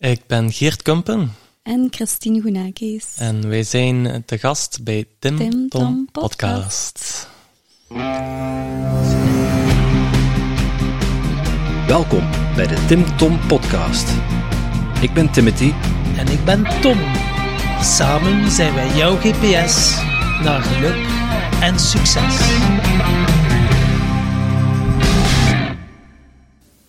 Ik ben Geert Kumpen En Christine Goenakis. en wij zijn te gast bij Tim, Tim Tom, Tom Podcast. Welkom bij de Tim Tom Podcast. Ik ben Timothy En ik ben Tom. Samen zijn wij jouw GPS naar geluk en succes.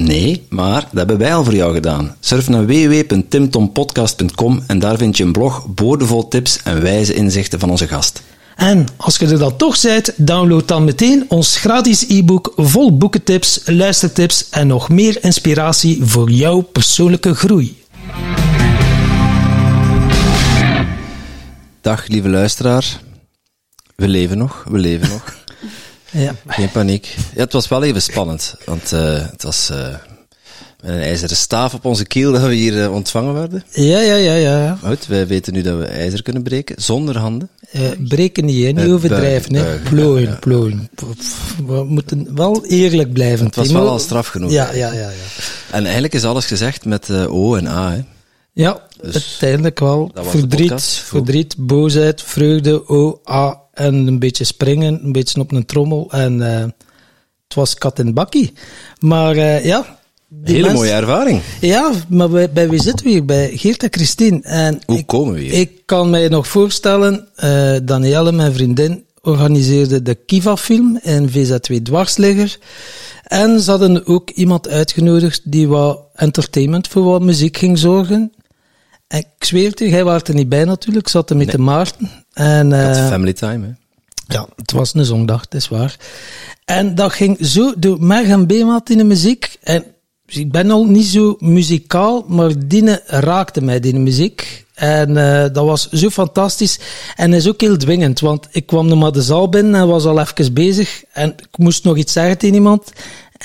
Nee, maar dat hebben wij al voor jou gedaan. Surf naar www.timtompodcast.com en daar vind je een blog boordevol tips en wijze inzichten van onze gast. En als je er dan toch bent, download dan meteen ons gratis e-book vol boekentips, luistertips en nog meer inspiratie voor jouw persoonlijke groei. Dag lieve luisteraar. We leven nog, we leven nog. Ja. Geen paniek. Ja, het was wel even spannend, want eh, het was eh, met een ijzeren staaf op onze kiel dat we hier eh, ontvangen werden. Ja, ja, ja, ja. Goed, wij weten nu dat we ijzer kunnen breken, zonder handen. Breken niet, hè? niet overdrijven. hè? Plooien, plooien. We moeten wel eerlijk blijven. Het was wel al straf genoeg. Ja, ja, ja. Ja, En eigenlijk is alles gezegd met O en A. Hè. ja Dus uiteindelijk wel. Verdriet, verdriet, boosheid, vreugde, O, A. En een beetje springen, een beetje op een trommel. En eh, het was kat in bakkie. Maar eh, ja. Hele mooie ervaring. Ja, maar bij, bij wie zitten we hier? Bij Geert en Christine. En Hoe ik, komen we hier? Ik kan mij nog voorstellen, eh Danielle, mijn vriendin, organiseerde de Kiva-film in VZ2 Dwarsligger. En ze hadden ook iemand uitgenodigd die wat entertainment voor wat muziek ging zorgen. En ik zweer het u, hij was er niet bij natuurlijk, ik zat er met de Maarten. En, eh, family time. Hè. ja, het was een zondag, het is waar. En dat ging zo door merg en beenmaat in de muziek. En ik ben al niet zo muzikaal, maar die raakte mij, die muziek. En eh, dat was zo fantastisch. En is ook heel dwingend, want ik kwam nog maar de zaal binnen en was al even bezig. En ik moest nog iets zeggen tegen iemand.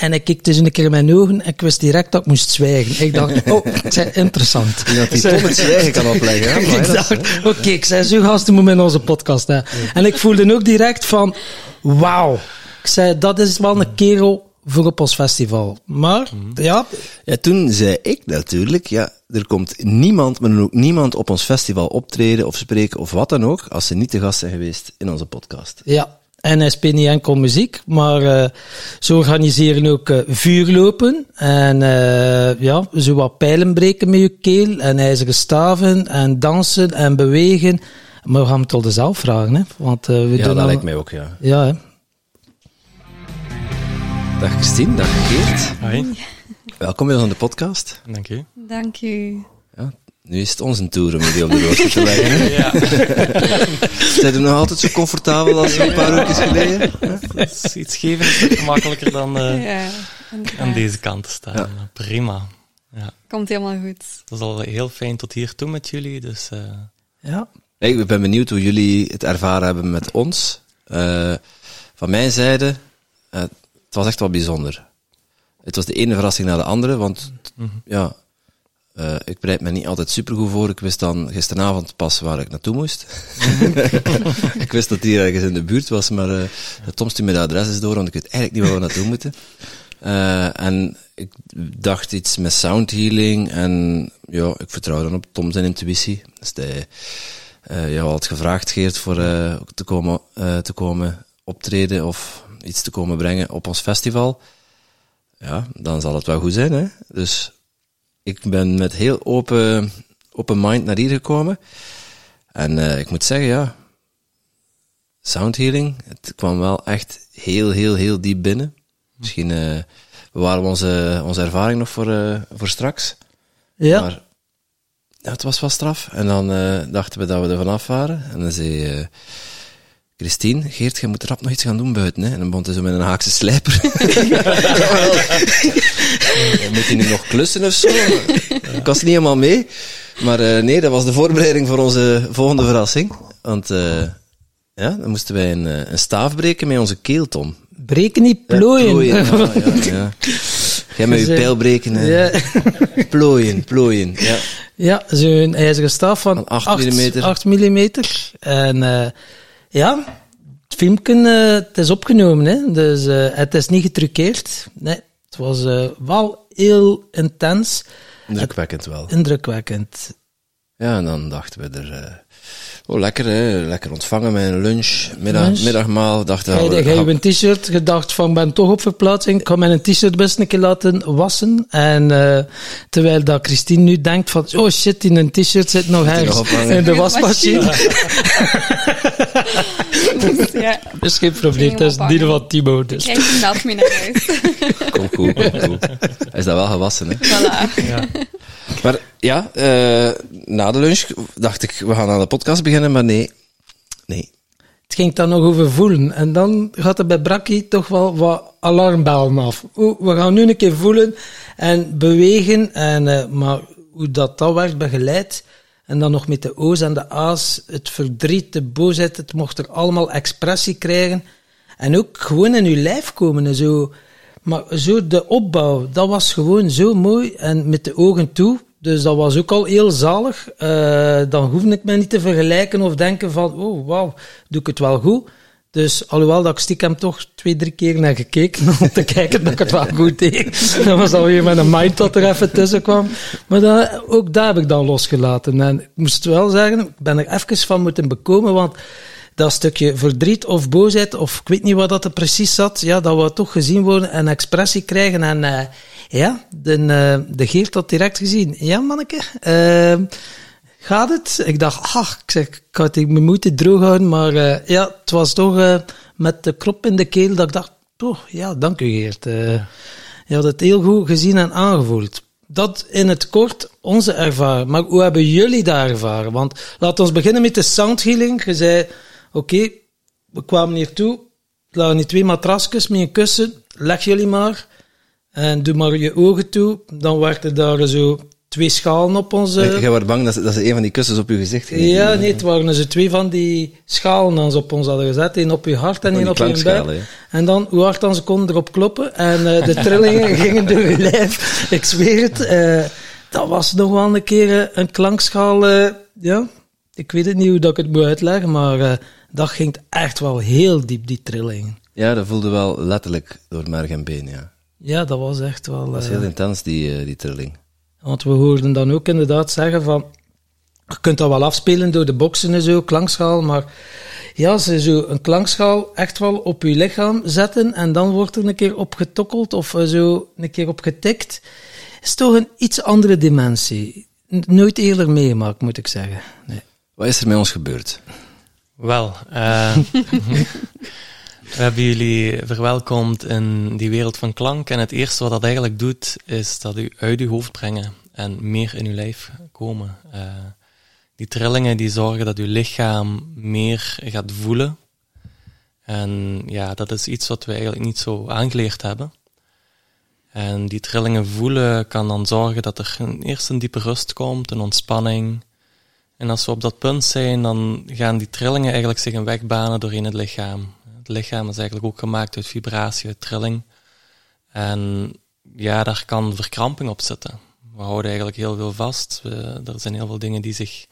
En ik keek dus een keer in mijn ogen en ik wist direct dat ik moest zwijgen. Ik dacht, oh, ik zei, interessant. Dat die het zwijgen kan opleggen. Hè? Ik is, dacht, oké, ik zei, zo gasten moeten in onze podcast. Hè. En ik voelde ook direct van, wauw. Ik zei, dat is wel een kerel voor op ons festival. Maar, ja, Ja, toen zei ik natuurlijk, ja, er komt niemand, maar dan ook niemand op ons festival optreden of spreken of wat dan ook, als ze niet te gast zijn geweest in onze podcast. ja. En hij speelt niet enkel muziek, maar eh ze organiseren ook eh, vuurlopen. En eh, ja, zo wat pijlen breken met je keel. En ijzeren staven. En dansen en bewegen. Maar we gaan het al zelf vragen, hè. Want eh, we Ja, doen dat al- lijkt mij ook, ja. Ja, hè. Dag Christine, dag Geert. Hoi, Welkom bij ons aan de podcast. dank u. Dank u. Nu is het onze tour om jullie op de rooster te leggen. Ja, Zijn er nog altijd zo comfortabel als een paar weken geleden? is iets geven is toch gemakkelijker dan eh, Ja, aan deze kant te staan. Prima. Ja, Komt helemaal goed. het was al heel fijn tot hier toe met jullie, dus eh, Ja. Ik ben benieuwd hoe jullie het ervaren hebben met ons. Eh, van mijn zijde, eh, het was echt wel bijzonder. Het was de ene verrassing na de andere, want ja, eh, ik bereid me niet altijd supergoed voor. Ik wist dan gisteravond pas waar ik naartoe moest. ik wist dat die ergens in de buurt was, maar eh Tom stuurde me de adres door, want ik weet eigenlijk niet waar we naartoe moeten. Eh, en ik dacht iets met sound healing en ja, ik vertrouw dan op Tom zijn intuïtie. Dus hij jou had gevraagd, Geert, voor te, komen, te komen optreden of iets te komen brengen op ons festival. Ja, dan zal het wel goed zijn, hè. Dus ik ben met heel open, open mind naar hier gekomen. En eh, ik moet zeggen, ja, sound healing, het kwam wel echt heel, heel, heel diep binnen. Misschien eh bewaren we onze, onze ervaring nog voor, eh, voor straks. Ja. Maar ja, het was wel straf. En dan dachten we dat we er vanaf waren. En dan zei Christine, Geert, je moet rap nog iets gaan doen buiten. Hè? En dan begon hij zo met een haakse slijper. moet hij nu nog klussen of zo? Ik was niet helemaal mee. Maar eh, nee, dat was de voorbereiding voor onze volgende verrassing. Want eh, Ja, dan moesten wij een, eh, een staaf breken met onze keelton. Breken niet, Ja, plooien. plooien, ja, ja, ja. Jij met je Dus, pijl breken. Ja. Plooien, plooien. Ja. Ja, zo'n ijzeren staaf van Van 8 8 millimeter. 8 millimeter. En eh, ja, het filmpje eh, het is opgenomen, hè. dus eh, het is niet getruckeerd. Nee, het was eh, wel heel intens, Indrukwekkend wel. indrukwekkend. Ja, en dan dachten we er... oh, lekker, hè. Lekker ontvangen met een lunch. Middag, Lunch. middagmaal. We, jij gaan- hebt een t-shirt gedacht van, ben toch op verplaatsing, ik kan mijn t-shirt best een keer laten wassen. En eh, terwijl dat Christine nu denkt van, oh shit, in een t-shirt zit nog ergens ophangen. in de wasmachine. Dus ja, Dat is geen probleem, dat is ophangen. van Timo. Dus. krijg je melk mee naar huis. Kom goed, kom goed. Hij is dat wel gewassen, hè. voilà. Ja. Maar ja, eh, na de lunch dacht ik, we gaan aan de podcast beginnen, maar nee. Nee. Het ging dan nog over voelen. En dan gaat er bij Brakkie toch wel wat alarmbellen af. We gaan nu een keer voelen en bewegen. En, eh, maar hoe dat, dat werd begeleid. En dan nog met de O's en de A's. Het verdriet, de boosheid. Het mocht er allemaal expressie krijgen. En ook gewoon in uw lijf komen en zo. Maar zo de opbouw, dat was gewoon zo mooi. En met de ogen toe. Dus dat was ook al heel zalig. Eh, dan hoefde ik mij niet te vergelijken of denken van, oh wauw, doe ik het wel goed. Dus alhoewel dat ik stiekem toch twee, drie keer naar gekeken om te kijken dat ik het wel goed deed. Dat was alweer met een mind dat er even tussen kwam. Maar dat, ook daar heb ik dan losgelaten. En ik moest wel zeggen, ik ben er even van moeten bekomen, want dat stukje verdriet of boosheid, of ik weet niet wat dat er precies zat, ja, dat wou toch gezien worden en expressie krijgen. En eh, ja, de, eh, de Geert had direct gezien. Ja, manneke, eh, gaat het? Ik dacht, ach, ik zeg, ik had me moeten droog houden, maar eh, ja, het was toch met de krop in de keel dat ik dacht, oh, ja, dank u Geert. Je had het heel goed gezien en aangevoeld. Dat in het kort onze ervaring. Maar hoe hebben jullie dat ervaren? Want laten we beginnen met de sound healing. Je zei, oké, we kwamen hier toe. Er lagen hier twee matrasjes met een kussen. Leg jullie maar. En doe maar je ogen toe. Dan werden daar zo twee schalen op onze... Jij was bang dat ze, dat ze een van die kussens op je gezicht gingen Ja, nee, het waren zo twee van die schalen dan ze op ons hadden gezet. één op je hart en één op je buik. En dan, hoe hard dan ze konden erop kloppen. En eh, de trillingen gingen door je lijf. Ik zweer het. eh, dat was nog wel een keer eh, een klankschaal. ja, ik weet het niet hoe dat ik het moet uitleggen, maar dat ging echt wel heel diep, die trillingen. Ja, dat voelde wel letterlijk door merg en been, ja. Ja, dat was echt wel... Dat was eh, heel intens, die, eh, die trilling. Want we hoorden dan ook inderdaad zeggen van... Je kunt dat wel afspelen door de boksen en zo, klankschaal, maar... Ja, ze zo een klankschaal echt wel op je lichaam zetten en dan wordt er een keer op getokkeld of eh, zo een keer op getikt. Is toch een iets andere dimensie. Nooit eerder meegemaakt, moet ik zeggen. Nee. Wat is er met ons gebeurd? Wel, eh, we hebben jullie verwelkomd in die wereld van klank. En het eerste wat dat eigenlijk doet, is dat u uit uw hoofd brengen en meer in uw lijf komen. Eh, die trillingen die zorgen dat uw lichaam meer gaat voelen. En ja, dat is iets wat we eigenlijk niet zo aangeleerd hebben. En die trillingen voelen kan dan zorgen dat er eerst een diepe rust komt, een ontspanning. En als we op dat punt zijn, dan gaan die trillingen eigenlijk zich een weg banen doorheen het lichaam. Lichaam is eigenlijk ook gemaakt uit vibratie, uit trilling. En ja, daar kan verkramping op zitten. We houden eigenlijk heel veel vast. We, er zijn heel veel dingen die zich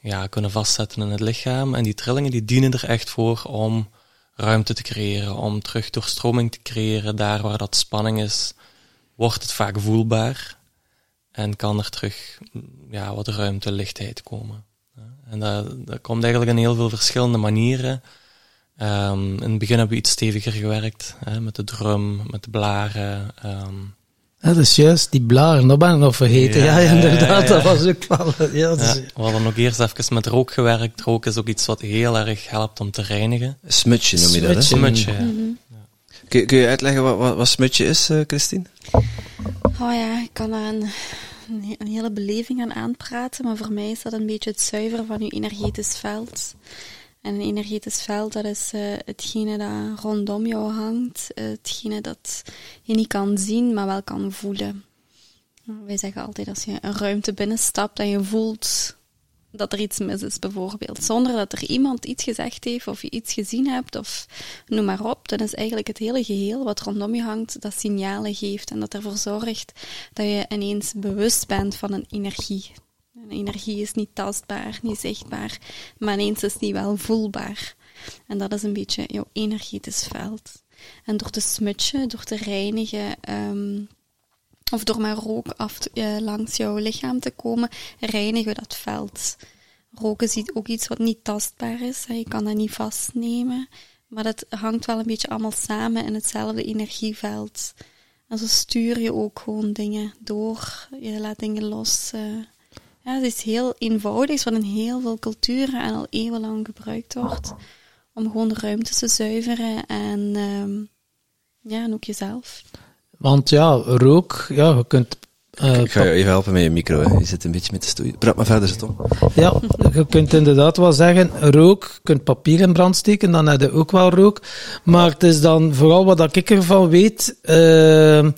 ja, kunnen vastzetten in het lichaam. En die trillingen die dienen er echt voor om ruimte te creëren, om terug doorstroming te creëren. Daar waar dat spanning is, wordt het vaak voelbaar. En kan er terug ja, wat ruimte, lichtheid komen. En dat komt eigenlijk in heel veel verschillende manieren. Ehm, in het begin hebben we iets steviger gewerkt, hè, met de drum, met de blaren. ehm. Ja, dat is juist, die blaren, dat ben ik nog vergeten. Ja, Ja, ja, ja, inderdaad, ja. dat was ook wel... Ja, is- we hadden ook eerst even met rook gewerkt. Rook is ook iets wat heel erg helpt om te reinigen. Smutje noem je dat, hè? Smutje. Ja. Kun, kun je uitleggen wat, wat, wat smutje is, eh, Christine? Oh ja, ik kan daar een, een, een hele beleving aan aanpraten, maar voor mij is dat een beetje het zuiveren van je energetisch veld. En een energetisch veld, dat is eh, hetgene dat rondom jou hangt, eh, hetgene dat je niet kan zien, maar wel kan voelen. Wij zeggen altijd, als je een ruimte binnenstapt en je voelt dat er iets mis is, bijvoorbeeld. Zonder dat er iemand iets gezegd heeft of je iets gezien hebt of noem maar op. Dan is eigenlijk het hele geheel wat rondom je hangt dat signalen geeft en dat ervoor zorgt dat je ineens bewust bent van een energie. Energie is niet tastbaar, niet zichtbaar, maar ineens is die wel voelbaar. En dat is een beetje jouw energetisch veld. En door te smutsen, door te reinigen, ehm, of door maar rook af eh, langs jouw lichaam te komen, reinigen we dat veld. Roken is ook iets wat niet tastbaar is. Je kan dat niet vastnemen. Maar dat hangt wel een beetje allemaal samen in hetzelfde energieveld. En zo stuur je ook gewoon dingen door. Je laat dingen los. eh. Ja, het is heel eenvoudig, wat in heel veel culturen en al eeuwenlang gebruikt wordt. Om gewoon de ruimte te zuiveren en, ehm, ja, en ook jezelf. Want ja, rook, ja, je kunt... eh, Ik ga je even helpen met je micro, hè. je zit een beetje met de stoei. Praat maar verder, Tom. Ja, je kunt inderdaad wel zeggen, rook, je kunt papier in brand steken, dan heb je ook wel rook. Maar het is dan vooral wat ik ervan weet, eh, eh, rei- eh,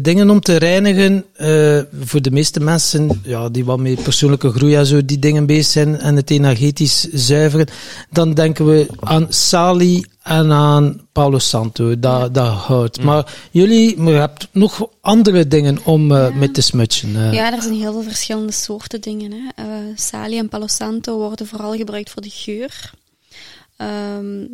dingen om te reinigen, eh, voor de meeste mensen, ja, die wat met persoonlijke groei en zo, die dingen bezig zijn, en het energetisch zuiveren, dan denken we aan Sali en aan Palo Santo, dat, dat houdt. Maar jullie, maar je hebt nog andere dingen om eh, mee te smutsen. eh. Ja, er zijn heel veel verschillende soorten dingen. Hè. Eh, Sali en Palo Santo worden vooral gebruikt voor de geur. Ehm,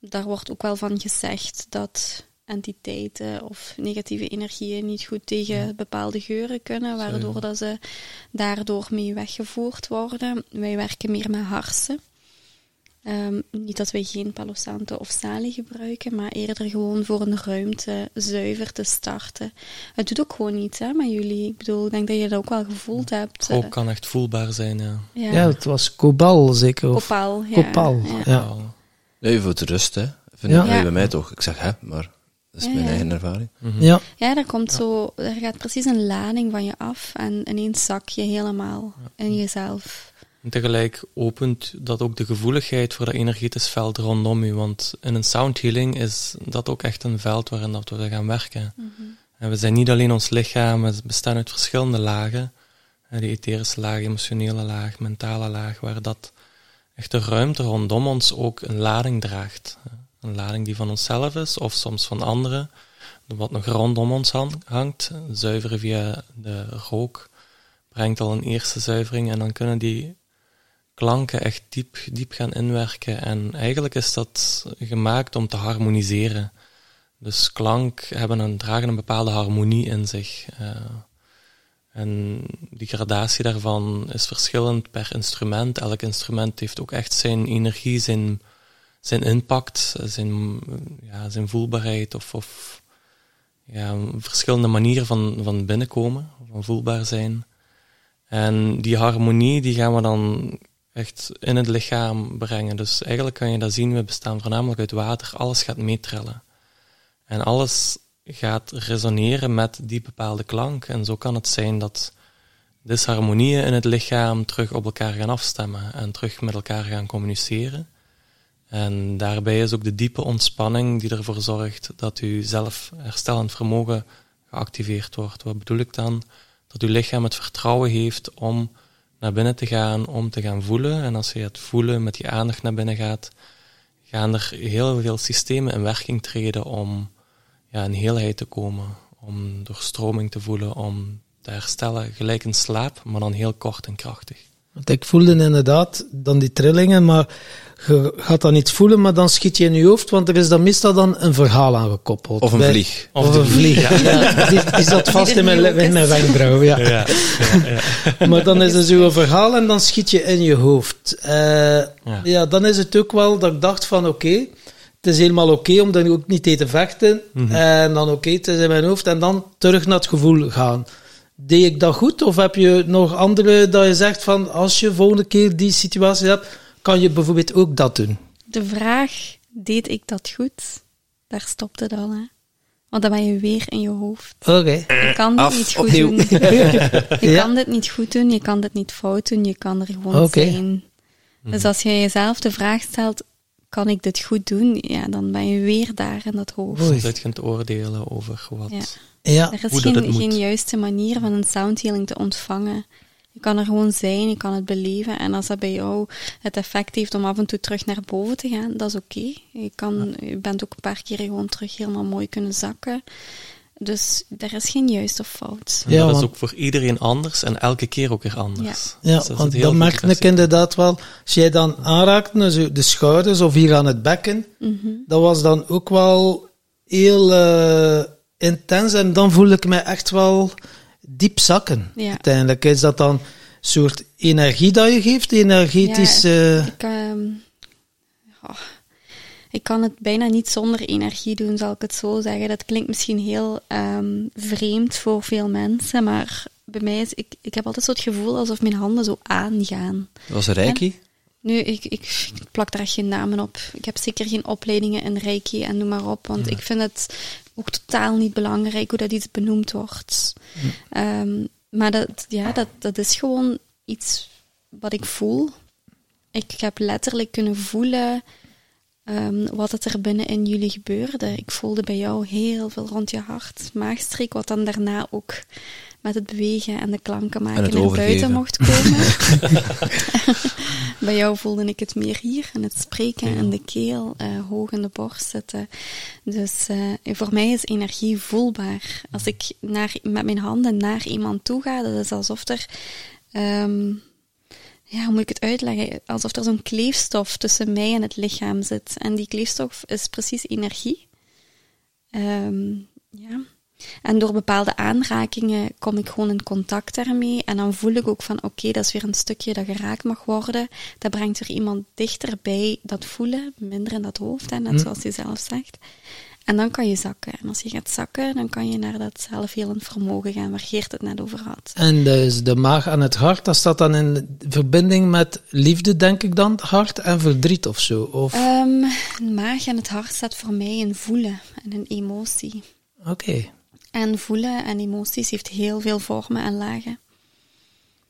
daar wordt ook wel van gezegd dat entiteiten of negatieve energieën niet goed tegen bepaalde geuren kunnen, waardoor dat ze daardoor mee weggevoerd worden. Wij werken meer met harsen. Ehm, niet dat wij geen Palo Santo of Sali gebruiken, maar eerder gewoon voor een ruimte zuiver te starten. Het doet ook gewoon iets hè, met jullie. Ik bedoel, ik denk dat je dat ook wel gevoeld hebt. Rook eh, kan echt voelbaar zijn, ja. ja. Ja, het was Cobal zeker. Of Kopaal. Ja. Copal, Ja. ja. Wel. Nee, voor de rust, hè. Vind Ja. ik bij mij toch. Ik zeg, hè, maar dat is Ja, mijn ja. eigen ervaring. Mhm. Ja, Ja, daar komt zo, er gaat precies een lading van je af en ineens zak je helemaal in jezelf. En tegelijk opent dat ook de gevoeligheid voor dat energetisch veld rondom u. Want in een sound healing is dat ook echt een veld waarin dat we gaan werken. En we zijn niet alleen ons lichaam, we bestaan uit verschillende lagen. Eh, Die etherische laag, emotionele laag, mentale laag, waar dat echt de ruimte rondom ons ook een lading draagt. Een lading die van onszelf is, of soms van anderen. Wat nog rondom ons hang- hangt, zuiveren via de rook, brengt al een eerste zuivering en dan kunnen die klanken echt diep, diep gaan inwerken. En eigenlijk is dat gemaakt om te harmoniseren. Dus klank hebben een, dragen een bepaalde harmonie in zich. eh. en die gradatie daarvan is verschillend per instrument. Elk instrument heeft ook echt zijn energie, zijn, zijn impact, zijn, ja, zijn voelbaarheid of, of ja, verschillende manieren van, van binnenkomen, van voelbaar zijn. En die harmonie die gaan we dan echt in het lichaam brengen. Dus eigenlijk kan je dat zien, we bestaan voornamelijk uit water, alles gaat meetrillen. En alles gaat resoneren met die bepaalde klank. En zo kan het zijn dat disharmonieën in het lichaam terug op elkaar gaan afstemmen en terug met elkaar gaan communiceren. En daarbij is ook de diepe ontspanning die ervoor zorgt dat uw zelfherstellend vermogen geactiveerd wordt. Wat bedoel ik dan? Dat uw lichaam het vertrouwen heeft om naar binnen te gaan, om te gaan voelen. En als je het voelen met die aandacht naar binnen gaat, gaan er heel veel systemen in werking treden om ja, in heelheid te komen. Om doorstroming te voelen, om te herstellen. Gelijk in slaap, maar dan heel kort en krachtig. want ik voelde inderdaad dan die trillingen, maar je gaat dan iets voelen, maar dan schiet je in je hoofd, want er is dan meestal dan een verhaal aan gekoppeld. Of een Bij- vlieg. Of, een vlieg, ja. Die, die zat vast in mijn, in mijn wenkbrauw, ja. Ja, Maar dan is er zo'n verhaal en dan schiet je in je hoofd. Eh, ja. dan is het ook wel dat ik dacht van oké, het is helemaal oké om dan ook niet tegen te vechten. En dan oké, het is in mijn hoofd en dan terug naar het gevoel gaan. Deed ik dat goed? Of heb je nog andere dat je zegt van als je volgende keer die situatie hebt, kan je bijvoorbeeld ook dat doen? De vraag, deed ik dat goed? Daar stopt het al, hè. Want dan ben je weer in je hoofd. Oké. Je kan dit Af, niet goed opnieuw. doen. Je Ja. kan dit niet goed doen, je kan dit niet fout doen, je kan er gewoon Oké. zijn. Dus als je jezelf de vraag stelt, kan ik dit goed doen? Ja, dan ben je weer daar in dat hoofd. Oei. Dan zit je het oordelen over wat... Ja. Ja. Er is Hoe dat geen, het moet. geen juiste manier van een soundhealing te ontvangen. Je kan er gewoon zijn, je kan het beleven. En als dat bij jou het effect heeft om af en toe terug naar boven te gaan, dat is oké. Je, kan, je bent ook een paar keer gewoon terug helemaal mooi kunnen zakken. Dus er is geen juist of fout. Ja, dat is ook voor iedereen anders en elke keer ook weer anders. Ja, Dus dat want dat goed merk ik inderdaad wel. Als jij dan aanraakt zo de schouders of hier aan het bekken, Mhm. dat was dan ook wel heel eh, intens. En dan voel ik me echt wel diep zakken. Ja. Uiteindelijk is dat dan een soort energie dat je geeft, energetisch... eh, Ik, ehm, oh, ik kan het bijna niet zonder energie doen, zal ik het zo zeggen. Dat klinkt misschien heel ehm, vreemd voor veel mensen, maar bij mij is, ik, ik heb altijd zo het gevoel alsof mijn handen zo aangaan. Dat was reiki. Nu, ik, ik, ik plak daar echt geen namen op. Ik heb zeker geen opleidingen in Reiki en noem maar op, want ik vind het ook totaal niet belangrijk hoe dat iets benoemd wordt. Ehm, maar dat, ja, dat, dat is gewoon iets wat ik voel. Ik heb letterlijk kunnen voelen ehm, wat het er binnen in jullie gebeurde. Ik voelde bij jou heel veel rond je hart, maagstreek, wat dan daarna ook met het bewegen en de klanken maken overgeven. buiten mocht komen. Bij jou voelde ik het meer hier, in het spreken en de keel, eh, hoog in de borst zitten. Dus eh, voor mij is energie voelbaar. Als ik naar, met mijn handen naar iemand toe ga, dat is alsof er... ehm, ja, hoe moet ik het uitleggen? Alsof er zo'n kleefstof tussen mij en het lichaam zit. En die kleefstof is precies energie. Ehm, ja. En door bepaalde aanrakingen kom ik gewoon in contact daarmee. En dan voel ik ook van, oké, dat is weer een stukje dat geraakt mag worden. Dat brengt weer iemand dichter bij dat voelen, minder in dat hoofd, hè, net zoals je zelf zegt. En dan kan je zakken. En als je gaat zakken, dan kan je naar dat zelfhelend vermogen gaan, waar Geert het net over had. En dus de maag en het hart, dat staat dan in verbinding met liefde, denk ik dan, hart en verdriet of zo? Of, Ehm, de maag en het hart staat voor mij in voelen en in emotie. Oké, En voelen en emoties heeft heel veel vormen en lagen.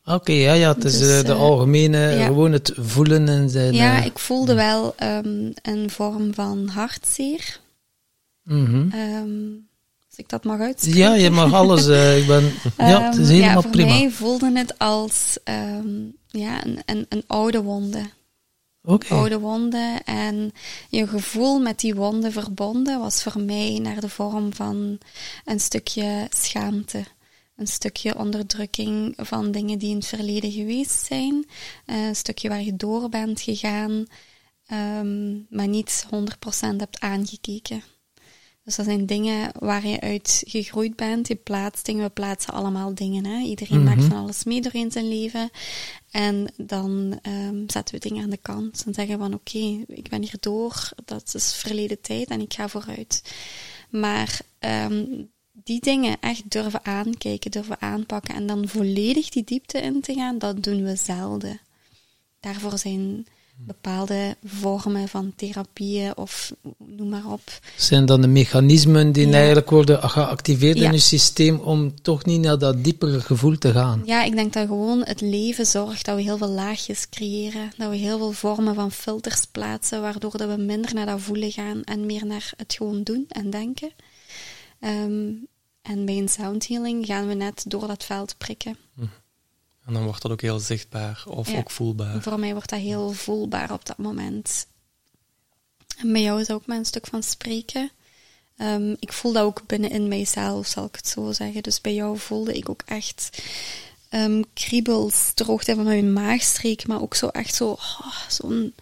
oké, ja, ja, het is Dus, eh, de eh, algemene, ja. gewoon het voelen en zijn... Ja, eh, ik voelde wel ehm, een vorm van hartzeer. mhm. Ehm, als ik dat mag uitspreken. Ja, je mag alles. eh, ik ben, ja, het is Ehm, helemaal voor prima. mij voelde het als ehm, ja, een, een, een oude wonde. Oude wonde. En je gevoel met die wonde verbonden was voor mij naar de vorm van een stukje schaamte. Een stukje onderdrukking van dingen die in het verleden geweest zijn. Eh, een stukje waar je door bent gegaan, ehm, maar niet 100% hebt aangekeken. Dus dat zijn dingen waar je uit gegroeid bent. Je plaatst dingen, we plaatsen allemaal dingen. Hè? Iedereen maakt van alles mee doorheen zijn leven. En dan ehm, zetten we dingen aan de kant en zeggen van oké, ik ben hier door, dat is verleden tijd en ik ga vooruit. Maar ehm, die dingen echt durven aankijken, durven aanpakken en dan volledig die diepte in te gaan, dat doen we zelden. Daarvoor zijn bepaalde vormen van therapieën of noem maar op. zijn dan de mechanismen die Ja. eigenlijk worden geactiveerd Ja. in je systeem om toch niet naar dat diepere gevoel te gaan? Ja, ik denk dat gewoon het leven zorgt dat we heel veel laagjes creëren. Dat we heel veel vormen van filters plaatsen, waardoor dat we minder naar dat voelen gaan en meer naar het gewoon doen en denken. Ehm, en bij een sound healing gaan we net door dat veld prikken. En dan wordt dat ook heel zichtbaar of Ja. ook voelbaar. Voor mij wordt dat heel voelbaar op dat moment. En bij jou is ook maar een stuk van spreken. Ehm, ik voel dat ook binnenin mijzelf, zal ik het zo zeggen. Dus bij jou voelde ik ook echt ehm, kriebels, droogte van mijn maagstreek, maar ook zo echt zo, oh, zo'n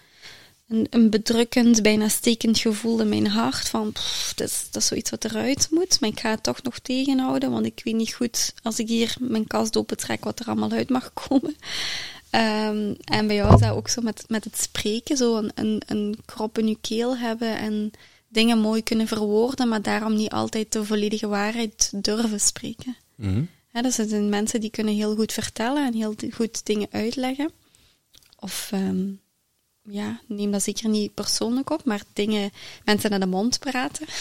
een, een bedrukkend, bijna stekend gevoel in mijn hart van, pff, dat, is, dat is zoiets wat eruit moet, maar ik ga het toch nog tegenhouden, want ik weet niet goed, als ik hier mijn kast opentrek, wat er allemaal uit mag komen. Ehm, en bij jou is dat ook zo met, met het spreken, zo een, een, een krop in je keel hebben en dingen mooi kunnen verwoorden, maar daarom niet altijd de volledige waarheid durven spreken. Mhm. Ja, dat zijn mensen die kunnen heel goed vertellen en heel goed dingen uitleggen. Of ehm, ja, neem dat zeker niet persoonlijk op, maar dingen, mensen naar de mond praten.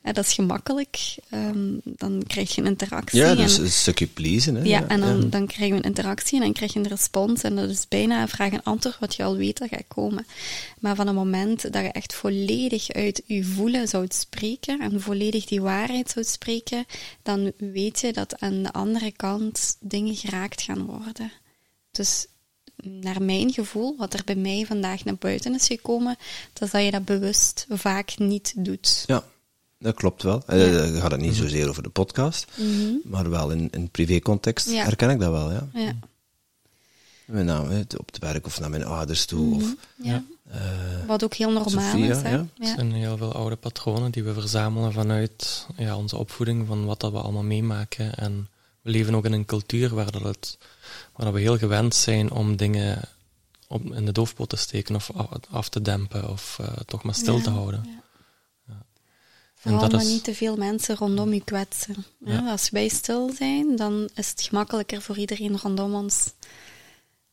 Eh, dat is gemakkelijk. Ehm, dan krijg je een interactie. Ja, dus en, een stukje pleasen. Hè? ja, en dan, dan krijgen we een interactie en dan krijg je een respons. En dat is bijna een vraag en antwoord wat je al weet dat gaat komen. Maar van het moment dat je echt volledig uit je voelen zou spreken en volledig die waarheid zou spreken, dan weet je dat aan de andere kant dingen geraakt gaan worden. Dus naar mijn gevoel, wat er bij mij vandaag naar buiten is gekomen, dat is dat je dat bewust vaak niet doet. Ja, dat klopt wel. Eh, gaat het niet zozeer over de podcast, Mhm. maar wel in, in privécontext Ja. herken ik dat wel. Ja. Ja. Met name op het werk of naar mijn ouders toe. Of, ja. eh, Wat ook heel normaal Sophia, is. Hè? ja. Het zijn heel veel oude patronen die we verzamelen vanuit ja, onze opvoeding, van wat dat we allemaal meemaken. En we leven ook in een cultuur waar, dat het, waar dat we heel gewend zijn om dingen op, in de doofpot te steken of af, te dempen of eh, toch maar stil Ja, te houden. ja. Vooral dat maar is- niet te veel mensen rondom je kwetsen. Als wij stil zijn, dan is het gemakkelijker voor iedereen rondom ons.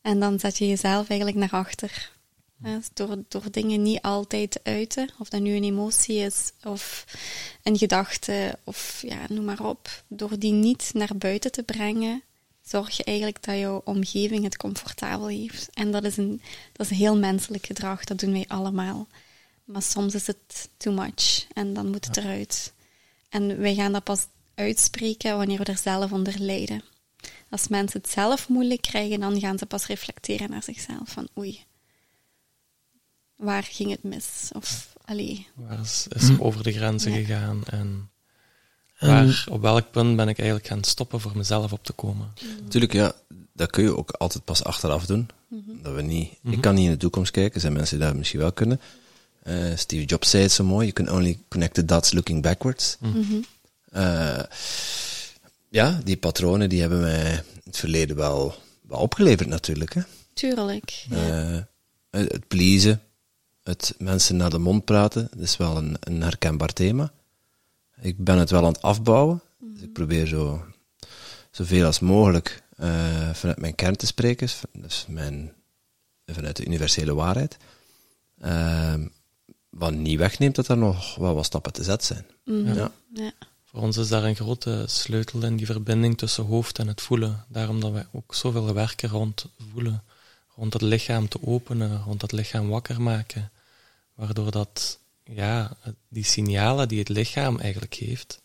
En dan zet je jezelf eigenlijk naar achter. Dus Door, door dingen niet altijd te uiten, of dat nu een emotie is, of een gedachte, of ja, noem maar op. Door die niet naar buiten te brengen, zorg je eigenlijk dat jouw omgeving het comfortabel heeft. En dat is een, dat is een heel menselijk gedrag, dat doen wij allemaal. Maar soms is het too much en dan moet het eruit. En wij gaan dat pas uitspreken wanneer we er zelf onder lijden. Als mensen het zelf moeilijk krijgen, dan gaan ze pas reflecteren naar zichzelf. Van oei, waar ging het mis? Of allee, Waar is, is er over de grenzen Ja. gegaan en Waar, op welk punt ben ik eigenlijk gaan stoppen voor mezelf op te komen? Natuurlijk, ja, dat kun je ook altijd pas achteraf doen. Dat we niet, Ik kan niet in de toekomst kijken, er zijn mensen die dat misschien wel kunnen. Eh, Steve Jobs zei het zo mooi, you can only connect the dots looking backwards. Eh, ja, die patronen die hebben mij in het verleden wel, wel opgeleverd natuurlijk. Hè. tuurlijk. Eh, het het pleasen, het mensen naar de mond praten, dat is wel een, een herkenbaar thema. Ik ben het wel aan het afbouwen. Dus ik probeer zo, zoveel als mogelijk eh, vanuit mijn kern te spreken, dus mijn, vanuit de universele waarheid. Ehm, wat niet wegneemt dat er nog wel wat stappen te zetten zijn. Mhm. Ja. Ja. Voor ons is daar een grote sleutel in die verbinding tussen hoofd en het voelen. Daarom dat wij ook zoveel werken rond voelen. Rond het lichaam te openen, rond het lichaam wakker maken. Waardoor dat, ja, die signalen die het lichaam eigenlijk geeft,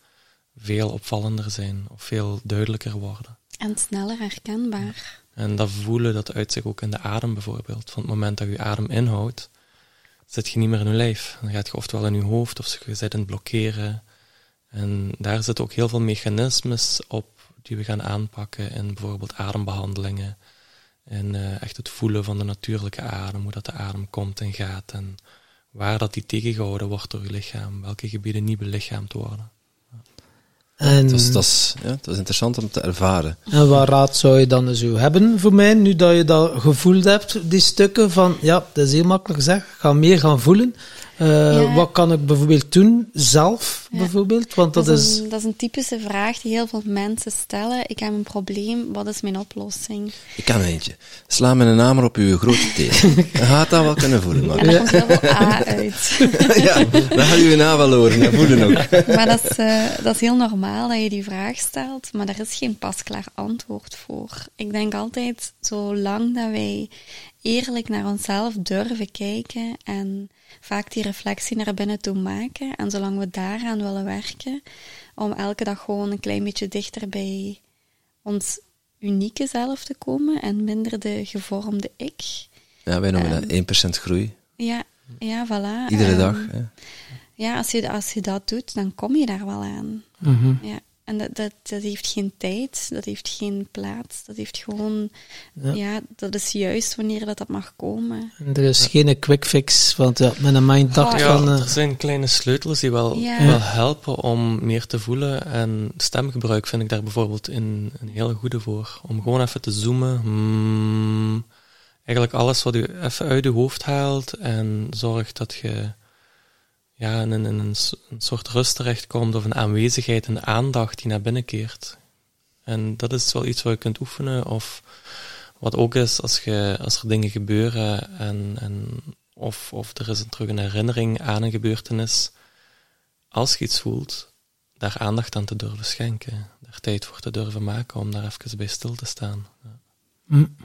veel opvallender zijn of veel duidelijker worden. En sneller herkenbaar. En dat voelen, dat uit zich ook in de adem bijvoorbeeld. Van het moment dat je je adem inhoudt, zit je niet meer in je lijf. Dan gaat je oftewel in je hoofd of je zit in het blokkeren. En daar zitten ook heel veel mechanismes op die we gaan aanpakken in bijvoorbeeld adembehandelingen. En eh, echt het voelen van de natuurlijke adem, hoe dat de adem komt en gaat. En waar dat die tegengehouden wordt door je lichaam. Welke gebieden niet belichaamd worden. En, Dat, is, dat, is, ja, dat is interessant om te ervaren. en wat raad zou je dan zo hebben voor mij, nu dat je dat gevoeld hebt, die stukken van, ja, dat is heel makkelijk gezegd, ga meer gaan voelen. Eh, Ja. Wat kan ik bijvoorbeeld doen, zelf Ja. bijvoorbeeld? Want dat, Dat is... is, een, dat is een typische vraag die heel veel mensen stellen. Ik heb een probleem, wat is mijn oplossing? Ik kan eentje. Sla met een hamer op uw grote teen. Dan gaat dat wel kunnen voelen. En Maar. daar komt heel veel A uit. ja, dan gaat u na wel horen en voelen ook. Maar dat is, eh, dat is heel normaal dat je die vraag stelt, maar er is geen pasklaar antwoord voor. Ik denk altijd, zolang dat wij eerlijk naar onszelf durven kijken en vaak die reflectie naar binnen toe maken, en zolang we daaraan willen werken, om elke dag gewoon een klein beetje dichter bij ons unieke zelf te komen en minder de gevormde ik. Ja, wij noemen Ehm. dat 1% groei. Ja, ja, voilà. Iedere Ehm, dag. Hè. Ja, als je, als je dat doet, dan kom je daar wel aan. Mhm. Ja, en dat, dat, dat heeft geen tijd, dat heeft geen plaats, dat heeft gewoon, Ja. ja, dat is juist wanneer dat, dat mag komen. En er is geen quick fix, want ja, met een mind dacht Oh, Ja, van... eh, er zijn kleine sleutels die wel, Ja. wel helpen om meer te voelen. En stemgebruik vind ik daar bijvoorbeeld een, een hele goede voor. Om gewoon even te zoomen. Hmm, eigenlijk alles wat je even uit je hoofd haalt en zorgt dat je ja, in, een, een, een soort rust terechtkomt of een aanwezigheid, een aandacht die naar binnen keert. En dat is wel iets wat je kunt oefenen. Of wat ook is als, je, als er dingen gebeuren en, en of, of er is een, terug een herinnering aan een gebeurtenis. als je iets voelt, daar aandacht aan te durven schenken. Daar tijd voor te durven maken om daar even bij stil te staan. Ja. Mm.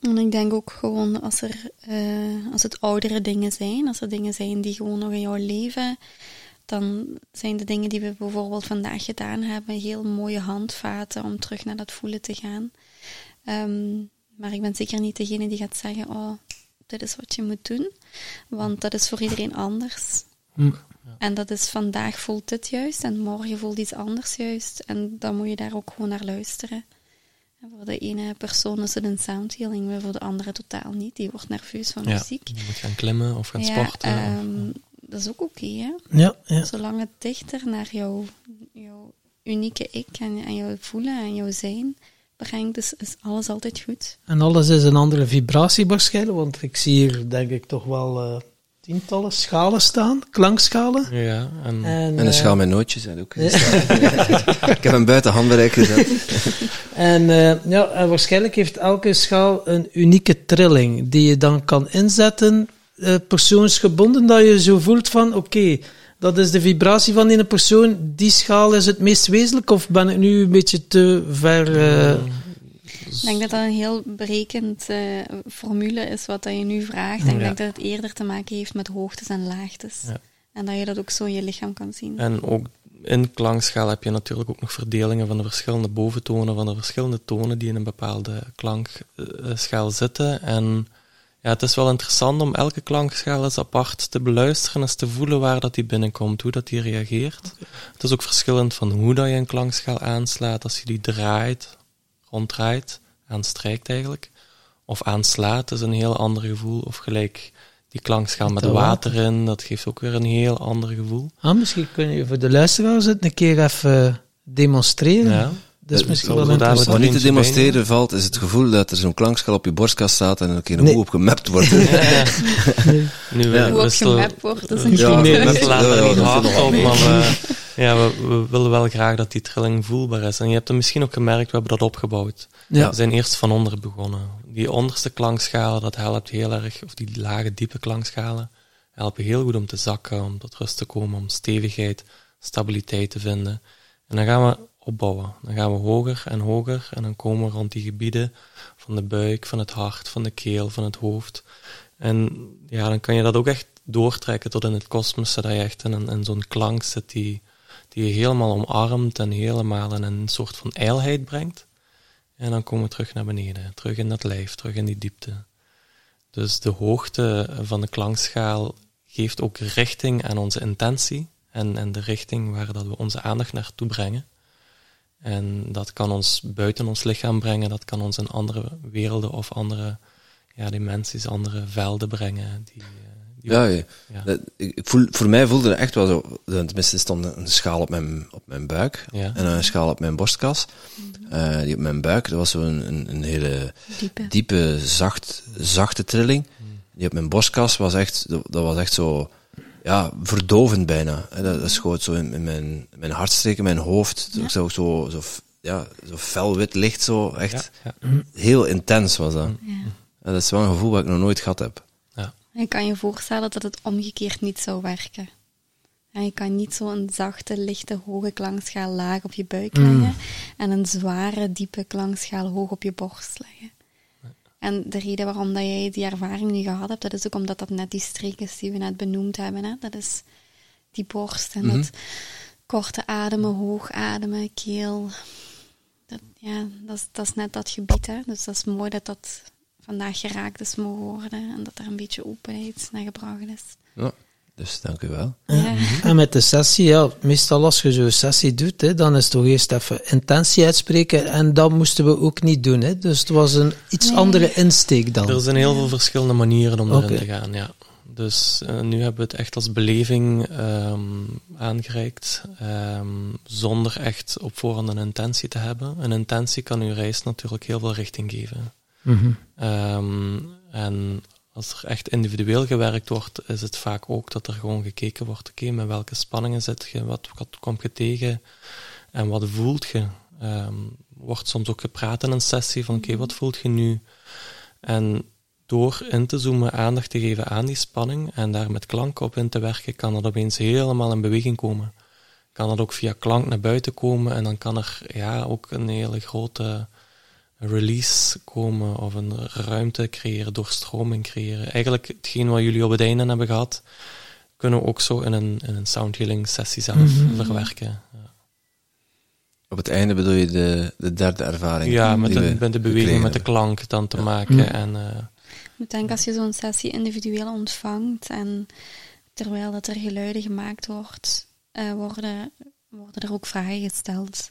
En ik denk ook gewoon als, er, uh, als het oudere dingen zijn, als er dingen zijn die gewoon nog in jouw leven, dan zijn de dingen die we bijvoorbeeld vandaag gedaan hebben heel mooie handvaten om terug naar dat voelen te gaan. Um, maar ik ben zeker niet degene die gaat zeggen, oh, dit is wat je moet doen. Want dat is voor iedereen anders. Mm. En dat is vandaag voelt dit juist en morgen voelt iets anders juist. En dan moet je daar ook gewoon naar luisteren. En voor de ene persoon is het een sound healing, maar voor de andere totaal niet. Die wordt nerveus van Ja, muziek. je moet gaan klimmen of gaan Ja, sporten. ehm, dat is ook oké, hè? Ja, ja. Zolang het dichter naar jouw, jouw unieke ik en, en jouw voelen en jouw zijn brengt, is, is alles altijd goed. En alles is een andere vibratie waarschijnlijk, want ik zie hier denk ik toch wel eh, tientallen schalen staan, klankschalen. ja, en, En, En eh, een schaal met nootjes zijn ook Ik heb hem buiten handbereik gezet. En, eh, ja, en waarschijnlijk heeft elke schaal een unieke trilling die je dan kan inzetten, eh, persoonsgebonden, dat je zo voelt van oké, dat is de vibratie van die persoon, die schaal is het meest wezenlijk, of ben ik nu een beetje te ver... Ik denk dat dat een heel berekend eh, formule is wat dat je nu vraagt. En ik Ja. denk dat het eerder te maken heeft met hoogtes en laagtes. Ja. En dat je dat ook zo in je lichaam kan zien. En ook in klankschaal heb je natuurlijk ook nog verdelingen van de verschillende boventonen, van de verschillende tonen die in een bepaalde klankschaal zitten. En ja, het is wel interessant om elke klankschaal eens apart te beluisteren, eens te voelen waar dat die binnenkomt, hoe dat die reageert. Het is ook verschillend van hoe dat je een klankschaal aanslaat, als je die draait, ronddraait, aanstrijkt eigenlijk, of aanslaat, is een heel ander gevoel. Of gelijk die klankschaal met Met water in, dat geeft ook weer een heel ander gevoel. ah, misschien kun je voor de luisteraars het een keer even demonstreren. Ja. Dat is Eh, misschien wel interessant. Wat niet te demonstreren valt, is het gevoel dat er zo'n klankschaal op je borstkast staat en er een keer een Nee. op gemapt wordt. Nu, Ja. Hoe we op stel- gemapt wordt, dat is een Ja, groot nee, ja, er ja, niet dat is hard op, mee. maar we, ja, we, we willen wel graag dat die trilling voelbaar is. En je hebt het misschien ook gemerkt, we hebben dat opgebouwd. Ja. We zijn eerst van onder begonnen. Die onderste klankschalen, dat helpt heel erg, of die lage, diepe klankschalen, helpen heel goed om te zakken, om tot rust te komen, om stevigheid, stabiliteit te vinden. En dan gaan we opbouwen. Dan gaan we hoger en hoger en dan komen we rond die gebieden van de buik, van het hart, van de keel, van het hoofd. En ja, dan kan je dat ook echt doortrekken tot in het kosmos, zodat je echt in, in zo'n klank zit die, die je helemaal omarmt en helemaal in een soort van ijlheid brengt. En dan komen we terug naar beneden, terug in dat lijf, terug in die diepte. Dus de hoogte van de klankschaal geeft ook richting aan onze intentie en, en de richting waar dat we onze aandacht naartoe brengen. En dat kan ons buiten ons lichaam brengen, dat kan ons in andere werelden of andere ja, dimensies, andere velden brengen. Die, eh, die Ja, ook- ja. ja. Dat- ik, voel, voor mij voelde het echt wel zo. Tenminste, er stond een schaal op mijn, op mijn buik Ja. en een schaal op mijn borstkas. Eh, die op mijn buik, dat was zo'n een, een hele diepe. diepe, zacht, zachte trilling. Die op mijn borstkas was echt, dat dat was echt zo, ja, verdovend bijna. En Dat, dat schoot zo in, in mijn, in mijn hartstreken, mijn hoofd. Ja. Ik zag zo, zo, ja, zo fel wit licht, zo echt Ja, heel intens was dat. Ja. En dat is wel een gevoel wat ik nog nooit gehad heb. ja. Je kan je voorstellen dat het omgekeerd niet zou werken. En je kan niet zo'n zachte, lichte, hoge klankschaal laag op je buik leggen en een zware, diepe klankschaal hoog op je borst leggen. En de reden waarom dat jij die ervaring nu gehad hebt, dat is ook omdat dat net die streek is die we net benoemd hebben. Hè? Dat is die borst en dat korte ademen, hoog ademen, keel. Dat, ja, dat is, dat is net dat gebied. Hè? Dus dat is mooi dat dat vandaag geraakt is mogen worden en dat er een beetje openheid naar gebracht is. Ja. Dus dank u wel. Ja. En met de sessie, ja, meestal als je zo'n sessie doet, hè, dan is het toch eerst even intentie uitspreken. En dat moesten we ook niet doen. Hè. Dus het was een iets Nee. andere insteek dan. Er zijn heel veel verschillende manieren om erin te gaan, ja. Dus eh, nu hebben we het echt als beleving ehm, aangereikt, ehm, zonder echt op voorhand een intentie te hebben. Een intentie kan uw reis natuurlijk heel veel richting geven. Mhm. Ehm, en als er echt individueel gewerkt wordt, is het vaak ook dat er gewoon gekeken wordt, oké, met welke spanningen zit je, wat, wat kom je tegen en wat voelt je. Ehm, wordt soms ook gepraat in een sessie van, oké, wat voelt je nu? En door in te zoomen, aandacht te geven aan die spanning en daar met klanken op in te werken, kan dat opeens helemaal in beweging komen. kan dat ook via klank naar buiten komen en dan kan er ja, ook een hele grote release komen of een ruimte creëren, doorstroming creëren. Eigenlijk hetgeen wat jullie op het einde hebben gehad, kunnen we ook zo in een, in een soundhealing sessie zelf verwerken. Ja. Op het einde bedoel je de, de derde ervaring? Ja, met de, met de beweging, met de klank dan te maken. En, eh, Ik denk als je zo'n sessie individueel ontvangt en terwijl dat er geluiden gemaakt wordt, eh, worden, worden er ook vragen gesteld.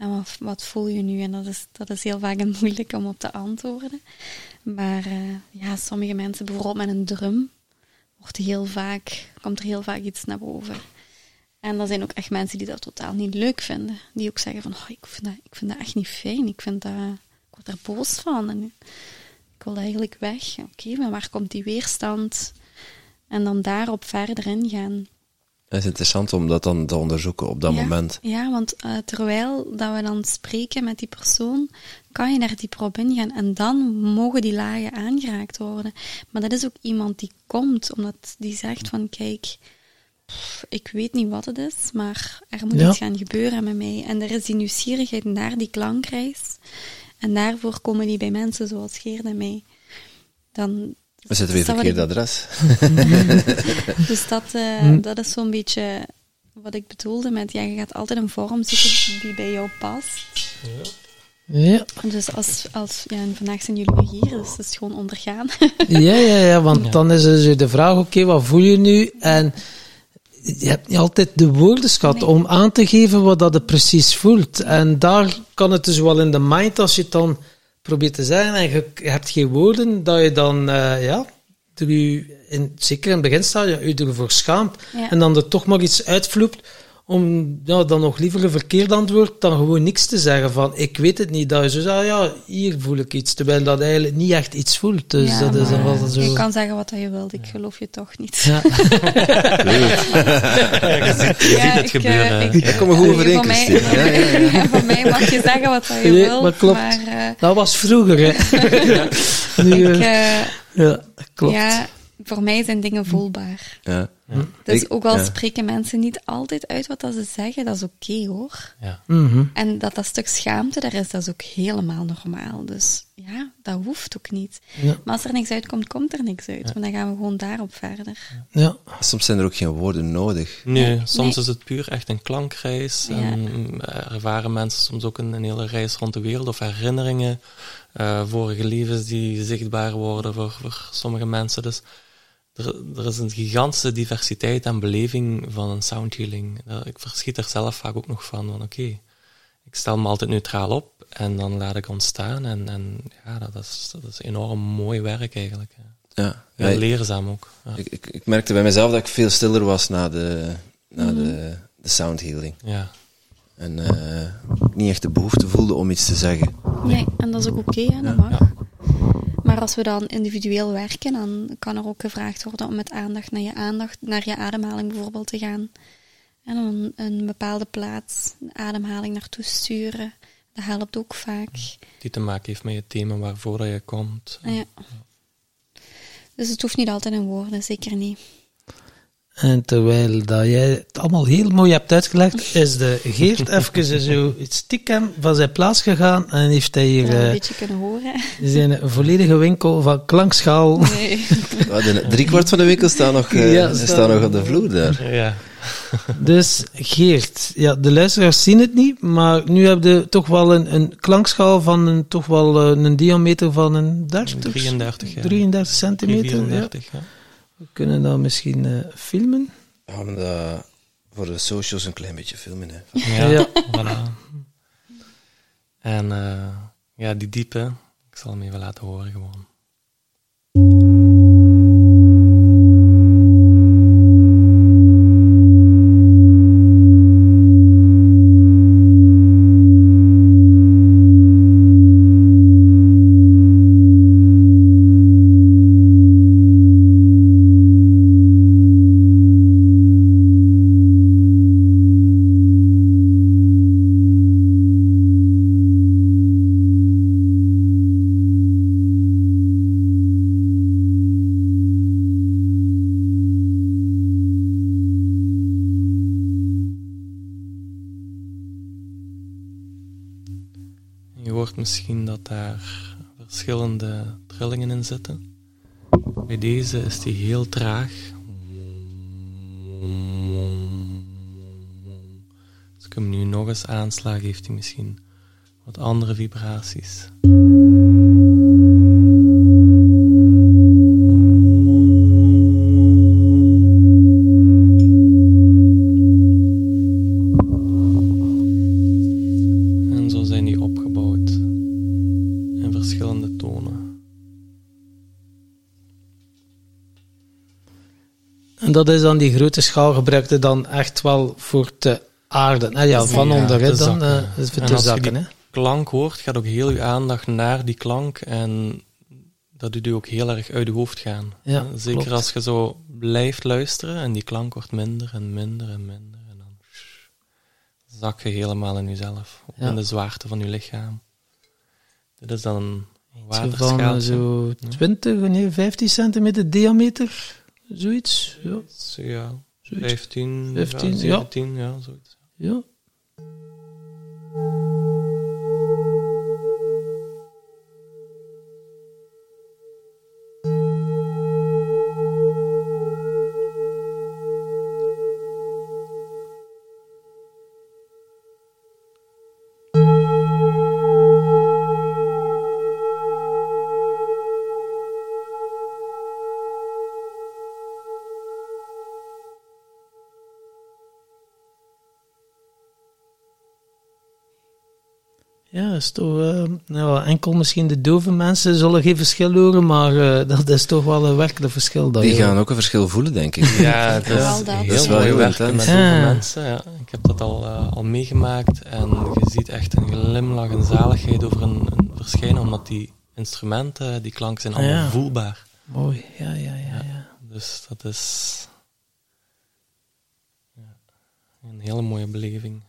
En wat, voel je nu? En dat is, dat is heel vaak moeilijk om op te antwoorden. Maar eh, ja, sommige mensen, bijvoorbeeld met een drum, wordt heel vaak, komt er heel vaak iets naar boven. En er zijn ook echt mensen die dat totaal niet leuk vinden. Die ook zeggen van, oh, ik, vind dat, ik vind dat echt niet fijn. Ik, vind dat, ik word er boos van. En ik wil eigenlijk weg. Oké, maar waar komt die weerstand? En dan daarop verder ingaan. Het is interessant om dat dan te onderzoeken op dat ja, moment. Ja, want eh, terwijl dat we dan spreken met die persoon, kan je naar dieper op ingaan. En dan mogen die lagen aangeraakt worden. Maar dat is ook iemand die komt, omdat die zegt van, kijk, pff, ik weet niet wat het is, maar er moet Ja. iets gaan gebeuren met mij. En er is die nieuwsgierigheid naar die klankreis. En daarvoor komen die bij mensen zoals Geert en mij. Dan, We zitten weer verkeerd wat adres. dus dat, eh, Hm. dat is zo'n beetje wat ik bedoelde met, ja, je gaat altijd een vorm zoeken die bij jou past. Ja, Dus als, als ja, en vandaag zijn jullie hier, dus het is gewoon ondergaan. ja, ja, ja want Ja. dan is dus de vraag, oké, wat voel je nu? En je hebt niet altijd de woordenschat Nee. om aan te geven wat dat het precies voelt. En daar kan het dus wel in de mind, als je het dan probeert te zeggen en je, je hebt geen woorden, dat je dan, eh, ja, er je in, zeker in het beginstadium, je ervoor schaamt. Ja. En dan er toch maar iets uitvloept om ja, dan nog liever een verkeerd antwoord dan gewoon niks te zeggen van ik weet het niet. Dat je zo zegt, ja, hier voel ik iets, terwijl dat eigenlijk niet echt iets voelt. Dus Ja, dat is dan wel zo... Je kan zeggen wat je wilt, ik geloof je toch niet. Ja. je ziet, je ziet het ik, gebeuren. eh, ik- Er komen goede eh, van mij- overeenkomsten. Ja, ja, ja. Van mij mag je zeggen wat je Nee, wilt, maar klopt. maar eh, Dat was vroeger, hè. nu, ik, eh, ja, klopt. ja, voor mij zijn dingen voelbaar. Ja. Dus Ik- ook al ja. spreken mensen niet altijd uit wat dat ze zeggen, dat is oké hoor. Ja. Mhm. En dat dat stuk schaamte daar is, dat is ook helemaal normaal. Dus ja, dat hoeft ook niet. Ja. Maar als er niks uitkomt, komt er niks uit. Want dan gaan we gewoon daarop verder. Ja. Soms zijn er ook geen woorden nodig. Nee, soms nee. is het puur echt een klankreis. Ja. En eh, ervaren mensen soms ook een, een hele reis rond de wereld of herinneringen. eh, vorige levens die zichtbaar worden voor, voor sommige mensen. Dus er, er is een gigantische diversiteit en beleving van een soundhealing. Eh, Ik verschiet er zelf vaak ook nog van. van Oké, ik stel me altijd neutraal op en dan laat ik ontstaan. En, en ja, dat is, dat is enorm mooi werk eigenlijk. Ja. Ja. Heel Ja, leerzaam ook. Ja. ik, ik, ik merkte bij mezelf dat ik veel stiller was na de, na de, de soundhealing. ja. En eh, niet echt de behoefte voelde om iets te zeggen. Nee, en dat is ook oké, hè, dat mag. Maar als we dan individueel werken, dan kan er ook gevraagd worden om met aandacht naar je aandacht, naar je ademhaling bijvoorbeeld te gaan. En dan een bepaalde plaats, een ademhaling naartoe sturen. Dat helpt ook vaak. Die te maken heeft met het thema waarvoor je komt. Ja. Dus het hoeft niet altijd in woorden, zeker niet. En terwijl dat jij het allemaal heel mooi hebt uitgelegd, is de Geert even zo stiekem van zijn plaats gegaan en heeft hij hier een eh, beetje kunnen horen. zijn volledige winkel van klankschaal. Nee. Ja, driekwart van de winkel staat nog, eh, Ja, staat staat- nog op de vloer daar. Ja, Dus Geert, ja, de luisteraars zien het niet, maar nu heb je toch wel een, een klankschaal van een, toch wel eh, een diameter van een 30, 33, ja. 33 centimeter. Ja. 34, ja. We kunnen dat misschien eh, filmen. Ja, maar dat voor de socials een klein beetje filmen. Hè. Ja, Ja. voilà. En eh, ja, die diepe, ik zal hem even laten horen gewoon. Misschien dat daar verschillende trillingen in zitten. Bij deze is die heel traag. Als ik hem nu nog eens aansla, heeft hij misschien wat andere vibraties. En dat is dan die grote schaal gebruikte dan echt wel voor te aarden. Ja, van Ja, onder hè, te dan zakken. eh, is voor En te als je die klank hoort, gaat ook heel je aandacht naar die klank en dat doet u ook heel erg uit je hoofd gaan. Ja, Zeker klopt. als je zo blijft luisteren en die klank wordt minder en minder en minder en dan zak je helemaal in jezelf, Ja. in de zwaarte van je lichaam. Dit is dan een Zo van eh, zo 20, nee, 15 centimeter diameter. Zoiets. Ja. Ja, Zoiets. 15, 15, ja, ja. 17, ja, zoiets. ja. Is toch, eh, nou, enkel misschien de dove mensen zullen geen verschil horen, maar eh, dat is toch wel een werkelijk verschil. Dat Die je- gaan ook een verschil voelen, denk ik. Ja, het is Wel dat. heel Dat is wel mooi heel werken met zoveel Ja. mensen. Ja. Ik heb dat al, eh, al meegemaakt en je ziet echt een glimlach en zaligheid over een, een verschijnen, omdat die instrumenten, die klanken zijn allemaal Ja. voelbaar. Mooi, ja, ja, ja. ja. Dus dat is ja, een hele mooie beleving.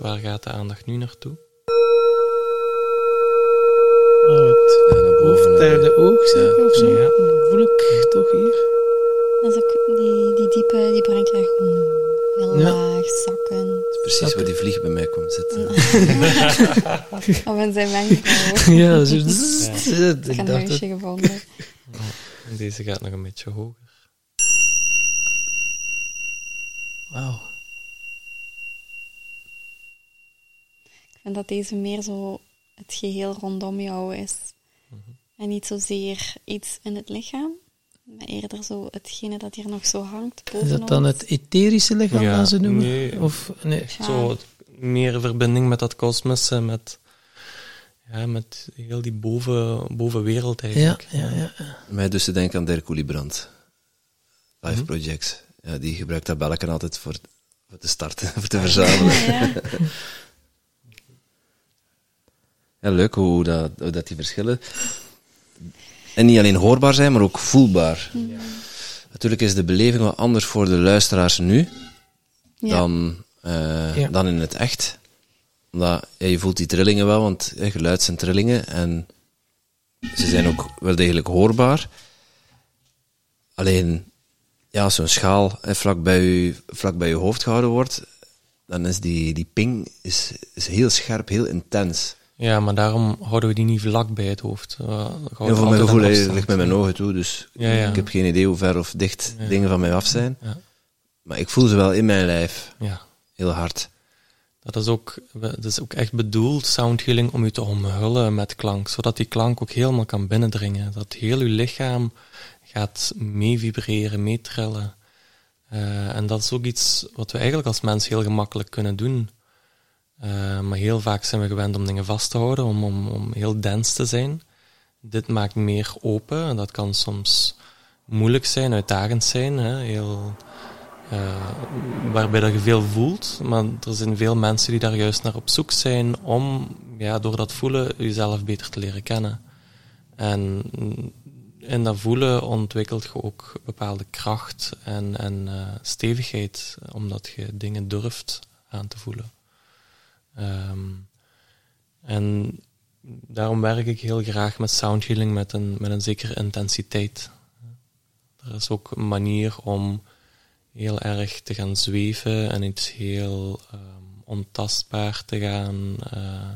Waar gaat de aandacht nu naartoe? Nou, het naar boven. hoofd, derde oog, zeker, of zo. Ja. Voel ik toch hier. Dat is ook die, die diepe, die brengt je echt gewoon heel Ja. laag, zakken. Precies waar die vlieg bij mij komt zitten. Of in zijn wenkbrauw. ja, zo. Ja. Ik Ik heb een dacht huisje dat, gevonden. En deze gaat nog een beetje hoger. wauw. Vind dat deze meer zo het geheel rondom jou is. En niet zozeer iets in het lichaam, maar eerder zo hetgene dat hier nog zo hangt Is dat dan het etherische lichaam, Ja, dat ze noemen? nee. Of, nee. Ja. Zo meer verbinding met dat kosmos, met, ja, met heel die boven, bovenwereld Ja, eigenlijk. ja, ja. ja. Mij dus te denken aan Dirk Brandt. Live Mhm. Projects. Ja, die gebruikt dat belletje altijd voor, voor te starten, voor te verzamelen. Ja, leuk hoe dat, hoe dat die verschillen. En niet alleen hoorbaar zijn, maar ook voelbaar. Natuurlijk is de beleving wat anders voor de luisteraars nu ja. dan, eh, Ja. dan in het echt. Omdat ja, je voelt die trillingen wel, want geluid zijn trillingen en ze zijn ook wel degelijk hoorbaar. Alleen, ja, als zo'n schaal eh, vlak, bij je, vlak bij je hoofd gehouden wordt, dan is die, die ping is, is heel scherp, heel intens. Ja, maar daarom houden we die niet vlak bij het hoofd. Uh, Ja, voor mijn gevoel ligt met mijn ogen toe, dus Ja, ja. ik heb geen idee hoe ver of dicht Ja. dingen van mij af zijn. Ja. Maar ik voel ze wel in mijn lijf, Ja, heel hard. dat is ook, dat is ook echt bedoeld, sound healing, om je te omhullen met klank. Zodat die klank ook helemaal kan binnendringen. Dat heel je lichaam gaat mee vibreren. Eh, en dat is ook iets wat we eigenlijk als mens heel gemakkelijk kunnen doen. Eh, maar heel vaak zijn we gewend om dingen vast te houden, om, om, om heel dens te zijn. Dit maakt meer open en dat kan soms moeilijk zijn, uitdagend zijn. Hè? Heel, eh, waarbij dat je veel voelt, maar er zijn veel mensen die daar juist naar op zoek zijn om ja, door dat voelen jezelf beter te leren kennen. En in dat voelen ontwikkelt je ook bepaalde kracht en, en eh, stevigheid, omdat je dingen durft aan te voelen. Ehm, en daarom werk ik heel graag met soundhealing met een, met een zekere intensiteit. Er is ook een manier om heel erg te gaan zweven en iets heel um, ontastbaar te gaan. Uh,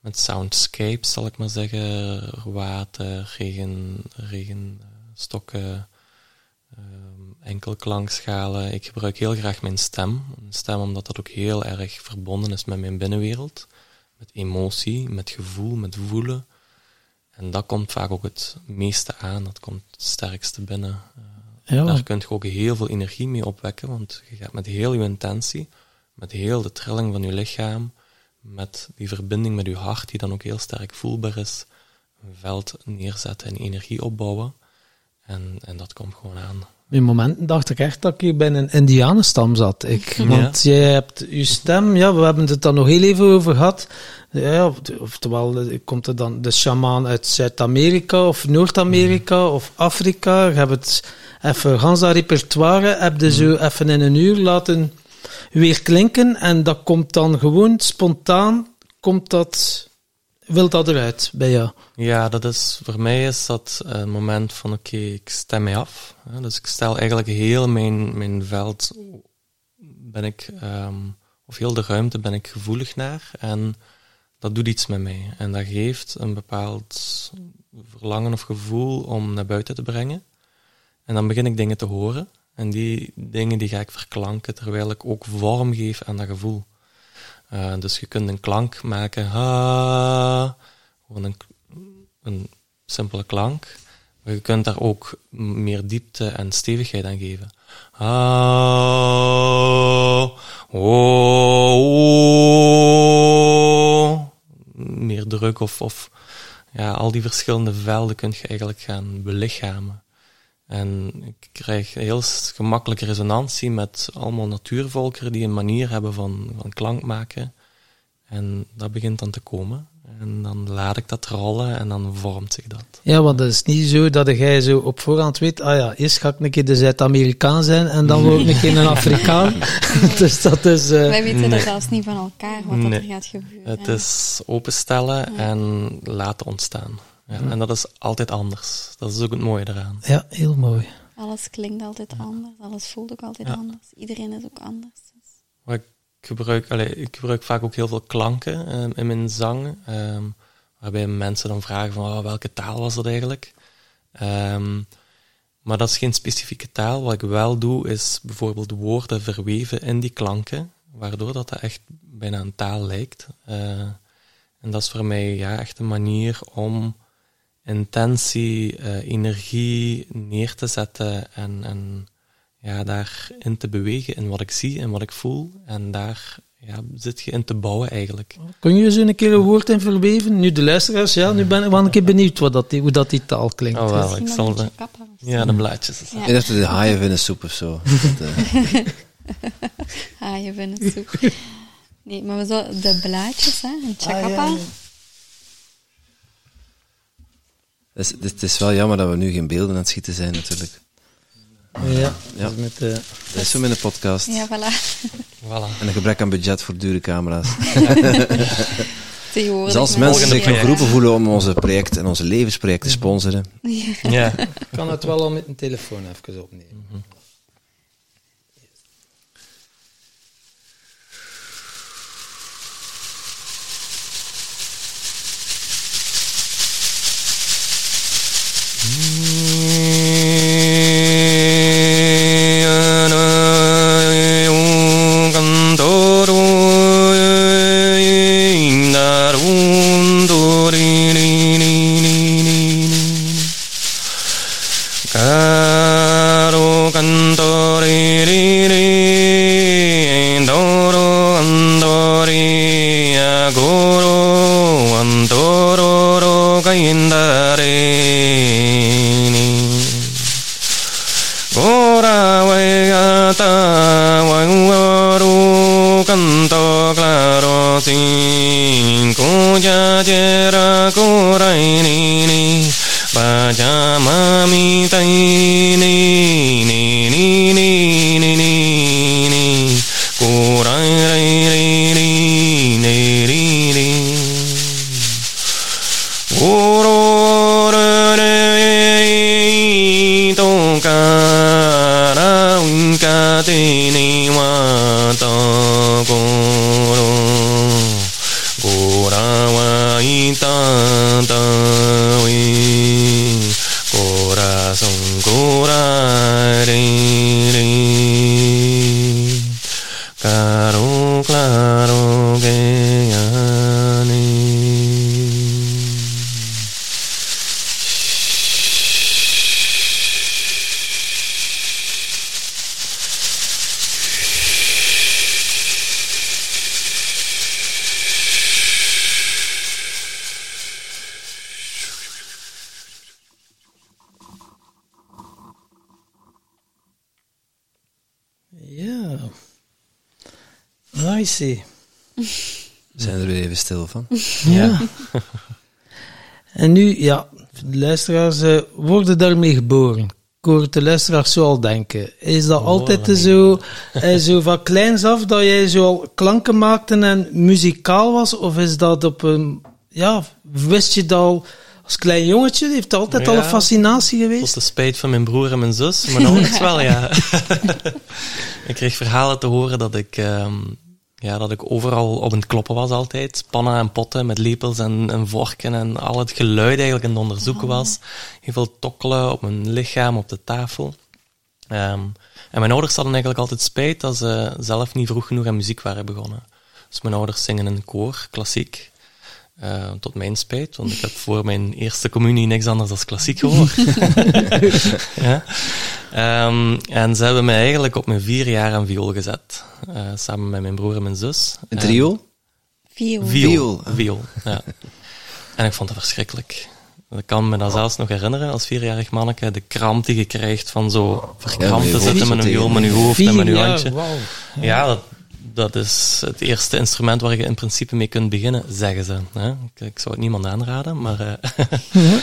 met soundscapes, zal ik maar zeggen. Water, regen, regenstokken, um, enkel klankschalen. Ik gebruik heel graag mijn stem. Een stem omdat dat ook heel erg verbonden is met mijn binnenwereld. Met emotie, met gevoel, met voelen. En dat komt vaak ook het meeste aan. Dat komt het sterkste binnen. Ja. Daar kun je ook heel veel energie mee opwekken, want je gaat met heel je intentie, met heel de trilling van je lichaam, met die verbinding met je hart, die dan ook heel sterk voelbaar is, een veld neerzetten en energie opbouwen. En, en dat komt gewoon aan. In momenten dacht ik echt dat ik bij een Indianenstam zat. Ik, want ja. jij hebt je stem, ja, we hebben het dan nog heel even over gehad. Ja, oftewel, komt er dan de shamaan uit Zuid-Amerika of Noord-Amerika of Afrika? Je hebt het even gans dat repertoire heb je zo even in een uur laten weer klinken en dat komt dan gewoon spontaan, komt dat, wil dat eruit bij jou? Ja, dat is, voor mij is dat een moment van oké, ik stem mij af. Dus ik stel eigenlijk heel mijn, mijn veld, ben ik, um, of heel de ruimte ben ik gevoelig naar en dat doet iets met mij. En dat geeft een bepaald verlangen of gevoel om naar buiten te brengen. En dan begin ik dingen te horen. En die dingen die ga ik verklanken terwijl ik ook vorm geef aan dat gevoel. Uh, dus je kunt een klank maken, ha, gewoon een, een simpele klank. Maar je kunt daar ook meer diepte en stevigheid aan geven. Ha, oh, oh, meer druk of, of ja, al die verschillende velden kun je eigenlijk gaan belichamen. En ik krijg heel gemakkelijk resonantie met allemaal natuurvolkeren die een manier hebben van, van klank maken. En dat begint dan te komen. En dan laat ik dat rollen en dan vormt zich dat. Ja, want het is niet zo dat jij zo op voorhand weet, ah ja, eerst ga ik een keer de Zuid-Amerikaan zijn en dan word ik een keer een Afrikaan. dus dat is... Uh... Wij weten nee. dat zelfs niet van elkaar, wat nee. er gaat gebeuren. Het is openstellen ja. en laten ontstaan. Ja, en dat is altijd anders. Dat is ook het mooie eraan. Ja, heel mooi. Alles klinkt altijd anders, alles voelt ook altijd anders. Iedereen is ook anders. Maar ik gebruik, allez, ik gebruik vaak ook heel veel klanken um, in mijn zang, um, waarbij mensen dan vragen van oh, welke taal was dat eigenlijk. Um, maar dat is geen specifieke taal. Wat ik wel doe, is bijvoorbeeld woorden verweven in die klanken, waardoor dat, dat echt bijna een taal lijkt. Uh, en dat is voor mij ja, echt een manier om intentie, uh, energie neer te zetten en, en ja, daarin te bewegen in wat ik zie en wat ik voel. En daar ja, zit je in te bouwen eigenlijk. Kun je zo een keer een woord in verweven? Nu de luisteraars, ja, nu ben ik wel een keer benieuwd wat dat, hoe dat die taal klinkt. Oh, wel, ik zal de, ja, de blaadjes. Ja. Ik dacht de haaienvinnensoep of zo. haaienvinnensoep. Nee, maar zo de blaadjes, hè, een chakapa. Ah, ja, Het is, het is wel jammer dat we nu geen beelden aan het schieten zijn, natuurlijk. Ja, ja. Dat, is met, uh, dat is zo met een podcast. Ja, voilà. voilà. En een gebrek aan budget voor dure camera's. dus als mensen zich nog geroepen voelen om onze project en onze levensproject te sponsoren. Ja. ja. kan het wel al met een telefoon even opnemen. Mm -hmm. De luisteraars uh, worden daarmee geboren. Ik hoor de luisteraars zo al denken. Is dat altijd zo, uh, zo van kleins af dat jij zo al klanken maakte en muzikaal was? Of is dat op een, ja, wist je dat al als klein jongetje? Heeft dat altijd al een fascinatie geweest? Tot de spijt van mijn broer en mijn zus, maar nog wel, ja. ik kreeg verhalen te horen dat ik... Um, ja, dat ik overal op het kloppen was altijd. Pannen en potten met lepels en, en vorken en al het geluid eigenlijk aan het onderzoeken oh. was. Heel veel tokkelen op mijn lichaam, op de tafel. Um, en mijn ouders hadden eigenlijk altijd spijt dat ze zelf niet vroeg genoeg aan muziek waren begonnen. Dus mijn ouders zingen in een koor, klassiek. Uh, tot mijn spijt, want ik heb voor mijn eerste communie niks anders dan klassiek gehoord. ja. Um, en ze hebben mij eigenlijk op mijn vier jaar aan viool gezet. Uh, samen met mijn broer en mijn zus. Een trio? Viool. Viool. Viool, ja. En ik vond het verschrikkelijk. Ik kan me dat zelfs nog herinneren, als vierjarig manneke, de kramp die je krijgt van zo verkrampt te zitten met een viool met je hoofd en met je handje. Wow. Ja, dat, dat is het eerste instrument waar je in principe mee kunt beginnen, zeggen ze. Ik, ik zou het niemand aanraden, maar uh,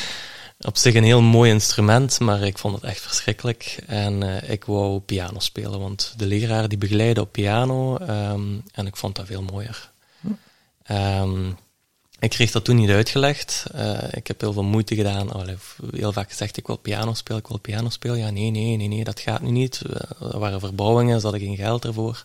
op zich een heel mooi instrument, maar ik vond het echt verschrikkelijk. En uh, ik wou piano spelen, want de leraar die begeleidde op piano um, en ik vond dat veel mooier. Um, ik kreeg dat toen niet uitgelegd. Uh, ik heb heel veel moeite gedaan. Oh, heel vaak gezegd, ik wil piano spelen, ik wil piano spelen. Ja, nee, nee, nee, nee, dat gaat nu niet. Er waren verbouwingen, ze hadden geen geld ervoor.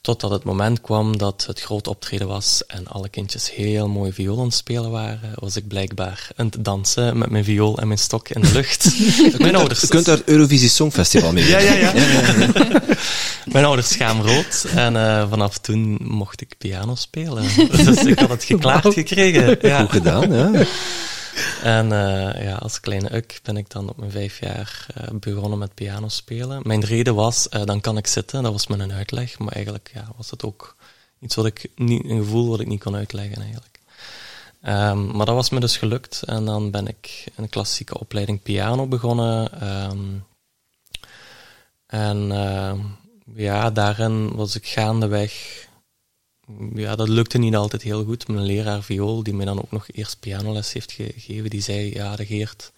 Totdat het moment kwam dat het groot optreden was en alle kindjes heel mooi violen spelen waren, was ik blijkbaar aan het dansen met mijn viool en mijn stok in de lucht. mijn ouders... Je kunt daar Eurovisie Songfestival mee ja, ja, ja, ja. mijn ouders schaamrood en uh, vanaf toen mocht ik piano spelen. Dus ik had het geklaard gekregen. Ja. Goed gedaan, ja. En uh, ja, als kleine uk ben ik dan op mijn vijf jaar uh, begonnen met piano spelen. Mijn reden was, uh, dan kan ik zitten. Dat was mijn uitleg. Maar eigenlijk ja, was het ook iets wat ik niet, een gevoel wat ik niet kon uitleggen eigenlijk. Um, maar dat was me dus gelukt. En dan ben ik een klassieke opleiding piano begonnen. Um, en ja, daarin was ik gaandeweg ja, dat lukte niet altijd heel goed. Mijn leraar viool, die mij dan ook nog eerst pianoles heeft gegeven, die zei, ja, de Geert,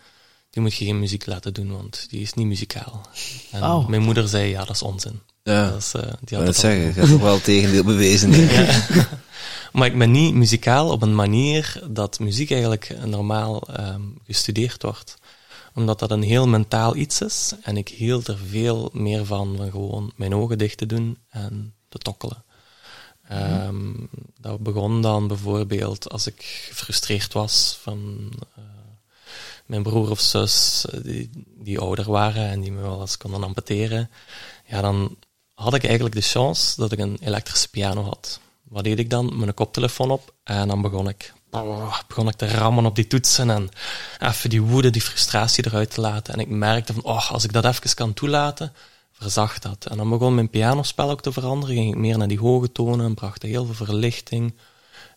die moet je geen muziek laten doen, want die is niet muzikaal. En oh. mijn moeder zei, ja, dat is onzin. Ja, dat is, uh, die had dat zeggen, je hebt toch wel tegendeel bewezen. ja. maar ik ben niet muzikaal op een manier dat muziek eigenlijk normaal um, gestudeerd wordt omdat dat een heel mentaal iets is. En ik hield er veel meer van, van gewoon mijn ogen dicht te doen en te tokkelen. Um, dat begon dan bijvoorbeeld als ik gefrustreerd was van uh, mijn broer of zus eh, die, die ouder waren en die me wel eens konden amputeren. Ja, dan had ik eigenlijk de chance dat ik een elektrische piano had. Wat deed ik dan? Mijn koptelefoon op en dan begon ik, begon ik te rammen op die toetsen en even die woede, die frustratie eruit te laten. En ik merkte van, oh, als ik dat even kan toelaten, verzacht dat. En dan begon mijn pianospel ook te veranderen, ging ik meer naar die hoge tonen en bracht heel veel verlichting.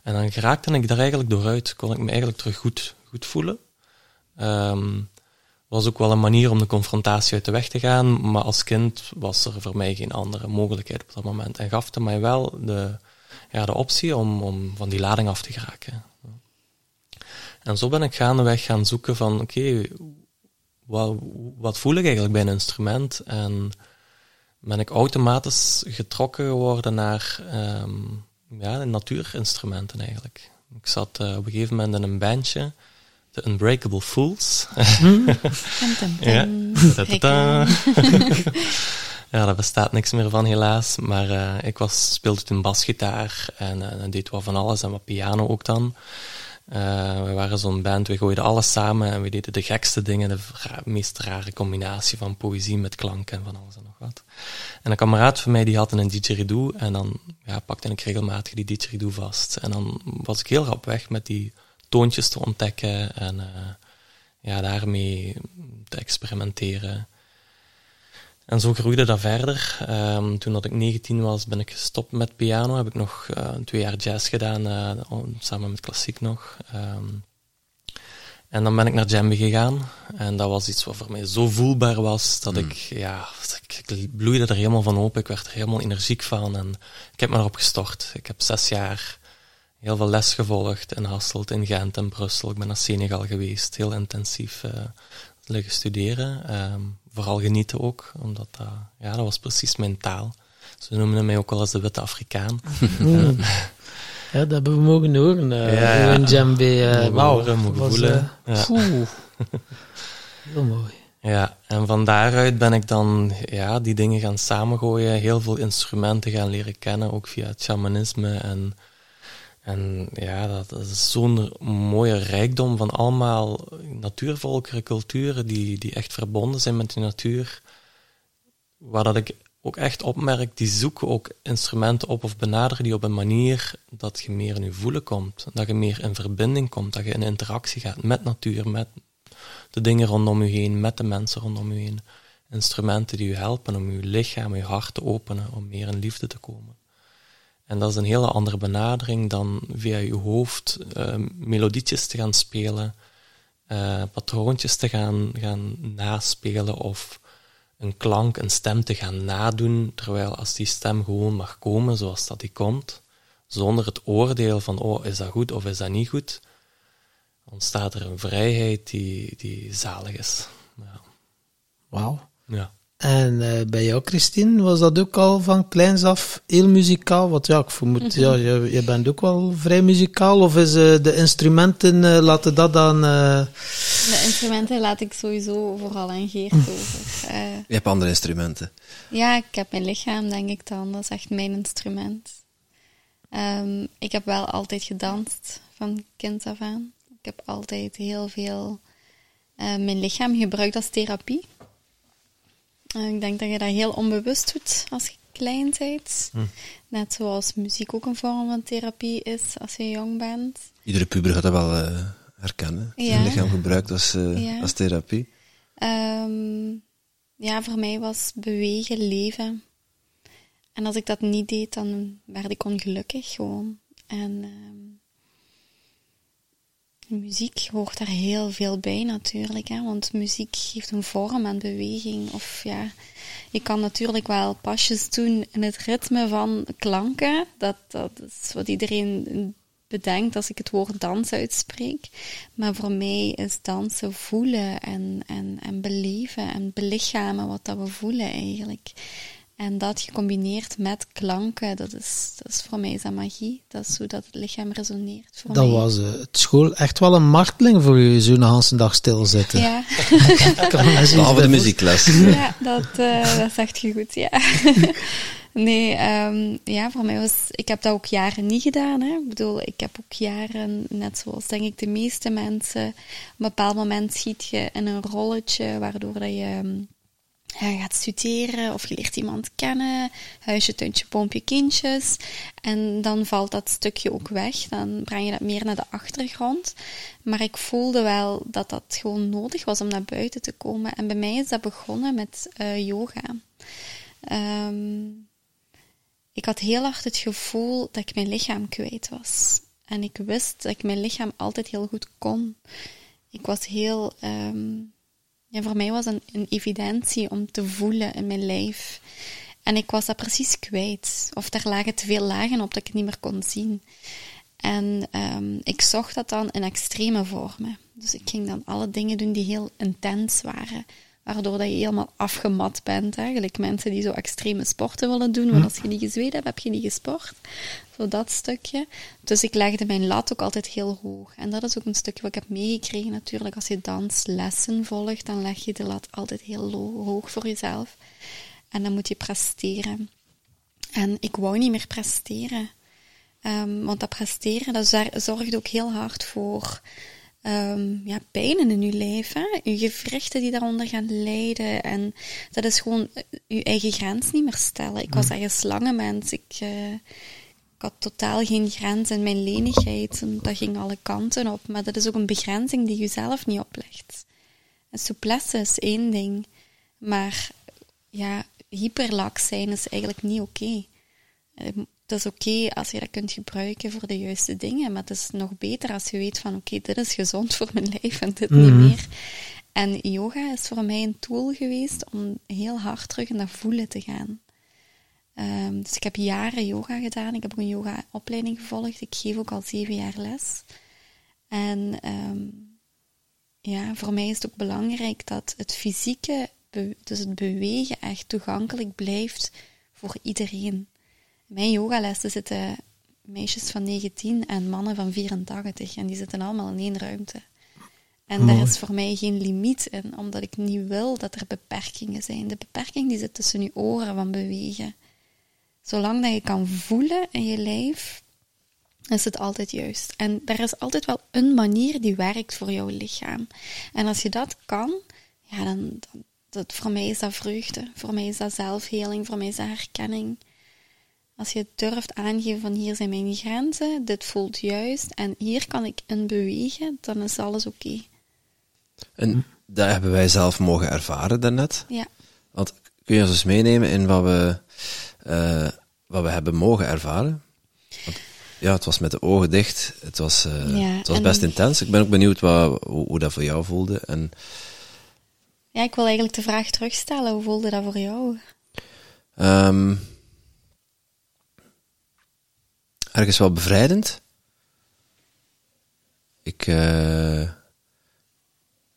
En dan geraakte ik daar eigenlijk dooruit, kon ik me eigenlijk terug goed, goed voelen. Um, was ook wel een manier om de confrontatie uit de weg te gaan, maar als kind was er voor mij geen andere mogelijkheid op dat moment. En gaf het mij wel de, ja, de optie om, om van die lading af te geraken. En zo ben ik gaandeweg gaan zoeken van, oké, wat, wat voel ik eigenlijk bij een instrument? En ben ik automatisch getrokken geworden naar um, ja, natuurinstrumenten eigenlijk. Ik zat uh, op een gegeven moment in een bandje, de Unbreakable Fools. Ja. ja, daar bestaat niks meer van helaas. Maar uh, ik was, speelde toen basgitaar en, uh, en deed wat van alles en wat piano ook dan. Uh, we waren zo'n band, we gooiden alles samen en we deden de gekste dingen, de meest rare combinatie van poëzie met klank en van alles en nog wat. En een kameraad van mij die had een didgeridoo en dan ja, pakte ik regelmatig die didgeridoo vast. En dan was ik heel rap weg met die toontjes te ontdekken en uh, ja, daarmee te experimenteren. En zo groeide dat verder. Um, toen dat ik 19 was, ben ik gestopt met piano. Heb ik nog uh, twee jaar jazz gedaan, uh, samen met klassiek nog. Um, En dan ben ik naar Djembe gegaan. En dat was iets wat voor mij zo voelbaar was, dat ik, ja, ik, ik, bloeide er helemaal van open. Ik werd er helemaal energiek van en ik heb me erop gestort. Ik heb zes jaar heel veel les gevolgd in Hasselt, in Gent en Brussel. Ik ben naar Senegal geweest, heel intensief uh, liggen studeren. Um, vooral genieten ook, omdat dat, ja, dat was precies mijn taal. Ze noemden mij ook wel als de witte Afrikaan. Mm. Ja, dat hebben we mogen horen. Uh, ja, in Djembe. Wauw. Mogen voelen. Uh, ja. Heel mooi. Ja, en van daaruit ben ik dan ja, die dingen gaan samengooien, heel veel instrumenten gaan leren kennen, ook via het shamanisme. En, en ja, dat, is zo'n mooie rijkdom van allemaal natuurvolkeren, culturen die, die echt verbonden zijn met de natuur. Waar dat ik ook echt opmerk, die zoeken ook instrumenten op of benaderen die op een manier dat je meer in je voelen komt. Dat je meer in verbinding komt, dat je in interactie gaat met natuur, met de dingen rondom je heen, met de mensen rondom je heen. Instrumenten die je helpen om je lichaam, je hart te openen, om meer in liefde te komen. En dat is een hele andere benadering dan via je hoofd uh, melodietjes te gaan spelen, uh, patroontjes te gaan, gaan naspelen of een klank, een stem te gaan nadoen, terwijl als die stem gewoon mag komen zoals dat die komt, zonder het oordeel van, oh, is dat goed of is dat niet goed, ontstaat er een vrijheid die, die zalig is. Ja. Wauw. Ja. En uh, bij jou, Christine, was dat ook al van kleins af heel muzikaal? Want ja, ik vermoed, mm -hmm. ja, je, je, bent ook wel vrij muzikaal. Of is uh, de instrumenten, uh, laten dat dan... De instrumenten laat ik sowieso vooral aan Geert over. je hebt andere instrumenten? Ja, ik heb mijn lichaam, denk ik dan. Dat is echt mijn instrument. Um, ik heb wel altijd gedanst, van kind af aan. Ik heb altijd heel veel mijn lichaam gebruikt als therapie. Uh, ik denk dat je dat heel onbewust doet als je klein bent. Hm. Net zoals muziek ook een vorm van therapie is als je jong bent. Iedere puber gaat dat wel uh, herkennen. Ja. Zijn lichaam gebruikt als, uh, ja. als therapie. Um, ja, voor mij was bewegen, leven. En als ik dat niet deed, dan werd ik ongelukkig gewoon. En um, Muziek hoort daar heel veel bij natuurlijk, hè? want muziek geeft een vorm aan beweging. Of ja, je kan natuurlijk wel pasjes doen in het ritme van klanken. Dat, dat is wat iedereen bedenkt als ik het woord dans uitspreek. Maar voor mij is dansen voelen en, en, en beleven en belichamen wat dat we voelen eigenlijk. En dat gecombineerd met klanken, dat is, dat is voor mij zijn magie. Dat is hoe dat het lichaam resoneert. Voor dat mij. was uh, het school echt wel een marteling voor je zo'n hele dag stilzitten. Ja. Behalve de muziekles. Ja, dat, uh, dat zegt je goed, ja. nee, um, ja, voor mij was... Ik heb dat ook jaren niet gedaan, hè. Ik bedoel, ik heb ook jaren, net zoals denk ik de meeste mensen, op een bepaald moment schiet je in een rolletje, waardoor dat je... Um, je gaat studeren of je leert iemand kennen, huisje, tuintje, boompje, kindjes. En dan valt dat stukje ook weg. Dan breng je dat meer naar de achtergrond. Maar ik voelde wel dat dat gewoon nodig was om naar buiten te komen. En bij mij is dat begonnen met uh, yoga. Um, ik had heel hard het gevoel dat ik mijn lichaam kwijt was. En ik wist dat ik mijn lichaam altijd heel goed kon. Ik was heel... Um, ja, voor mij was een, een evidentie om te voelen in mijn lijf. En ik was dat precies kwijt. Of er lagen te veel lagen op dat ik het niet meer kon zien. En um, ik zocht dat dan in extreme vormen. Dus ik ging dan alle dingen doen die heel intens waren. Waardoor dat je helemaal afgemat bent. Eigenlijk mensen die zo extreme sporten willen doen. Want als je niet gezweet hebt, heb je niet gesport. Zo dat stukje. Dus ik legde mijn lat ook altijd heel hoog. En dat is ook een stukje wat ik heb meegekregen natuurlijk. Als je danslessen volgt, dan leg je de lat altijd heel hoog voor jezelf. En dan moet je presteren. En ik wou niet meer presteren. Um, want dat presteren, dat zorgt ook heel hard voor um, ja, pijn in je lijf. Hè? Je gewrichten die daaronder gaan lijden. En dat is gewoon je eigen grens niet meer stellen. Ik was echt een slangenmens. Ik, uh, ik had totaal geen grens in mijn lenigheid. Dat ging alle kanten op. Maar dat is ook een begrenzing die je zelf niet oplegt. En souplesse is één ding. Maar ja, hyperlak zijn is eigenlijk niet oké. Okay. het is oké als je dat kunt gebruiken voor de juiste dingen, maar het is nog beter als je weet van oké, dit is gezond voor mijn lijf en dit niet meer. En yoga is voor mij een tool geweest om heel hard terug in dat voelen te gaan. Ehm, dus ik heb jaren yoga gedaan. Ik heb ook een yoga-opleiding gevolgd. Ik geef ook al zeven jaar les. En ehm, ja, voor mij is het ook belangrijk dat het fysieke, dus het bewegen, echt toegankelijk blijft voor iedereen. In mijn yogalessen zitten meisjes van 19 en mannen van 84 en die zitten allemaal in één ruimte. En daar is voor mij geen limiet in, omdat ik niet wil dat er beperkingen zijn. De beperking die zit tussen je oren van bewegen. Zolang dat je kan voelen in je lijf, is het altijd juist. En er is altijd wel een manier die werkt voor jouw lichaam. En als je dat kan, ja, dan, dan dat, voor mij is dat vreugde. Voor mij is dat zelfheling. Voor mij is dat herkenning. Als je durft aangeven van hier zijn mijn grenzen, dit voelt juist en hier kan ik in bewegen, dan is alles oké. En dat hebben wij zelf mogen ervaren daarnet. Ja. Want kun je ons eens meenemen in wat we, uh, wat we hebben mogen ervaren? Want, ja, het was met de ogen dicht. Het was, uh, ja, het was best intens. Ik ben ook benieuwd wat, hoe, hoe, dat voor jou voelde. En, ja, ik wil eigenlijk de vraag terugstellen. Hoe voelde dat voor jou? Um, ergens wel bevrijdend. Ik, uh,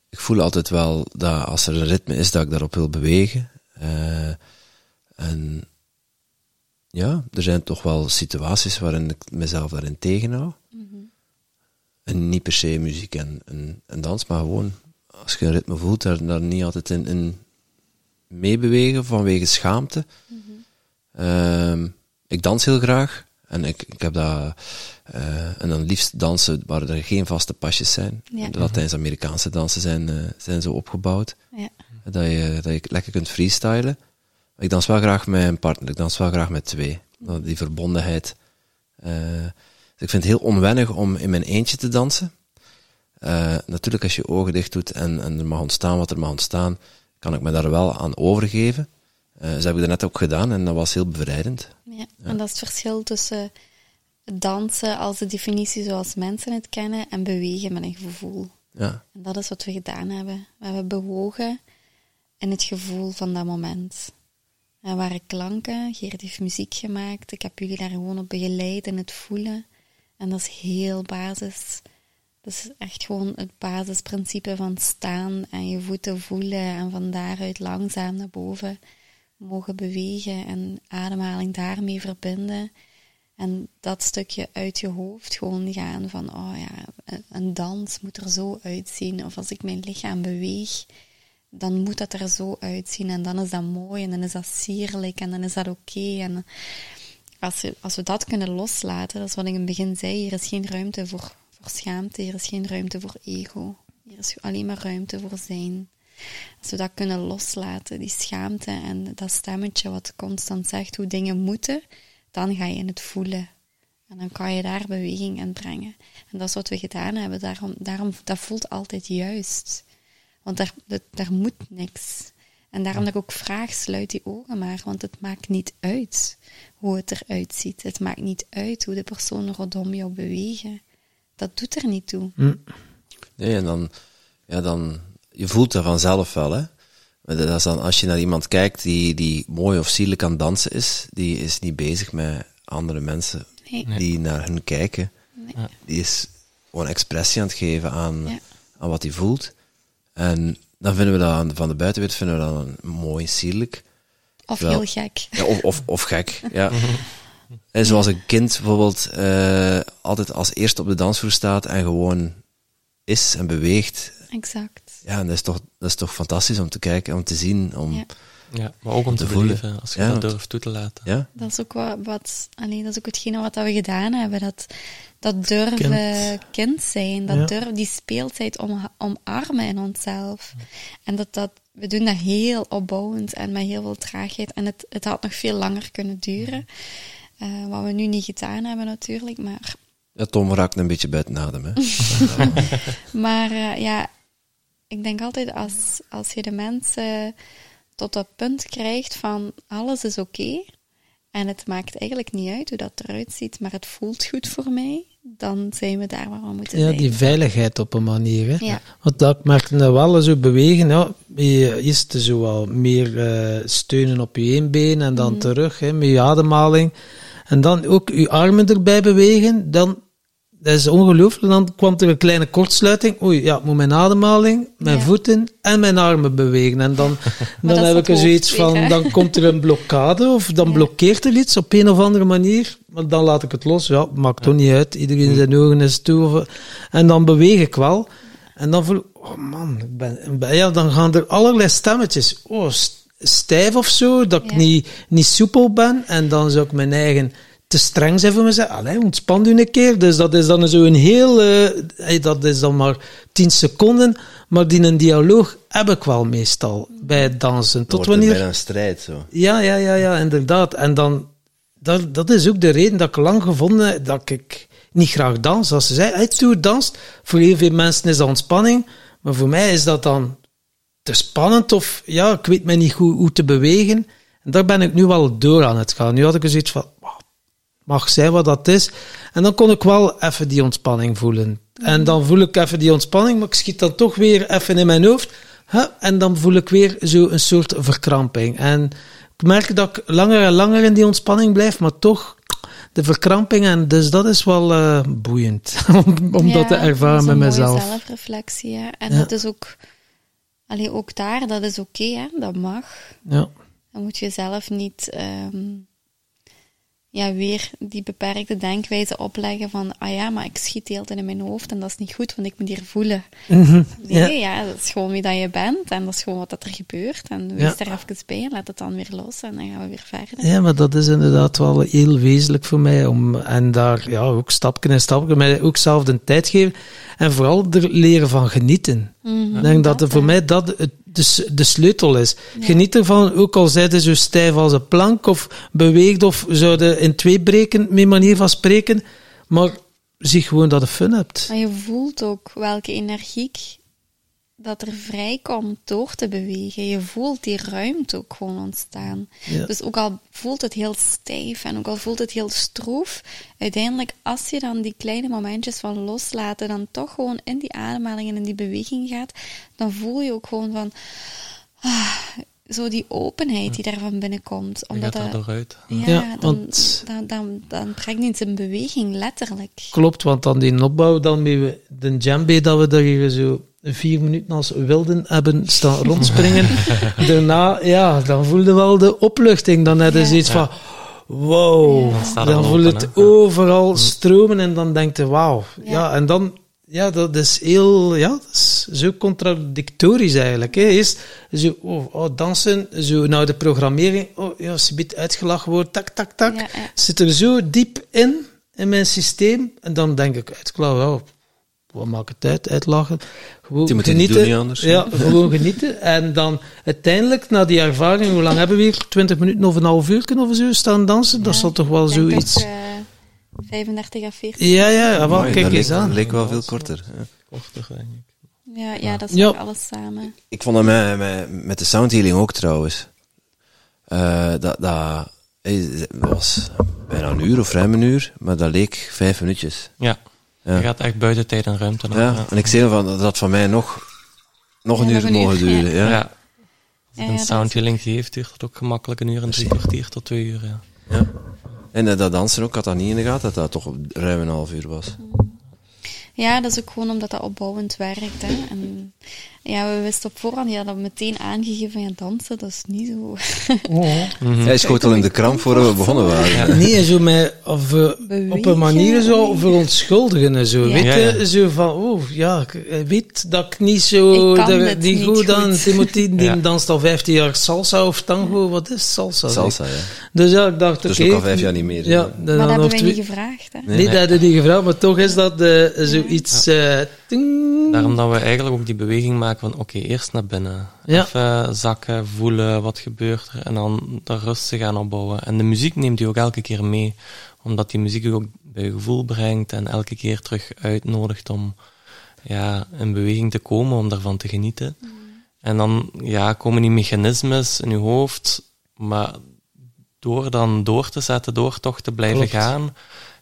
ik voel altijd wel dat als er een ritme is, dat ik daarop wil bewegen. Uh, en ja, er zijn toch wel situaties waarin ik mezelf daarin tegenhoud. Mm -hmm. En niet per se muziek en, en, en, dans, maar gewoon als je een ritme voelt, daar, daar niet altijd in, in meebewegen vanwege schaamte. Mm -hmm. uh, ik dans heel graag. En ik, ik heb dat, uh, en dan liefst dansen waar er geen vaste pasjes zijn. Ja. De Latijns-Amerikaanse dansen zijn, uh, zijn zo opgebouwd. Ja. Dat, je, dat je lekker kunt freestylen. Ik dans wel graag met een partner, ik dans wel graag met twee. Die verbondenheid. Uh, dus ik vind het heel onwennig om in mijn eentje te dansen. natuurlijk, als je ogen dicht doet en, en er mag ontstaan wat er mag ontstaan, kan ik me daar wel aan overgeven. Uh, dus heb ik dat net ook gedaan en dat was heel bevrijdend. Ja, en dat is het verschil tussen dansen als de definitie zoals mensen het kennen en bewegen met een gevoel. Ja. En dat is wat we gedaan hebben. We hebben bewogen in het gevoel van dat moment. Er waren klanken, Geert heeft muziek gemaakt, ik heb jullie daar gewoon op begeleid in het voelen. En dat is heel basis. Dat is echt gewoon het basisprincipe van staan en je voeten voelen en van daaruit langzaam naar boven mogen bewegen en ademhaling daarmee verbinden. En dat stukje uit je hoofd gewoon gaan van, oh ja, een dans moet er zo uitzien. Of als ik mijn lichaam beweeg, dan moet dat er zo uitzien. En dan is dat mooi en dan is dat sierlijk en dan is dat oké. En als, als we dat kunnen loslaten, dat is wat ik in het begin zei, hier is geen ruimte voor, voor schaamte, hier is geen ruimte voor ego. Hier is alleen maar ruimte voor zijn. Als we dat kunnen loslaten, die schaamte en dat stemmetje wat constant zegt hoe dingen moeten, dan ga je in het voelen. En dan kan je daar beweging in brengen. En dat is wat we gedaan hebben. Daarom, daarom dat voelt altijd juist. Want daar, dat, daar moet niks. En daarom dat ik ook vraag, sluit die ogen maar. Want het maakt niet uit hoe het eruit ziet. Het maakt niet uit hoe de personen rondom jou bewegen. Dat doet er niet toe. Hm. Nee, en dan, ja, dan je voelt dat vanzelf wel, hè. Dat is dan, als je naar iemand kijkt die, die mooi of zielig aan dansen is, die is niet bezig met andere mensen die naar hen kijken. Nee. Die is gewoon expressie aan het geven aan, aan wat hij voelt. En dan vinden we dat van de buitenwereld vinden we dat mooi, zielig. Of heel gek. Ja, of, of, of gek, ja. En zoals een kind bijvoorbeeld uh, altijd als eerste op de dansvloer staat en gewoon is en beweegt. Exact. Ja, en dat is toch, dat is toch fantastisch om te kijken, om te zien, om... Ja. Ja, maar ook om te, te voelen, als je ja, dat durft toe te laten. Ja? Dat is ook wat, wat alleen, dat is ook hetgene wat we gedaan hebben. Dat, dat durven kind, zijn, dat ja. durven, die speeltijd om, omarmen in onszelf. En dat, dat, we doen dat heel opbouwend en met heel veel traagheid. En het, het had nog veel langer kunnen duren. Uh, wat we nu niet gedaan hebben natuurlijk, maar... Ja, Tom raakt een beetje buiten adem, hè. maar uh, ja, ik denk altijd als, als je de mensen tot dat punt krijgt van alles is oké. En het maakt eigenlijk niet uit hoe dat eruit ziet, maar het voelt goed voor mij, dan zijn we daar waar we moeten Ja, zijn. die veiligheid op een manier. Hè? Ja. Want dat nou wel zo bewegen. Ja, je is te zo meer eh, steunen op je één been en dan terug hè, met je ademhaling. En dan ook je armen erbij bewegen. Dan, dat is ongelooflijk. Dan kwam er een kleine kortsluiting. Oei, ja, ik moet mijn ademhaling, mijn Ja. voeten en mijn armen bewegen. En dan, dan heb ik er zoiets van, dan komt er een blokkade of dan Ja. blokkeert er iets op een of andere manier. Maar dan laat ik het los. Ja, maakt toch niet uit. Iedereen zijn ogen is toe. En dan beweeg ik wel. En dan voel ik, oh man, ik ben, ben- ja, dan gaan er allerlei stemmetjes. Oh, st- stijf of zo, dat ik niet, niet soepel ben. En dan zou ik mijn eigen te streng zijn voor mezelf. Allee, ontspan u een keer. Dus dat is dan zo een heel, hey, dat is dan maar tien seconden. Maar die een dialoog heb ik wel meestal bij het dansen. Tot wordt er wanneer? een strijd, zo. Ja, ja, ja, ja, inderdaad. En dan, dat, dat is ook de reden dat ik lang gevonden heb dat ik niet graag dans. Als ze zei, hey, Tour danst, voor heel veel mensen is dat ontspanning, maar voor mij is dat dan te spannend of ja, ik weet mij niet goed hoe te bewegen. En daar ben ik nu wel door aan het gaan. Nu had ik er zoiets van, "Wauw, mag zijn wat dat is. En dan kon ik wel even die ontspanning voelen. En dan voel ik even die ontspanning, maar ik schiet dan toch weer even in mijn hoofd. Huh, en dan voel ik weer zo een soort verkramping. En ik merk dat ik langer en langer in die ontspanning blijf, maar toch de verkramping. En dus dat is wel eh, boeiend om, om dat te ervaren met dat is een mezelf. mooie zelfreflectie, hè. En Ja. dat is ook... Allee, ook daar, dat is oké, hè. Dat mag. Ja. Dan moet je zelf niet ehm, ja, weer die beperkte denkwijze opleggen van ah ja, maar ik schiet de hele tijd in mijn hoofd en dat is niet goed, want ik moet hier voelen. Mhm. Nee, ja. ja. dat is gewoon wie dat je bent en dat is gewoon wat dat er gebeurt. En wees Ja. er even bij en laat het dan weer los en dan gaan we weer verder. Ja, maar dat is inderdaad wel heel wezenlijk voor mij. Om, en daar ja, ook stapje en stapje, mij ook zelf de tijd geven. En vooral er leren van genieten. Mhm, Ik denk dat voor mij dat het- de, de sleutel is. Geniet ervan, ook al zijt je zo stijf als een plank, of beweegt, of zouden in twee breken, met manier van spreken. Maar zie gewoon dat je fun hebt. Maar je voelt ook welke energiek dat er vrijkomt door te bewegen. Je voelt die ruimte ook gewoon ontstaan. Ja. Dus ook al voelt het heel stijf en ook al voelt het heel stroef, uiteindelijk als je dan die kleine momentjes van loslaten, dan toch gewoon in die ademhaling en in die beweging gaat, dan voel je ook gewoon van ah, zo die openheid die daarvan binnenkomt. Je Omdat gaat daar dat, dooruit. ja, Ja, dan, want- dan, dan, dan brengt iets in beweging, letterlijk. Klopt, want dan die opbouw, dan met de djembe, dat we daar hier zo vier minuten als wilden hebben staan rondspringen. Daarna, ja, dan voelde wel de opluchting. Dan had je Ja. zoiets van, wow. Dan Dan wel voel je open, het overal stromen en dan denkt je, wauw. Ja. En dan, ja, dat is heel, ja, dat is zo contradictorisch eigenlijk. Hè. Eerst zo, oh, oh, dansen, zo nou de programmering, oh ja, als je biedt uitgelachen wordt, tak, tak, tak. Ja, ja. Zit er zo diep in, in mijn systeem. En dan denk ik, uitklaar, ja, wat maakt het uit, uitlachen. Gewoon het genieten. niet anders. Ja, gewoon genieten. En dan uiteindelijk, na die ervaring, hoe lang hebben we hier? 20 minuten of een half uur of zo staan dansen? Dat zal toch wel zoiets... dat, eh, 35 à 40. Ja, ja, ja, wel, Mooi, kijk dat eens leek, aan. leek wel veel korter. ja. Korter, denk ik. Ja, ja, dat is Ja. alles samen. Ik vond dat met, met, met de soundhealing ook trouwens. Eh, dat, dat, dat was bijna een uur of ruim een uur, maar dat leek vijf minuutjes. Ja. Ja. Je gaat echt buiten tijd en ruimte. naar. Ja, en ik zei van dat dat van mij nog, nog een Ja, uur nog een mogen uur, duren. Ja. Als een soundhealing geeft, duurt het ook gemakkelijk een uur en drie kwartier tot twee uur. Ja. Ja. En eh, dat dansen ook, had dat niet in de gaten, dat dat toch ruim een half uur was. Ja, dat is ook gewoon omdat dat opbouwend werkt. Hè. En ja, we wisten op voorhand, ja, dat meteen aangegeven van ja, dansen, dat is niet zo. Hij schoot al in de kramp voor we begonnen waren. Nee, zo met, of, op een manier zo verontschuldigen en zo. Ja. Weet Ja, je, ja. zo van, oh ja, ik weet dat ik niet zo, Ik kan de- dit die niet goed dan, goed. Timothy, die Ja. danst al 15 jaar salsa of tango, wat is salsa? Salsa, ja. Dus ja, ik dacht, oké. Dus ook al vijf jaar niet meer. Ja, maar dat hebben wij twee- niet gevraagd. Hè. Nee, Nee. dat hadden die gevraagd, maar toch is dat eh, zoiets... eh, ting. Daarom dat we eigenlijk ook die beweging maken van oké, eerst naar binnen. Ja. Even zakken, voelen, wat gebeurt er. En dan daar rustig aan opbouwen. En de muziek neemt je ook elke keer mee. Omdat die muziek je ook bij je gevoel brengt. En elke keer terug uitnodigt om ja, in beweging te komen, om daarvan te genieten. En dan ja, komen die mechanismes in je hoofd. Maar door dan door te zetten, door toch te blijven Klopt. gaan,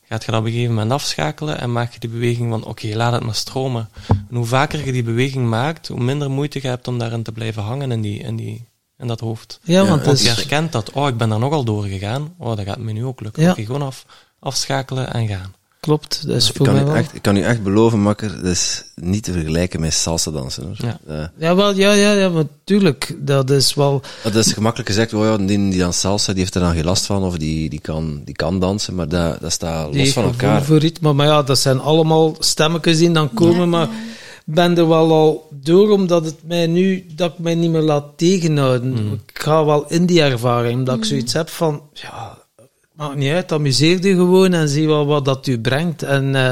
gaat je dat op een gegeven moment afschakelen en maak je die beweging van oké, laat het maar stromen. En hoe vaker je die beweging maakt, hoe minder moeite je hebt om daarin te blijven hangen in, die, in, die, in dat hoofd. Ja, want Want je herkent dat, oh, ik ben daar nogal doorgegaan, oh, dat gaat me nu ook lukken. Ja. Oké, gewoon af, afschakelen en gaan. Klopt. Dat is Ik voor kan, mij u wel. echt, ik kan u echt beloven, makker, dat is niet te vergelijken met salsa dansen. Hoor. Ja. Eh, Ja, wel, ja, ja, ja, maar tuurlijk, dat is wel... dat is gemakkelijk gezegd, oh ja, die, die dan salsa, die heeft er dan geen last van, of die, die, kan, die kan dansen, maar dat, dat staat Die los van elkaar. voor ritme, maar ja, dat zijn allemaal stemmetjes die dan komen, maar ik ben er wel al door, omdat het mij nu, dat ik mij niet meer laat tegenhouden. Ik ga wel in die ervaring, omdat ik zoiets heb van, ja, maakt niet uit, amuseer je gewoon en zie wel wat dat u brengt. En eh,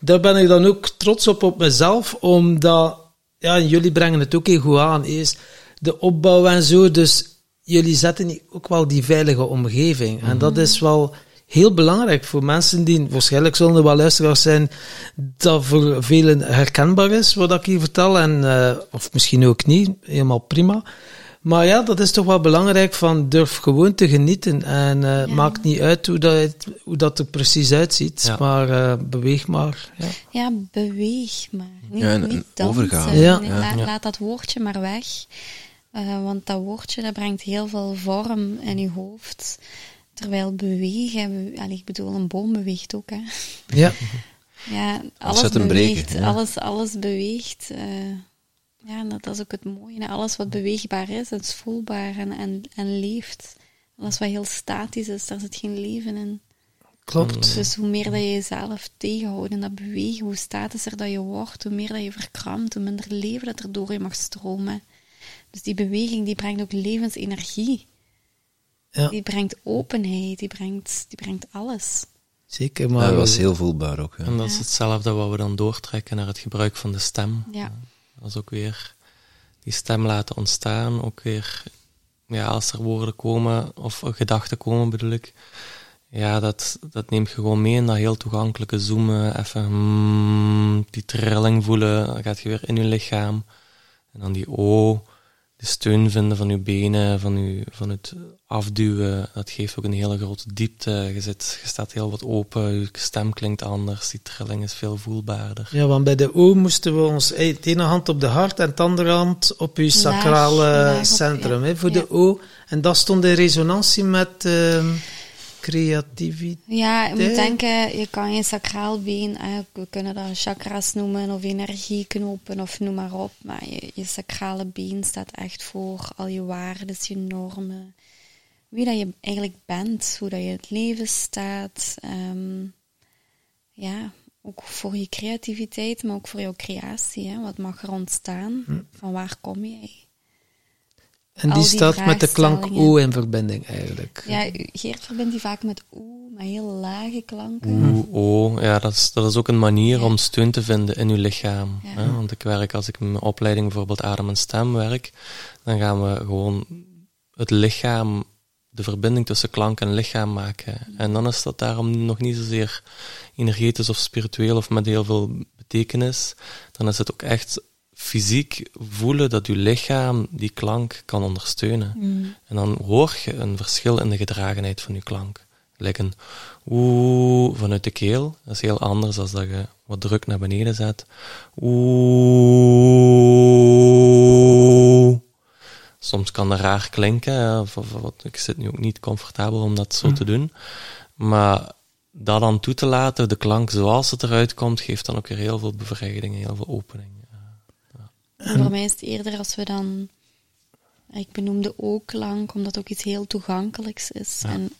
daar ben ik dan ook trots op op mezelf, omdat, ja, en jullie brengen het ook heel goed aan, is de opbouw en zo, dus jullie zetten ook wel die veilige omgeving. En dat is wel heel belangrijk voor mensen die, waarschijnlijk zullen er wel luisteraars zijn, dat voor velen herkenbaar is, wat ik hier vertel, en, eh, of misschien ook niet, helemaal prima. Maar ja, dat is toch wel belangrijk van durf gewoon te genieten en eh, Ja. maakt niet uit hoe dat, het- hoe dat er precies uitziet, Ja. maar eh, beweeg maar. Ja. Ja, beweeg maar. Niet, Ja, en- niet overgaan. Ja. Nee, Ja. laat, dat woordje maar weg. Eh, want dat woordje dat brengt heel veel vorm in je hoofd. Terwijl bewegen, we- allee, ik bedoel, een boom beweegt ook. Hè. Ja. Ja, alles beweegt. breken, ja. Alles, alles beweegt. Ja, en dat, is ook het mooie. hè. Alles wat beweegbaar is, dat is voelbaar en, en, en leeft. Alles wat heel statisch is, daar zit geen leven in. Klopt. Dus hoe meer dat je jezelf tegenhoudt en dat bewegen, hoe statischer dat je wordt, hoe meer dat je verkrampt, hoe minder leven dat er door je mag stromen. Dus die beweging die brengt ook levensenergie. Ja, Die brengt openheid, die brengt, die brengt alles. zeker. Ja, Maar dat was heel voelbaar ook. Ja. En dat is hetzelfde wat we dan doortrekken naar het gebruik van de stem. Ja. Is ook weer die stem laten ontstaan. Ook weer, ja, als er woorden komen, of gedachten komen bedoel ik. Ja, dat, dat neemt je gewoon mee in dat heel toegankelijke zoomen. Even mm, die trilling voelen. Dan gaat je weer in je lichaam. En dan die O, de steun vinden van je benen, van, je, van het afduwen. Dat geeft ook een hele grote diepte. Je, zit, je staat heel wat open, je stem klinkt anders. Die trilling is veel voelbaarder. Ja, want bij de O moesten we ons eh, de ene hand op de hart en de andere hand op uw sacrale laag op, centrum ja. voor Ja. de O. En dat stond in resonantie met ehm, creativiteit. Ja, je Nee. moet denken, je kan je sacraal been, eh, we kunnen dat chakras noemen, of energieknopen, of noem maar op. Maar je, je sacrale been staat echt voor al je waarden, je normen. Wie dat je eigenlijk bent, hoe dat je in het leven staat. ehm, ja, ook voor je creativiteit, maar ook voor jouw creatie. Hè? Wat mag er ontstaan? Van waar kom jij? En die die staat met de klank. O in verbinding eigenlijk. Ja, Geert verbindt die vaak met oeh, met heel lage klanken. Oeh, oh, ja, dat is, dat is ook een manier Ja. om steun te vinden in uw lichaam. Ja. Hè? Want ik werk, als ik in mijn opleiding bijvoorbeeld adem en stem werk, dan gaan we gewoon het lichaam, de verbinding tussen klank en lichaam maken. En dan is dat daarom nog niet zozeer energetisch of spiritueel of met heel veel betekenis. Dan is het ook echt fysiek voelen dat uw lichaam die klank kan ondersteunen. Mm. En dan hoor je een verschil in de gedragenheid van je klank. Like een oeh vanuit de keel. Dat is heel anders dan dat je wat druk naar beneden zet. Oeh. Soms kan dat raar klinken. of- of Ik zit nu ook niet comfortabel om dat zo te doen. Maar dat dan toe te laten, de klank zoals het eruit komt, geeft dan ook weer heel veel bevrijding, heel veel opening. En voor mij is het eerder als we dan... Ik benoemde ook klank, omdat het ook iets heel toegankelijks is. Ja. En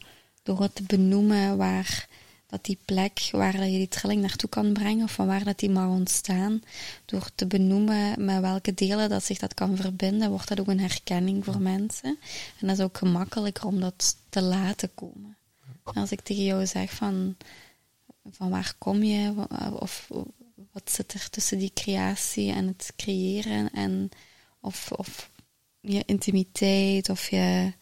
door het te benoemen waar dat die plek, waar je die trilling naartoe kan brengen, of van waar dat die mag ontstaan, door te benoemen met welke delen dat zich dat kan verbinden, wordt dat ook een herkenning voor mensen. En dat is ook gemakkelijker om dat te laten komen. En als ik tegen jou zeg van, van waar kom je, of wat zit er tussen die creatie en het creëren, en of, of je intimiteit, of je,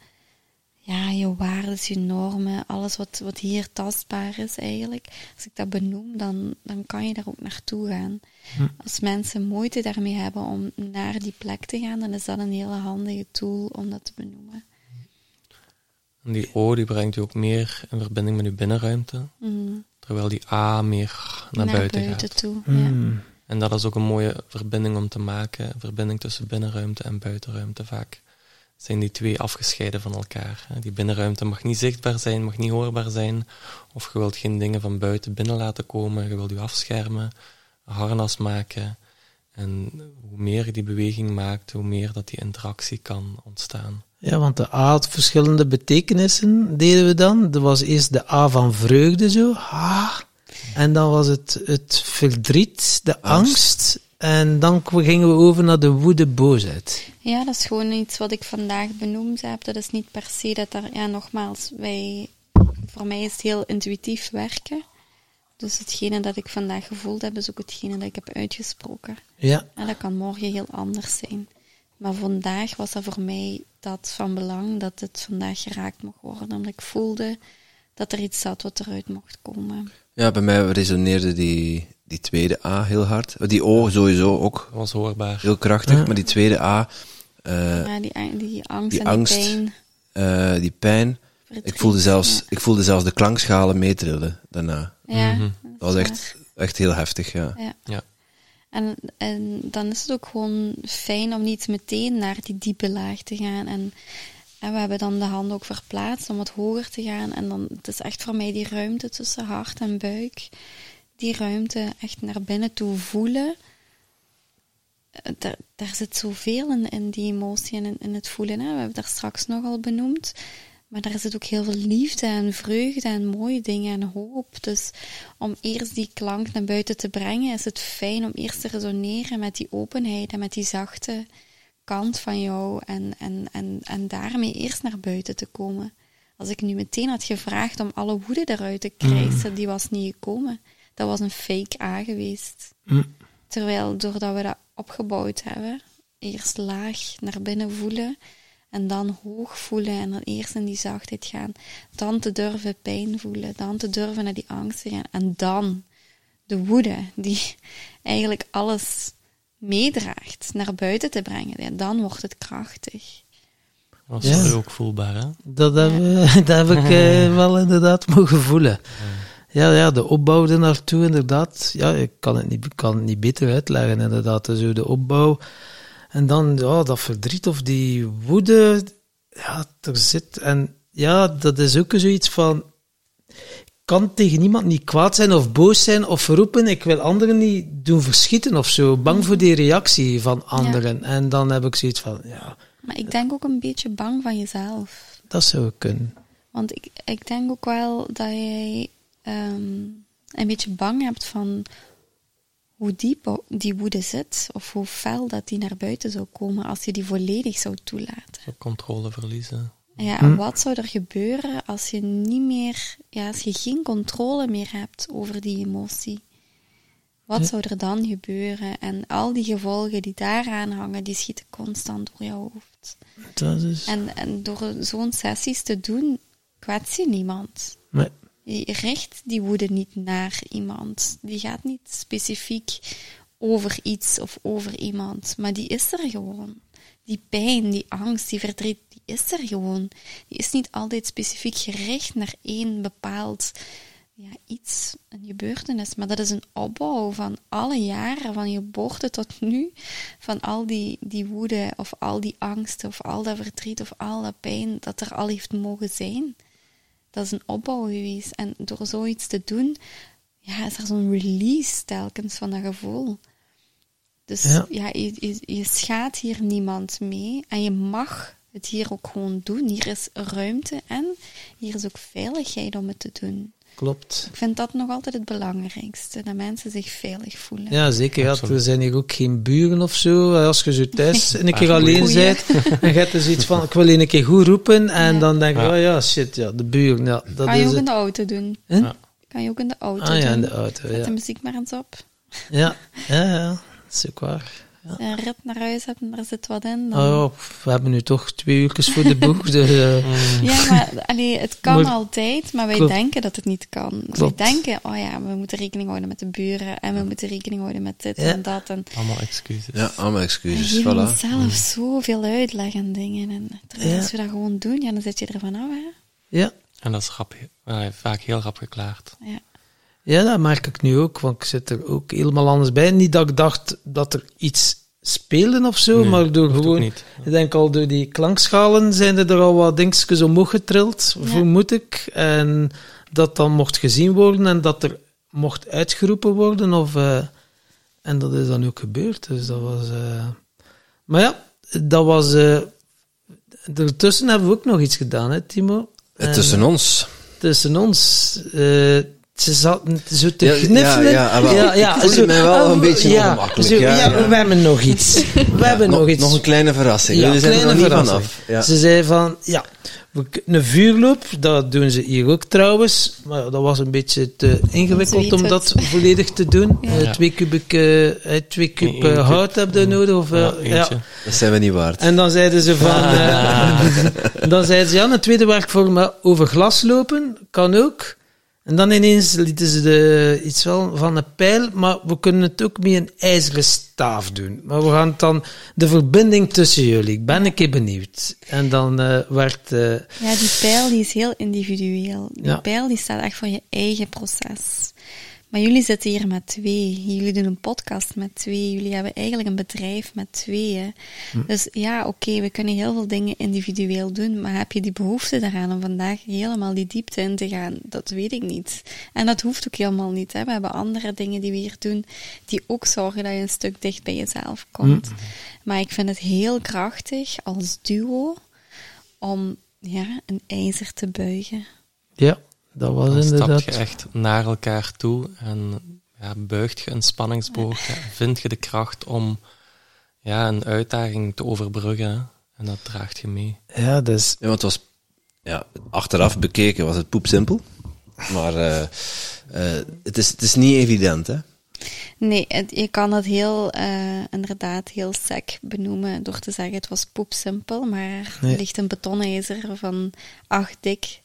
ja, je waarden, je normen, alles wat, wat hier tastbaar is eigenlijk. Als ik dat benoem, dan, dan kan je daar ook naartoe gaan. Als mensen moeite daarmee hebben om naar die plek te gaan, dan is dat een hele handige tool om dat te benoemen. En die O die brengt u ook meer in verbinding met uw binnenruimte, Mm. Terwijl die A meer naar, buiten, gaat. toe. Ja. Hmm. En dat is ook een mooie verbinding om te maken, een verbinding tussen binnenruimte en buitenruimte. Vaak zijn die twee afgescheiden van elkaar. hè. Die binnenruimte mag niet zichtbaar zijn, mag niet hoorbaar zijn, of je wilt geen dingen van buiten binnen laten komen, je wilt je afschermen, een harnas maken. En hoe meer je die beweging maakt, hoe meer dat die interactie kan ontstaan. Ja, want de A had verschillende betekenissen, deden we dan. Er was eerst de A van vreugde, zo. Ah. En dan was het het verdriet, de angst. En dan gingen we over naar de woede, boosheid. Ja, dat is gewoon iets wat ik vandaag benoemd heb. Dat is niet per se dat er, ja, nogmaals, wij, voor mij is het heel intuïtief werken. Dus hetgene dat ik vandaag gevoeld heb, is ook hetgene dat ik heb uitgesproken. Ja, En dat kan morgen heel anders zijn. Maar vandaag was dat voor mij dat van belang dat het vandaag geraakt mocht worden. Omdat ik voelde dat er iets zat wat eruit mocht komen. Ja, bij mij resoneerde die, die tweede A heel hard. Die O sowieso ook Dat was hoorbaar. heel krachtig, Ja. maar die tweede A, eh, ja, die, die angst die en angst, die pijn. eh, die pijn. verdriet, Ik voelde, zelfs, ja. ik voelde zelfs de klankschalen meetrillen daarna. Ja, Mhm. dat Dat was echt, echt heel heftig, ja. Ja. En, en dan is het ook gewoon fijn om niet meteen naar die diepe laag te gaan. En, en we hebben dan de handen ook verplaatst om wat hoger te gaan. En dan, het is echt voor mij die ruimte tussen hart en buik. Die ruimte echt naar binnen toe voelen. Daar, daar zit zoveel in, in die emotie en in, het voelen. Hè. We hebben het daar straks nog al benoemd. Maar daar zit ook heel veel liefde en vreugde en mooie dingen en hoop. Dus om eerst die klank naar buiten te brengen, is het fijn om eerst te resoneren met die openheid en met die zachte kant van jou. En, en, en, en daarmee eerst naar buiten te komen. Als ik nu meteen had gevraagd om alle woede eruit te krijgen, die was niet gekomen. Dat was een fake A geweest. Mm. Terwijl doordat we dat opgebouwd hebben, eerst laag naar binnen voelen en dan hoog voelen en dan eerst in die zachtheid gaan, dan te durven pijn voelen, dan te durven naar die angst te gaan en dan de woede die eigenlijk alles meedraagt naar buiten te brengen. Ja, dan wordt het krachtig. Dat Ja. u ook voelbaar, hè? dat heb, dat heb ik eh, wel inderdaad mogen voelen. Ja, ja, de opbouw er naartoe, inderdaad. Ja, ik kan het niet, ik kan het niet beter uitleggen, inderdaad. Dus zo de opbouw. En dan, ja, dat verdriet of die woede, ja, er zit. En ja, dat is ook zoiets van. Ik kan tegen iemand niet kwaad zijn of boos zijn of roepen. Ik wil anderen niet doen verschieten of zo. Bang voor die reactie van anderen. En dan heb ik zoiets van, ja, Maar ik denk ook een beetje bang van jezelf. dat zou kunnen. Want ik, ik denk ook wel dat jij ehm, een beetje bang hebt van hoe diep die woede zit, of hoe fel dat die naar buiten zou komen als je die volledig zou toelaten. Zo controle verliezen. Ja, en wat zou er gebeuren als je niet meer, ja, als je geen controle meer hebt over die emotie? Wat zou er dan gebeuren? En al die gevolgen die daaraan hangen, die schieten constant door jouw hoofd. Dat is... En, en door zo'n sessies te doen, kwets je niemand. Nee. Je richt die woede niet naar iemand. Die gaat niet specifiek over iets of over iemand, maar die is er gewoon. Die pijn, die angst, die verdriet, die is er gewoon. Die is niet altijd specifiek gericht naar één bepaald ja, iets, een gebeurtenis, maar dat is een opbouw van alle jaren, van je geboorte tot nu, van al die, die woede of al die angsten of al dat verdriet of al dat pijn dat er al heeft mogen zijn. Dat is een opbouw geweest. En door zoiets te doen, ja, is er zo'n release telkens van dat gevoel. Dus Ja. ja, je, je, je schaadt hier niemand mee. En je mag het hier ook gewoon doen. Hier is ruimte en hier is ook veiligheid om het te doen. Klopt. Ik vind dat nog altijd het belangrijkste. Dat mensen zich veilig voelen. Ja, zeker. Ja, er zijn hier ook geen buren of zo. Als je zo thuis een keer Ah, alleen bent, en je hebt dus iets van, ik wil een keer goed roepen, en Ja. dan denk je, Ja. oh ja, shit, ja, de buren, ja, dat kan je is ook in de auto doen. Ja. Kan je ook in de auto Ah ja, doen. in de auto, Zet de ja. muziek maar eens op. Ja, ja, ja, dat is ook waar. Als je een rit naar huis hebt en er zit wat in, dan... Oh, we hebben nu toch twee uurtjes voor de boeg, dus eh, Ja, maar allee, het kan Maar- altijd, maar wij Klopt. denken dat het niet kan. Klopt. Wij denken, oh ja, we moeten rekening houden met de buren en we moeten rekening houden met dit Ja. en dat. En Allemaal excuses. Ja, allemaal we excuses, geven voilà. onszelf zoveel uitleg en dingen. En terwijl Ja. als we dat gewoon doen, ja, dan zit je er vanaf, hè. Ja. En dat is rap, eh, vaak heel rap geklaard. Ja. Ja, dat merk ik nu ook, want ik zit er ook helemaal anders bij. Niet dat ik dacht dat er iets speelde of zo, Nee, maar door gewoon... niet. Ik denk al door die klankschalen zijn er al wat dingetjes omhoog getrild, Ja. vermoed ik. En dat dan mocht gezien worden en dat er mocht uitgeroepen worden. Of, eh, en dat is dan ook gebeurd. Dus dat was... eh, Maar ja, dat was... eh, Ertussen hebben we ook nog iets gedaan, hè, Timo? En- Tussen ons. tussen ons. Ze zaten zo te Ja, ja, ja, ah, wel. Ik voelde zo- mij wel ah, een beetje ja, ongemakkelijk, zo, ja, ja, ja. we hebben nog iets. We hebben nog, nog, iets. nog een kleine verrassing. Ja, Jullie zijn er niet verrassing. vanaf. Ja. Ze zei van, ja, we een vuurloop, dat doen ze hier ook trouwens. Maar dat was een beetje te ingewikkeld om het. dat volledig te doen. Ja. Ja. twee kubik, eh, eh, twee kub eh, hout heb je nodig. Of, Ja, ja. Dat zijn we niet waard. en dan zeiden ze van... dan zeiden ze, ja, een tweede werkvorm maar over glas lopen, kan ook. En dan ineens lieten ze de, iets wel van een pijl, maar we kunnen het ook met een ijzeren staaf doen. Maar we gaan dan de verbinding tussen jullie. Ik ben een keer benieuwd. En dan eh, werd... eh, Ja, die pijl die is heel individueel. Die Ja. pijl die staat echt voor je eigen proces. Maar jullie zitten hier met twee. Jullie doen een podcast met twee. Jullie hebben eigenlijk een bedrijf met tweeën. Hm. Dus ja, oké, we kunnen heel veel dingen individueel doen. Maar heb je die behoefte daaraan om vandaag helemaal die diepte in te gaan? Dat weet ik niet. En dat hoeft ook helemaal niet. Hè. We hebben andere dingen die we hier doen, die ook zorgen dat je een stuk dicht bij jezelf komt. Hm. Maar ik vind het heel krachtig als duo om ja, een ijzer te buigen. ja, dat was Dan stap inderdaad... je echt naar elkaar toe en ja, buigt je een spanningsboog. Ja, vind je de kracht om ja, een uitdaging te overbruggen. En dat draagt je mee. Ja, dus... Ja, want het was, ja, achteraf bekeken was het poepsimpel. Maar eh, eh, het, is, het is niet evident, hè? Nee, het- je kan het heel, eh, inderdaad heel sec benoemen door te zeggen het was poepsimpel, maar er Nee. ligt een betonijzer van acht dik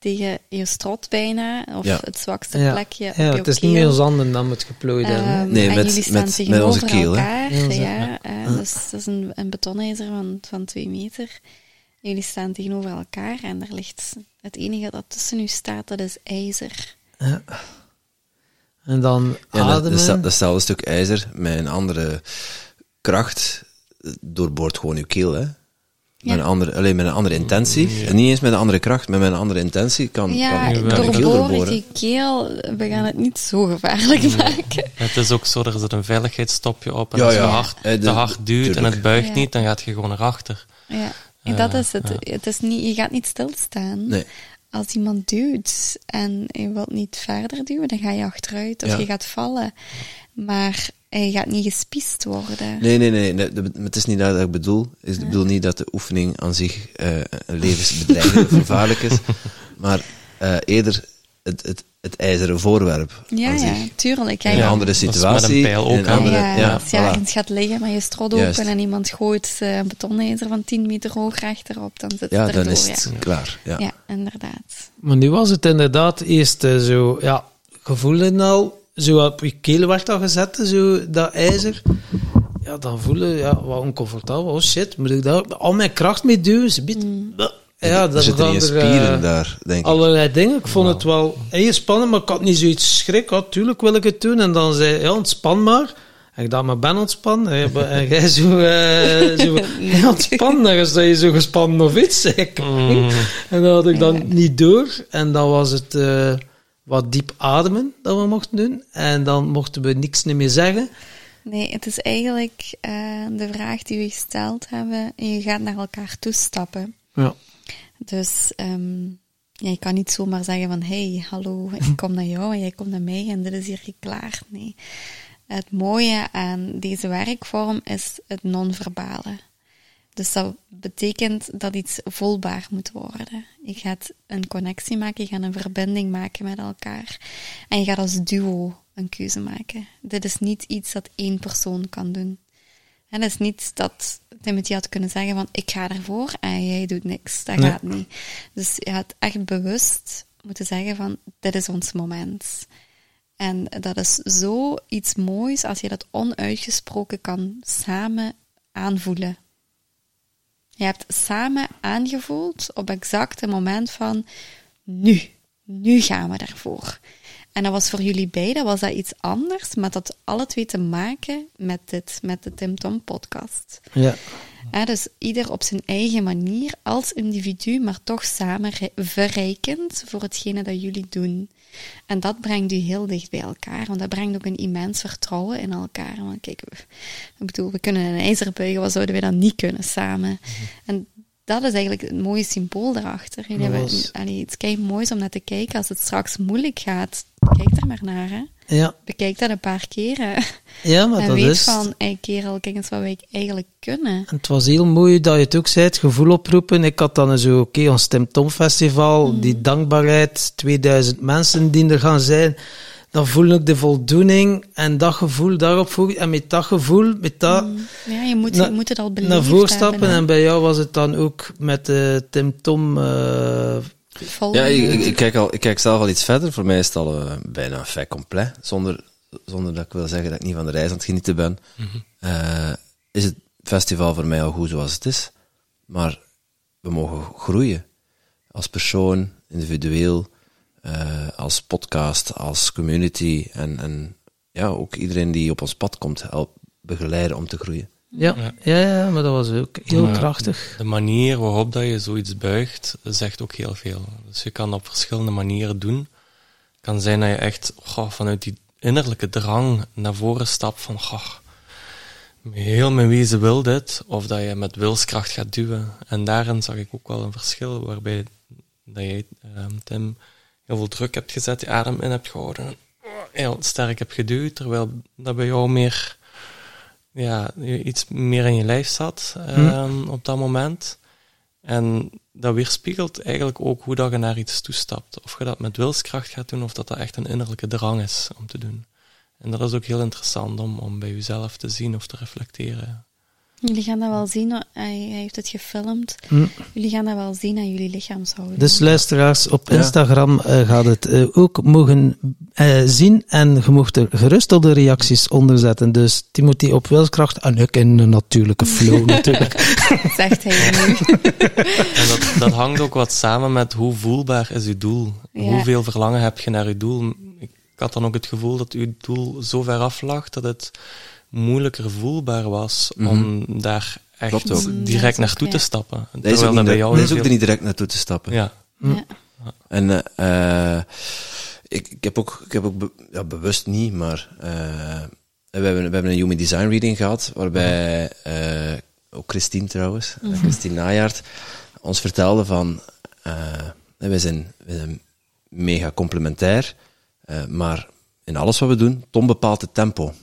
tegen je strot bijna, of Ja. het zwakste Ja, plekje op ja je het is keel. niet meer zanden dan moet geplooid hebben. hè. Ehm, Nee, en met- jullie staan met- met tegenover onze keel, hè? elkaar. Ja, onze- ja, eh, dus dat is een, een betonijzer van, van twee meter. Jullie staan tegenover elkaar en er ligt het enige dat tussen u staat, dat is ijzer. En dan Ja, dat, ademen. dat, datzelfde stuk ijzer met een andere kracht eh, doorboort gewoon uw keel, hè? Met een andere, alleen met een andere intentie. En niet eens met een andere kracht, maar met een andere intentie kan, Ja, kan, kan keel doorboren die keel, we gaan het niet zo gevaarlijk maken. Het is ook zo, er zit een veiligheidsstopje op. En Ja, als je hard, Eh, de- te hard duwt en het buigt Ja. niet, dan gaat je gewoon erachter. Ja, en dat Ja, is het. het is niet, je gaat niet stilstaan. Nee. Als iemand duwt en je wilt niet verder duwen, dan ga je achteruit of Ja. je gaat vallen. Maar je gaat niet gespiest worden. Nee, nee, nee, nee, de- het is niet dat ik bedoel. Ik bedoel niet dat de oefening aan zich eh, een levensbedreigend of gevaarlijk is, maar eh, eerder het, het, het ijzeren voorwerp Ja, aan ja, zich. tuurlijk. Ja, In een ja. andere is met situatie. een pijl in ook, een andere, ja, ja, als je voilà. ergens gaat liggen met je strot Juist. open en iemand gooit eh, een betonijzer van 10 meter hoog rechterop, dan zit ja, het dan erdoor. is het ja. klaar. Ja. ja, inderdaad. Maar nu was het inderdaad eerst eh, zo, ja, gevoelde al, zo op je keel werd al gezet, zo dat ijzer. Ja, dan voelen, ja, wat oncomfortabel. Oh shit, moet ik daar al mijn kracht mee duwen? Ze biedt, ja, dan zitten gaan niet er, spieren eh, daar, denk ik. allerlei dingen. Ik vond het wel heel spannend, maar ik had niet zoiets schrik. Ja, tuurlijk wil ik het doen. En dan zei ja, ontspan maar. En ik dacht, maar ben ontspannen. En jij- zo, eh zo ja, ontspannen. Dan sta je zo gespannen of iets. zei ik. En dat had ik dan niet door. En dan was het eh, wat diep ademen dat we mochten doen. En dan mochten we niks meer zeggen. Nee, het is eigenlijk eh, de vraag die we gesteld hebben. En je gaat naar elkaar toestappen. Ja. Dus ehm, ja, je kan niet zomaar zeggen van hey, hallo, ik kom naar jou en jij komt naar mij en dit is hier geklaard. Nee. Het mooie aan deze werkvorm is het non-verbale. Dus dat betekent dat iets voelbaar moet worden. Je gaat een connectie maken, je gaat een verbinding maken met elkaar. En je gaat als duo een keuze maken. Dit is niet iets dat één persoon kan doen. En het is niet dat Timothy had kunnen zeggen van ik ga ervoor en jij doet niks. Dat Nee. gaat niet. Dus je had echt bewust moeten zeggen van dit is ons moment. En dat is zo iets moois als je dat onuitgesproken kan samen aanvoelen. Je hebt samen aangevoeld op exact het moment van nu, nu gaan we daarvoor. En dat was voor jullie beiden was dat iets anders, maar dat had alle twee te maken met, dit, met de Tim Tom podcast. Ja. Dus ieder op zijn eigen manier, als individu, maar toch samen verrijkend voor hetgene dat jullie doen. En dat brengt u heel dicht bij elkaar, want dat brengt ook een immens vertrouwen in elkaar. Want kijk, we, ik bedoel, we kunnen een ijzer buigen, wat zouden we dan niet kunnen samen? En dat is eigenlijk het mooie symbool daarachter. Dat hebben was- allee, iets kei moois om naar te kijken. Als het straks moeilijk gaat, kijk er maar naar. Hè. Ja, Bekijk dat een paar keren. ja maar en dat weet is... van, hey, kerel, kijk eens wat wij eigenlijk kunnen. En het was heel mooi dat je het ook zei, het gevoel oproepen. Ik had dan zo, oké, ons Tim Tom Festival, die dankbaarheid, 2000 mensen die er gaan zijn. Dan voel ik de voldoening en dat gevoel daarop voeg En met dat gevoel, met dat Ja, je moet, Na- je moet het al beleefd naar voren stappen. hebben, hè. En bij jou was het dan ook met de Tim Tom... eh, Volgen. Ja, ik, ik, ik kijk al, ik kijk zelf al iets verder. Voor mij is het al eh, bijna een fait complet. Zonder, zonder dat ik wil zeggen dat ik niet van de reis aan het genieten ben. Eh, is het festival voor mij al goed zoals het is. Maar we mogen groeien. Als persoon, individueel, eh, als podcast, als community. En, en ja, ook iedereen die op ons pad komt, help begeleiden om te groeien. ja, ja. Ja, maar dat was ook heel Ja. krachtig. De manier waarop dat je zoiets buigt, zegt ook heel veel. Dus je kan op verschillende manieren doen. Het kan zijn dat je echt goh, vanuit die innerlijke drang naar voren stapt van goh, heel mijn wezen wil dit, of dat je met wilskracht gaat duwen. En daarin zag ik ook wel een verschil, waarbij dat jij, ehm, Tim, heel veel druk hebt gezet, je adem in hebt gehouden, en heel sterk hebt geduwd, terwijl dat bij jou meer ja, iets meer in je lijf zat ehm, op dat moment. En dat weerspiegelt eigenlijk ook hoe dat je naar iets toestapt. Of je dat met wilskracht gaat doen, of dat dat echt een innerlijke drang is om te doen. En dat is ook heel interessant om, om bij jezelf te zien of te reflecteren. Jullie gaan dat wel zien, hij, hij heeft het gefilmd. Hm. Jullie gaan dat wel zien aan jullie lichaamshouding. Dus luisteraars, op Ja. Instagram eh, gaat het eh, ook mogen eh, zien en je mocht er gerust al de reacties onder zetten. Dus Timothy op wilskracht en ik in een natuurlijke flow natuurlijk. zegt hij nu. En dat, dat hangt ook wat samen met hoe voelbaar is uw doel. Ja. Hoeveel verlangen heb je naar uw doel? Ik had dan ook het gevoel dat uw doel zo ver af lag dat het moeilijker voelbaar was om daar echt Klopt ook. Mm, direct naartoe te stappen. Dat is ook, niet, bij dat is ook er niet direct naartoe te stappen. Ja, Ja. En eh, eh, ik, ik heb ook, ik heb ook be- ja, bewust niet, maar eh, we, hebben, we hebben een Human Design reading gehad, waarbij eh, ook Christine trouwens, eh, Christine Najaard, ons vertelde van, eh, wij, zijn, wij zijn mega complementair, eh, maar in alles wat we doen, Tom bepaalt het tempo.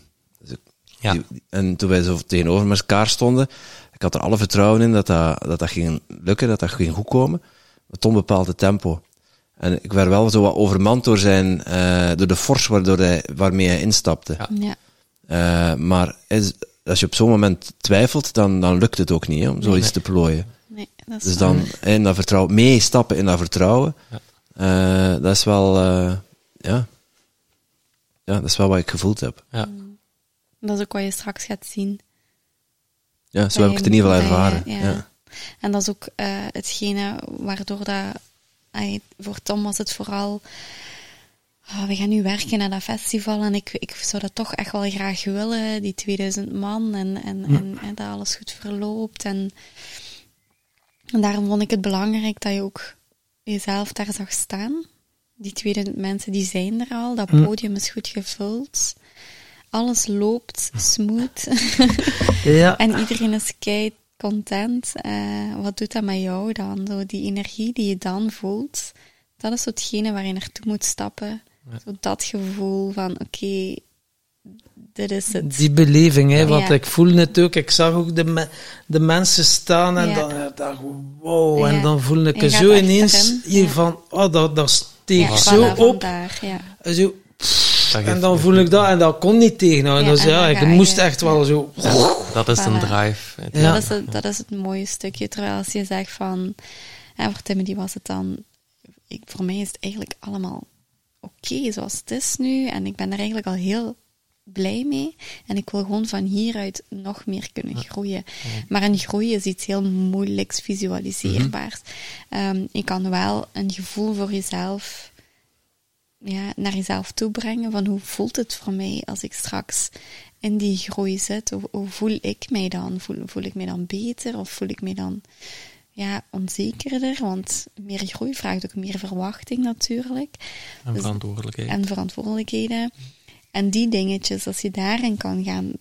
Ik- Ja. die- en toen wij zo tegenover elkaar stonden, ik had er alle vertrouwen in dat dat, dat, dat ging lukken, dat dat ging goed komen. Maar Tom bepaalt het tempo. En ik werd wel zo wat overmand door zijn, eh, door de force waardoor hij, waarmee hij instapte. Ja. Ja. Eh, maar is, als je op zo'n moment twijfelt, dan, dan lukt het ook niet hè, om zoiets Nee. te plooien. Nee, dat is Dus waar. dan in dat vertrouwen, meestappen in dat vertrouwen, Ja. eh, dat is wel, eh, ja. ja, dat is wel wat ik gevoeld heb. ja. Dat is ook wat je straks gaat zien. Ja, zo heb ik het in ieder geval ervaren. Ja. En dat is ook eh, hetgene waardoor dat... ay, voor Tom was het vooral... ah, we gaan nu werken aan dat festival en ik, ik zou dat toch echt wel graag willen, die 2000 man, en, en, en, en dat alles goed verloopt. En, en daarom vond ik het belangrijk dat je ook jezelf daar zag staan. Die 2000 mensen, die zijn er al, dat podium is goed gevuld. Alles loopt smooth. Ja, En iedereen is kei content. Eh, wat doet dat met jou dan? Zo die energie die je dan voelt, dat is zo hetgene waar je naartoe moet stappen. Zo dat gevoel van, oké, dit is het. die beleving, hè, want Ja. ik voel het ook. Ik zag ook de, me- de mensen staan en Ja. dan dacht ik, wow. En dan voel ik zo ineens achterin, hier ja. van, oh, dat, dat steeg Ja, zo op. vandaar, Zo, en dan voel ik dat en dat kon niet tegenhouden. Ja, dus en ja, ik je- moest echt wel zo... dat is een drive. Ja. Dat, is het, dat is het mooie stukje. Terwijl als je zegt van, en voor Timothy was het dan, ik, voor mij is het eigenlijk allemaal oké zoals het is nu. En ik ben er eigenlijk al heel blij mee. En ik wil gewoon van hieruit nog meer kunnen groeien. Maar een groei is iets heel moeilijks visualiseerbaars. Ehm, je kan wel een gevoel voor jezelf ja, naar jezelf toe brengen van hoe voelt het voor mij als ik straks in die groei zit? Hoe, hoe voel ik mij dan? Voel, voel ik mij dan beter of voel ik mij dan ja, onzekerder? Want meer groei vraagt ook meer verwachting natuurlijk. En Dus- verantwoordelijkheid. En verantwoordelijkheden. En die dingetjes, als je daarin kan gaan,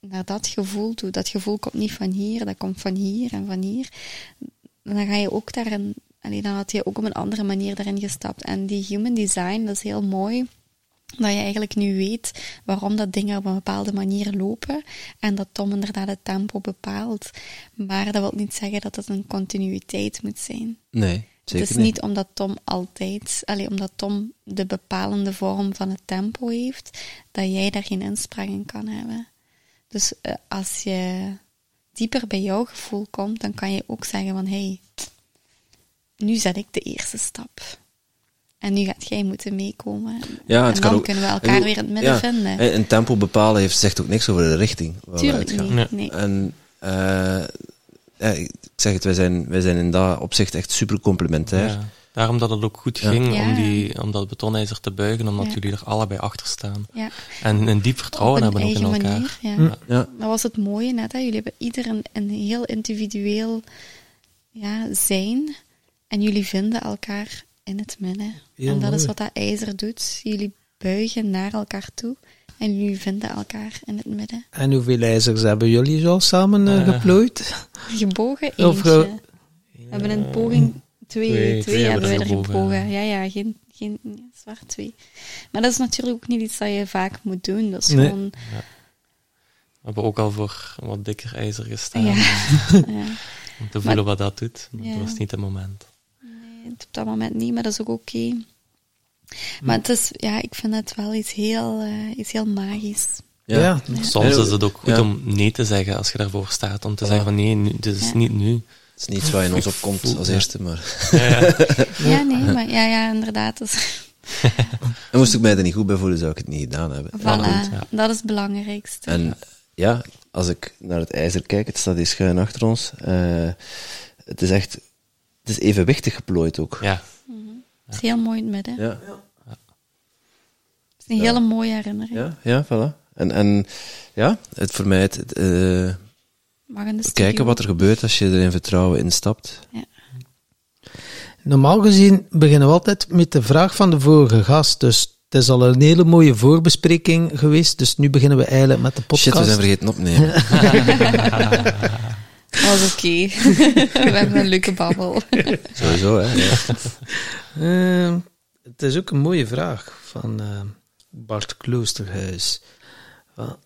naar dat gevoel toe, dat gevoel komt niet van hier, dat komt van hier en van hier, dan ga je ook daarin, allee, dan had je ook op een andere manier daarin gestapt. En die human design, dat is heel mooi, dat je eigenlijk nu weet waarom dat dingen op een bepaalde manier lopen en dat Tom inderdaad het tempo bepaalt. Maar dat wil niet zeggen dat het een continuïteit moet zijn. Nee, zeker Het is niet omdat Tom altijd, alleen omdat Tom de bepalende vorm van het tempo heeft, dat jij daar geen inspraak in kan hebben. Dus eh, als je dieper bij jouw gevoel komt, dan kan je ook zeggen van, hé, hey, nu zet ik de eerste stap. En nu gaat jij moeten meekomen. Ja, en het kan dan ook- kunnen we elkaar bedoel, weer in het midden ja, vinden. Een een tempo bepalen heeft, zegt ook niks over de richting. waar we Tuurlijk uitgaan. niet. Nee. En eh, ja, ik zeg het, wij zijn, wij zijn in dat opzicht echt super complementair. Ja. Daarom dat het ook goed Ja. ging Ja. om, die, om dat betonijzer te buigen, omdat Ja. jullie er allebei achter staan. Ja. En een diep vertrouwen een hebben ook in elkaar. manier. Ja. Ja. Dat was het mooie net. Hè? Jullie hebben ieder een, een heel individueel ja, zijn. En jullie vinden elkaar in het midden. Heel en dat is wat dat ijzer doet. Jullie buigen naar elkaar toe. En jullie vinden elkaar in het midden. En hoeveel ijzers hebben jullie zo al samen eh, Eh. geplooid? Gebogen Of, eentje. We hebben een poging twee, twee- twee, twee hebben we hebben er gebogen, gebogen. Ja, ja, geen, geen zwaar twee. Maar dat is natuurlijk ook niet iets dat je vaak moet doen. Dat is Nee. gewoon... We hebben ook al voor wat dikker ijzer gestaan. Ja. ja. Om te voelen wat dat doet. Maar Ja. dat was niet het moment. Op dat moment niet, maar dat is ook oké. Maar het is, ja, ik vind het wel iets heel, eh, iets heel magisch. Ja. Ja. Soms is het ook goed Ja. om nee te zeggen als je daarvoor staat. Om te zeggen van nee, nu, dit is Ja. niet nu. Het is niet waar je in ons opkomt als eerste, maar... Ja, nee, maar ja, ja inderdaad. Dus, En moest ik mij er niet goed bij voelen, zou ik het niet gedaan hebben. voilà, goed, dat is het belangrijkste. En ja, als ik naar het ijzer kijk, het staat hier schuin achter ons. eh, het is echt... Het is evenwichtig geplooid ook. Ja, Het is heel mooi in het midden. Ja, Het is een hele mooie herinnering. ja, ja voilà. En, en ja, het voor mij het, het, eh, Mag in de studio. kijken wat er gebeurt als je er in vertrouwen instapt. Normaal gezien beginnen we altijd met de vraag van de vorige gast. Dus het is al een hele mooie voorbespreking geweest. Dus nu beginnen we eigenlijk met de podcast. Shit, we zijn vergeten opnemen. Dat was oké. We hebben een leuke babbel. Sowieso, hè. Ja. Eh, het is ook een mooie vraag van eh, Bart Kloosterhuis. Wa-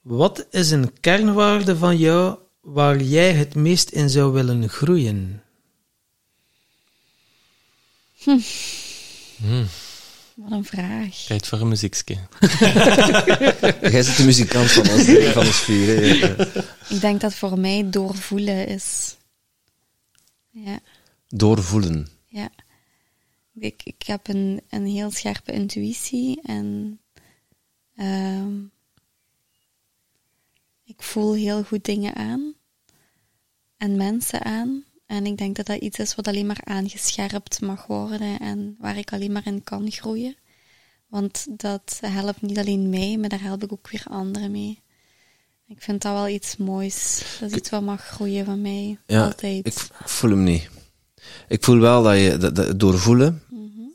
Wat is een kernwaarde van jou waar jij het meest in zou willen groeien? Wat een vraag. tijd voor een muziekje. Jij zit de muzikant van ons, van ons vier. hè. Ja. Ik denk dat voor mij doorvoelen is. Ja. Doorvoelen. Ja. Ik, ik heb een, een heel scherpe intuïtie en ehm, ik voel heel goed dingen aan en mensen aan. En ik denk dat dat iets is wat alleen maar aangescherpt mag worden en waar ik alleen maar in kan groeien. Want dat helpt niet alleen mij, maar daar help ik ook weer anderen mee. Ik vind dat wel iets moois. Dat is iets wat mag groeien van mij. Ja, Altijd. Ik, ik voel hem niet. Ik voel wel dat je dat, dat, doorvoelen,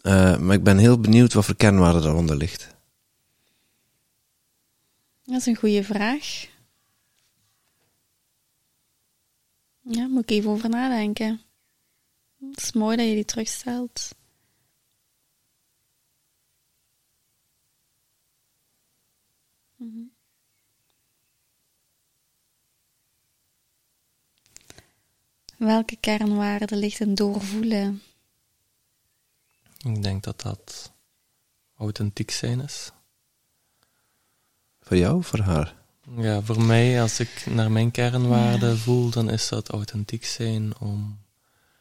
eh, maar ik ben heel benieuwd wat voor kernwaarde daaronder ligt. Dat is een goede vraag. Ja, moet ik even over nadenken. Het is mooi dat je die terugstelt. Mhm. Welke kernwaarde ligt in doorvoelen? Ik denk dat dat authentiek zijn is. Voor jou of voor haar? Ja, voor mij, als ik naar mijn kernwaarden voel, dan is dat authentiek zijn om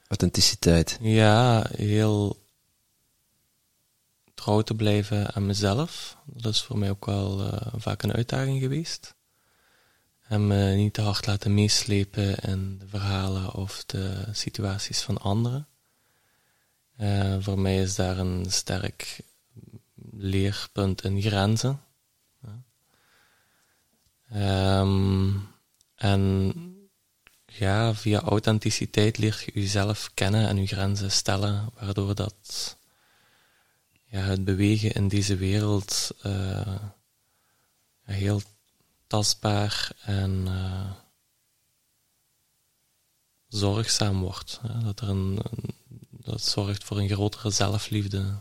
Authenticiteit. ja, heel trouw te blijven aan mezelf. Dat is voor mij ook wel uh, vaak een uitdaging geweest. En me niet te hard laten meeslepen in de verhalen of de situaties van anderen. Uh, voor mij is daar een sterk leerpunt in grenzen. Um, en ja, via authenticiteit leer je jezelf kennen en je grenzen stellen, waardoor dat ja, het bewegen in deze wereld uh, heel tastbaar en uh, zorgzaam wordt. Dat, er een, dat zorgt voor een grotere zelfliefde.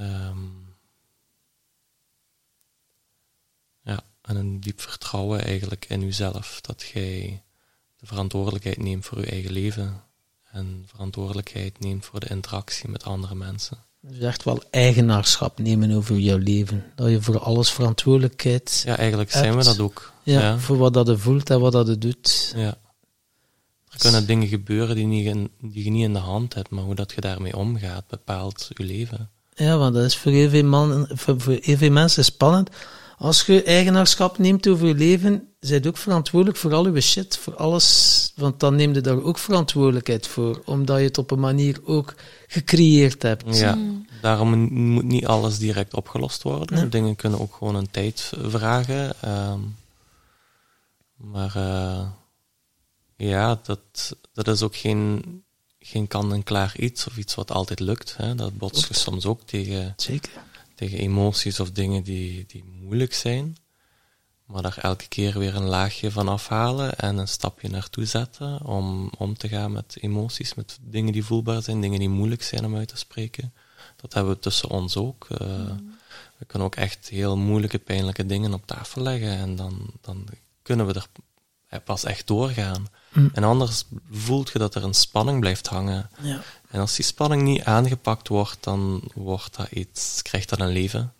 Um, en een diep vertrouwen eigenlijk in uzelf. Dat jij de verantwoordelijkheid neemt voor je eigen leven. En verantwoordelijkheid neemt voor de interactie met andere mensen. Dus echt wel eigenaarschap nemen over jouw leven. Dat je voor alles verantwoordelijkheid Ja, eigenlijk zijn we dat ook. Ja, voor wat dat je voelt en wat dat je doet. Ja. Er kunnen dingen gebeuren die, niet in, die je niet in de hand hebt, maar hoe dat je daarmee omgaat bepaalt je leven. Ja, want dat is voor heel veel, man, voor, voor heel veel mensen spannend. Als je eigenaarschap neemt over je leven, zijt ook verantwoordelijk voor al je shit, voor alles. Want dan neem je daar ook verantwoordelijkheid voor, omdat je het op een manier ook gecreëerd hebt. Ja, daarom moet niet alles direct opgelost worden. Dingen kunnen ook gewoon een tijd vragen. Um, maar uh, ja, dat, dat is ook geen, geen kan-en-klaar iets of iets wat altijd lukt. Hè. Dat botst je soms ook tegen, Zeker. Tegen emoties of dingen die, die moeilijk zijn. Maar daar elke keer weer een laagje van afhalen en een stapje naartoe zetten om om te gaan met emoties, met dingen die voelbaar zijn, dingen die moeilijk zijn om uit te spreken. Dat hebben we tussen ons ook. Uh, We kunnen ook echt heel moeilijke, pijnlijke dingen op tafel leggen en dan, dan kunnen we er pas echt doorgaan. Mm. En anders voelt je dat er een spanning blijft hangen. Ja. En als die spanning niet aangepakt wordt, dan wordt dat iets, krijgt dat een leven.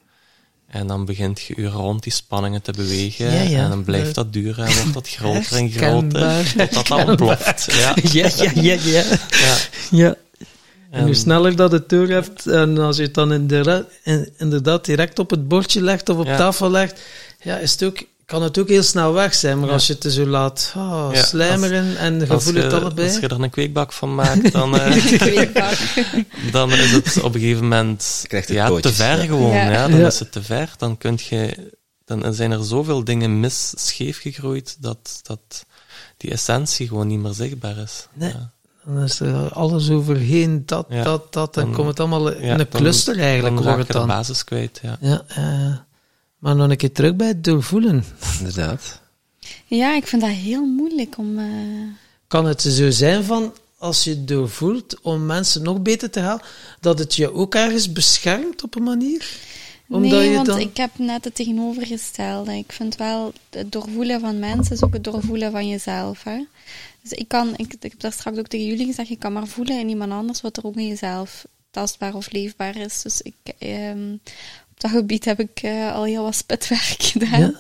En dan begint je je rond die spanningen te bewegen. Ja, ja. En dan blijft dat duren en wordt dat groter en groter. Totdat dat ontploft. Ja. Ja, ja, ja, ja. Ja. En hoe sneller dat het door hebt, en als je het dan inderdaad, in- inderdaad direct op het bordje legt of op tafel legt, ja, is het ook, kan het ook heel snel weg zijn. Maar Ja. als je het er zo laat oh, Ja, slijmeren en voelt het allebei. als je er een kweekbak van maakt, dan, eh, dan is het op een gegeven moment krijgt het ja, te ver ja. gewoon. Ja. Ja. dan Ja. is het te ver. Dan, kunt je, dan zijn er zoveel dingen mis scheef gegroeid dat, dat die essentie gewoon niet meer zichtbaar is. Nee. Ja. Dan is er alles overheen, dat, Ja. dat, dat. Dan Dan- komt het allemaal in ja, een dan- cluster eigenlijk, Dan wordt raak het je de dan. basis kwijt. Ja. Ja, eh, maar nog een keer terug bij het doorvoelen. Inderdaad. Ja, ik vind dat heel moeilijk om... eh, Kan het zo zijn van, als je het doorvoelt, om mensen nog beter te helpen, dat het je ook ergens beschermt op een manier? Omdat nee, want dan... ik heb net het tegenovergestelde. Ik vind wel, het doorvoelen van mensen is ook het doorvoelen van jezelf. Hè? Dus ik kan, ik, ik heb daar straks ook tegen jullie gezegd, je kan maar voelen in iemand anders wat er ook in jezelf tastbaar of leefbaar is. Dus ik, ehm, dat gebied heb ik eh, al heel wat spitwerk gedaan. Ja.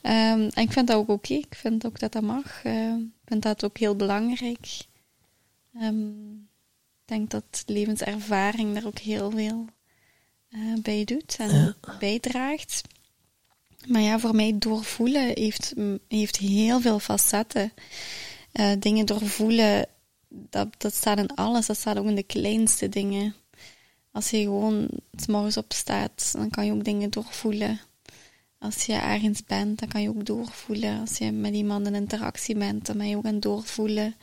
Ehm, en ik vind dat ook oké. Ik vind ook dat dat mag. Eh, ik vind dat ook heel belangrijk. Ehm, ik denk dat levenservaring daar ook heel veel eh, bij doet en bijdraagt. Maar ja, voor mij doorvoelen heeft, heeft heel veel facetten. Eh, dingen doorvoelen, dat, dat staat in alles. Dat staat ook in de kleinste dingen. Als je gewoon s morgens opstaat, dan kan je ook dingen doorvoelen. Als je ergens bent, dan kan je ook doorvoelen. Als je met iemand in interactie bent, dan ben je ook aan het doorvoelen.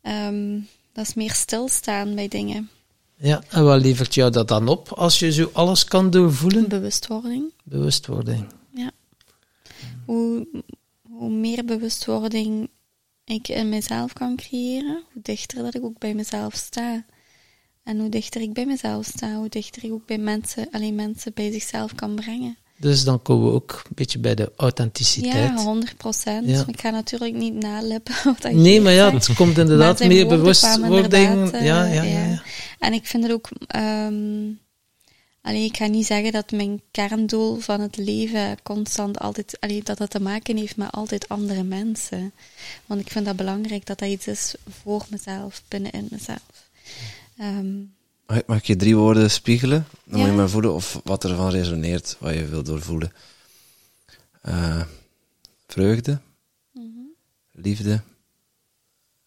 Ehm, dat is meer stilstaan bij dingen. Ja, en wat levert jou dat dan op als je zo alles kan doorvoelen? Bewustwording. Bewustwording. Ja. Hoe, hoe meer bewustwording ik in mezelf kan creëren, hoe dichter dat ik ook bij mezelf sta. En hoe dichter ik bij mezelf sta, hoe dichter ik ook bij mensen, alleen mensen bij zichzelf kan brengen. Dus dan komen we ook een beetje bij de authenticiteit. Ja, 100 procent. Ja. Ik ga natuurlijk niet nalippen wat dat nee, maar ja, zegt. het komt inderdaad meer bewustwording. eh, ja, ja, ja, ja. En ik vind het ook... ehm allee, ik ga niet zeggen dat mijn kerndoel van het leven constant altijd... Allee, dat dat te maken heeft met altijd andere mensen. Want ik vind dat belangrijk dat dat iets is voor mezelf, binnenin mezelf. Ehm, Mag, ik- je drie woorden spiegelen? Dan moet je maar voelen of wat ervan resoneert, wat je wil doorvoelen. Eh, vreugde, Mhm. liefde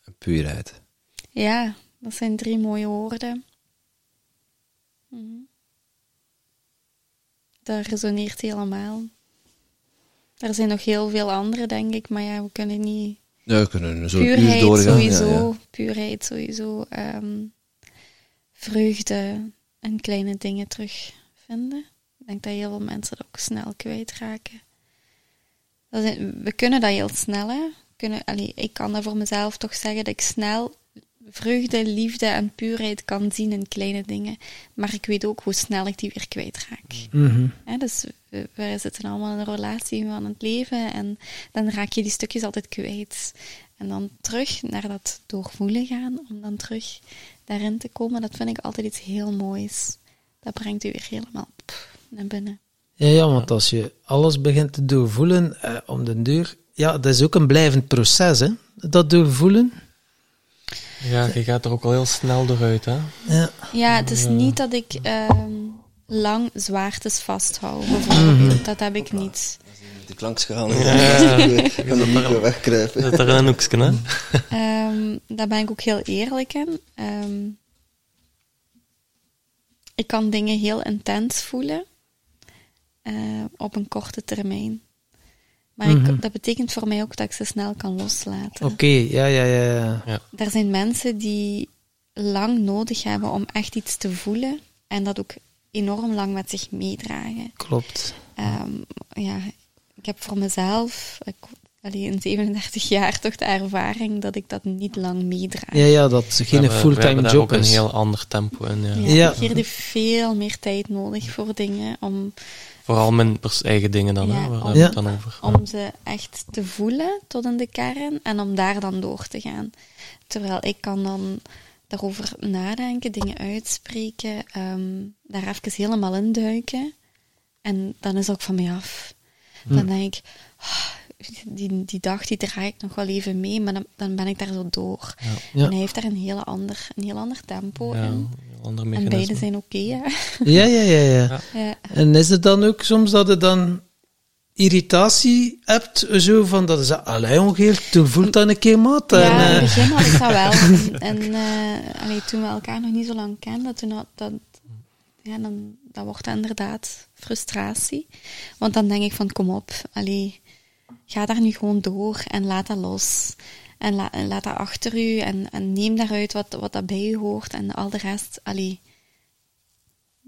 en puurheid. Ja, dat zijn drie mooie woorden. Mhm. Dat resoneert helemaal. Er zijn nog heel veel andere, denk ik, maar ja, we kunnen niet. Ja, we kunnen zo Puurheid doorgaan. sowieso, Ja, ja. puurheid sowieso. ehm, vreugde en kleine dingen terugvinden. Ik denk dat heel veel mensen dat ook snel kwijtraken. Dat is- we kunnen dat heel snel, hè. Kunnen, allee, ik kan dat voor mezelf toch zeggen dat ik snel vreugde, liefde en puurheid kan zien in kleine dingen. Maar ik weet ook hoe snel ik die weer kwijtraak. Mhm. Hè, dus we, we zitten allemaal in een relatie van het leven en dan raak je die stukjes altijd kwijt. En dan terug naar dat doorvoelen gaan, om dan terug daarin te komen, dat vind ik altijd iets heel moois. Dat brengt u weer helemaal pff, naar binnen. Ja, ja, want als je alles begint te doorvoelen eh, om de deur... Ja, dat is ook een blijvend proces, hè? Dat doorvoelen. Ja, je gaat er ook al heel snel doorhit, hè? Ja. Ja, het is niet dat ik ehm, lang zwaartes vasthoud, bijvoorbeeld. Dat heb ik niet. Die klankschaal. Ja. Ik kan er niet wegkruipen. Zit er een hoekje, hè? Ehm, daar ben ik ook heel eerlijk in. Ehm, ik kan dingen heel intens voelen eh, op een korte termijn. Maar Mhm. ik, dat betekent voor mij ook dat ik ze snel kan loslaten. Oké, ja, ja, ja, ja. Er zijn mensen die lang nodig hebben om echt iets te voelen en dat ook enorm lang met zich meedragen. Klopt. Ehm, ja, heb voor mezelf, ik, allee, in 37 jaar toch de ervaring dat ik dat niet lang meedraag. Ja, ja, dat We geen fulltime job ook een is. heel ander tempo in, ja. Ja, Ja. Hier veel meer tijd nodig voor dingen om, Vooral mijn pers- eigen dingen dan, Ja, hè? Om- Ja. het dan over? om ze echt te voelen tot in de kern en om daar dan door te gaan. Terwijl ik kan dan daarover nadenken, dingen uitspreken, ehm, daar even helemaal induiken. En dan is het ook van mij af. Dan denk ik, ah, die, die dag die draai ik nog wel even mee, maar dan, dan ben ik daar zo door. Ja. En hij heeft daar een, hele ander, een heel ander tempo Ja, in. een ander En beide zijn oké. Ja, ja, ja, ja. En is het dan ook soms dat je dan irritatie hebt, zo van dat is allee ongeveer, toen voelt dat een keer maat. En, Ja, in het begin had ik dat wel. En, en eh, allee, toen we elkaar nog niet zo lang kenden, toen had dat, ja, dan, dat wordt dat inderdaad frustratie. Want dan denk ik van, kom op, allee, ga daar nu gewoon door en laat dat los. En, la, en laat dat achter u en, en neem daaruit wat, wat dat bij u hoort en al de rest, allee.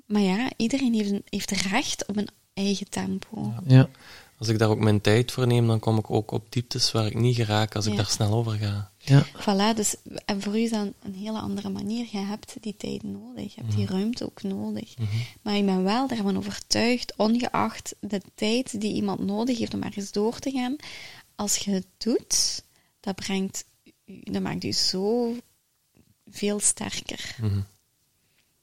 Maar ja, iedereen heeft, een, heeft recht op een eigen tempo. ja. Als ik daar ook mijn tijd voor neem, dan kom ik ook op dieptes waar ik niet geraak als ik daar snel over ga. Ja. Voilà, dus, en voor u is dat een, een hele andere manier. Je hebt die tijd nodig, je hebt die ruimte ook nodig. Maar ik ben wel daarvan overtuigd, ongeacht de tijd die iemand nodig heeft om ergens door te gaan, als je het doet, dat brengt u, dat maakt u zo veel sterker. Mhm.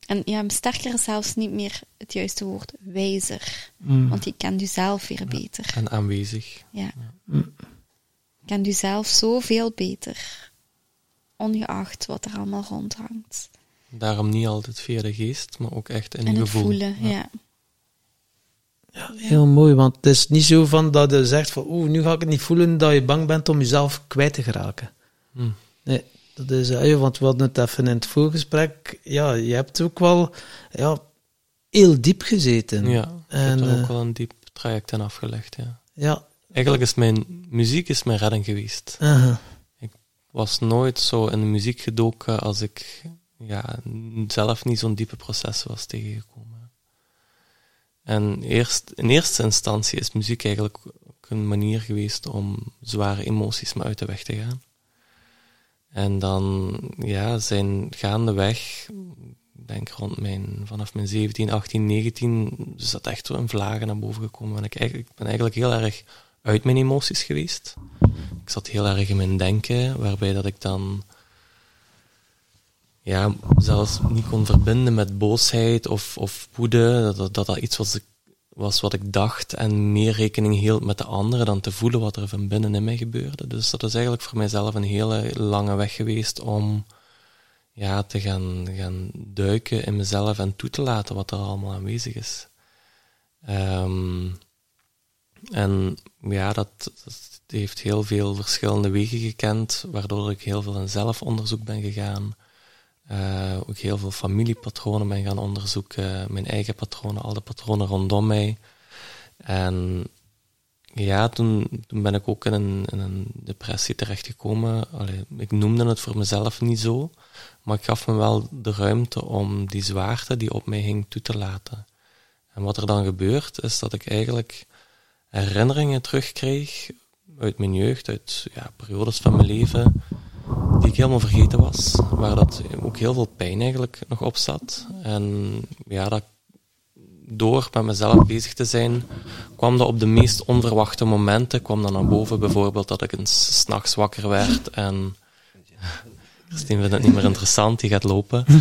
En ja, sterker is zelfs niet meer het juiste woord, wijzer. Mm. Want je kent u zelf weer beter. En aanwezig. Ja. Kent u zelf zoveel beter. Ongeacht wat er allemaal rondhangt. Daarom niet altijd via de geest, maar ook echt in en je het gevoel. voelen, ja. Heel mooi, want het is niet zo van dat je zegt van oeh, nu ga ik het niet voelen dat je bang bent om jezelf kwijt te geraken. Hm. Nee, dat is, eh, ja, want we hadden het even in het voorgesprek, ja, je hebt ook wel ja, heel diep gezeten. Ja, ik En, heb er eh, ook wel een diep traject in afgelegd, ja. Ja, Eigenlijk is mijn muziek is mijn redding geweest. aha. was nooit zo in de muziek gedoken als ik ja, zelf niet zo'n diepe proces was tegengekomen. En eerst, in eerste instantie is muziek eigenlijk ook een manier geweest om zware emoties me uit de weg te gaan. En dan ja, zijn gaandeweg, ik denk rond mijn, vanaf mijn 17, 18, 19, is dat echt zo in vlagen naar boven gekomen. En ik, eigenlijk, ik ben eigenlijk heel erg uit mijn emoties geweest. Ik zat heel erg in mijn denken, waarbij dat ik dan ja, zelfs niet kon verbinden met boosheid of, of woede. Dat dat, dat iets was, was wat ik dacht en meer rekening hield met de anderen dan te voelen wat er van binnen in mij gebeurde. Dus dat is eigenlijk voor mijzelf een hele lange weg geweest om ja, te gaan, gaan duiken in mezelf en toe te laten wat er allemaal aanwezig is. Ehm, en ja, dat, heeft heel veel verschillende wegen gekend, waardoor ik heel veel in zelfonderzoek ben gegaan. Uh, ook heel veel familiepatronen ben gaan onderzoeken, mijn eigen patronen, al de patronen rondom mij. En ja, toen, toen ben ik ook in een, een depressie terechtgekomen. Allee, ik noemde het voor mezelf niet zo, maar ik gaf me wel de ruimte om die zwaarte die op mij hing toe te laten. En wat er dan gebeurt, is dat ik eigenlijk herinneringen terugkreeg uit mijn jeugd, uit ja, periodes van mijn leven, die ik helemaal vergeten was. Waar dat ook heel veel pijn eigenlijk nog op zat. En ja, dat door met mezelf bezig te zijn, kwam dat op de meest onverwachte momenten, kwam dan naar boven. Bijvoorbeeld dat ik eens s'nachts wakker werd en... Christine vindt het niet meer interessant, die gaat lopen.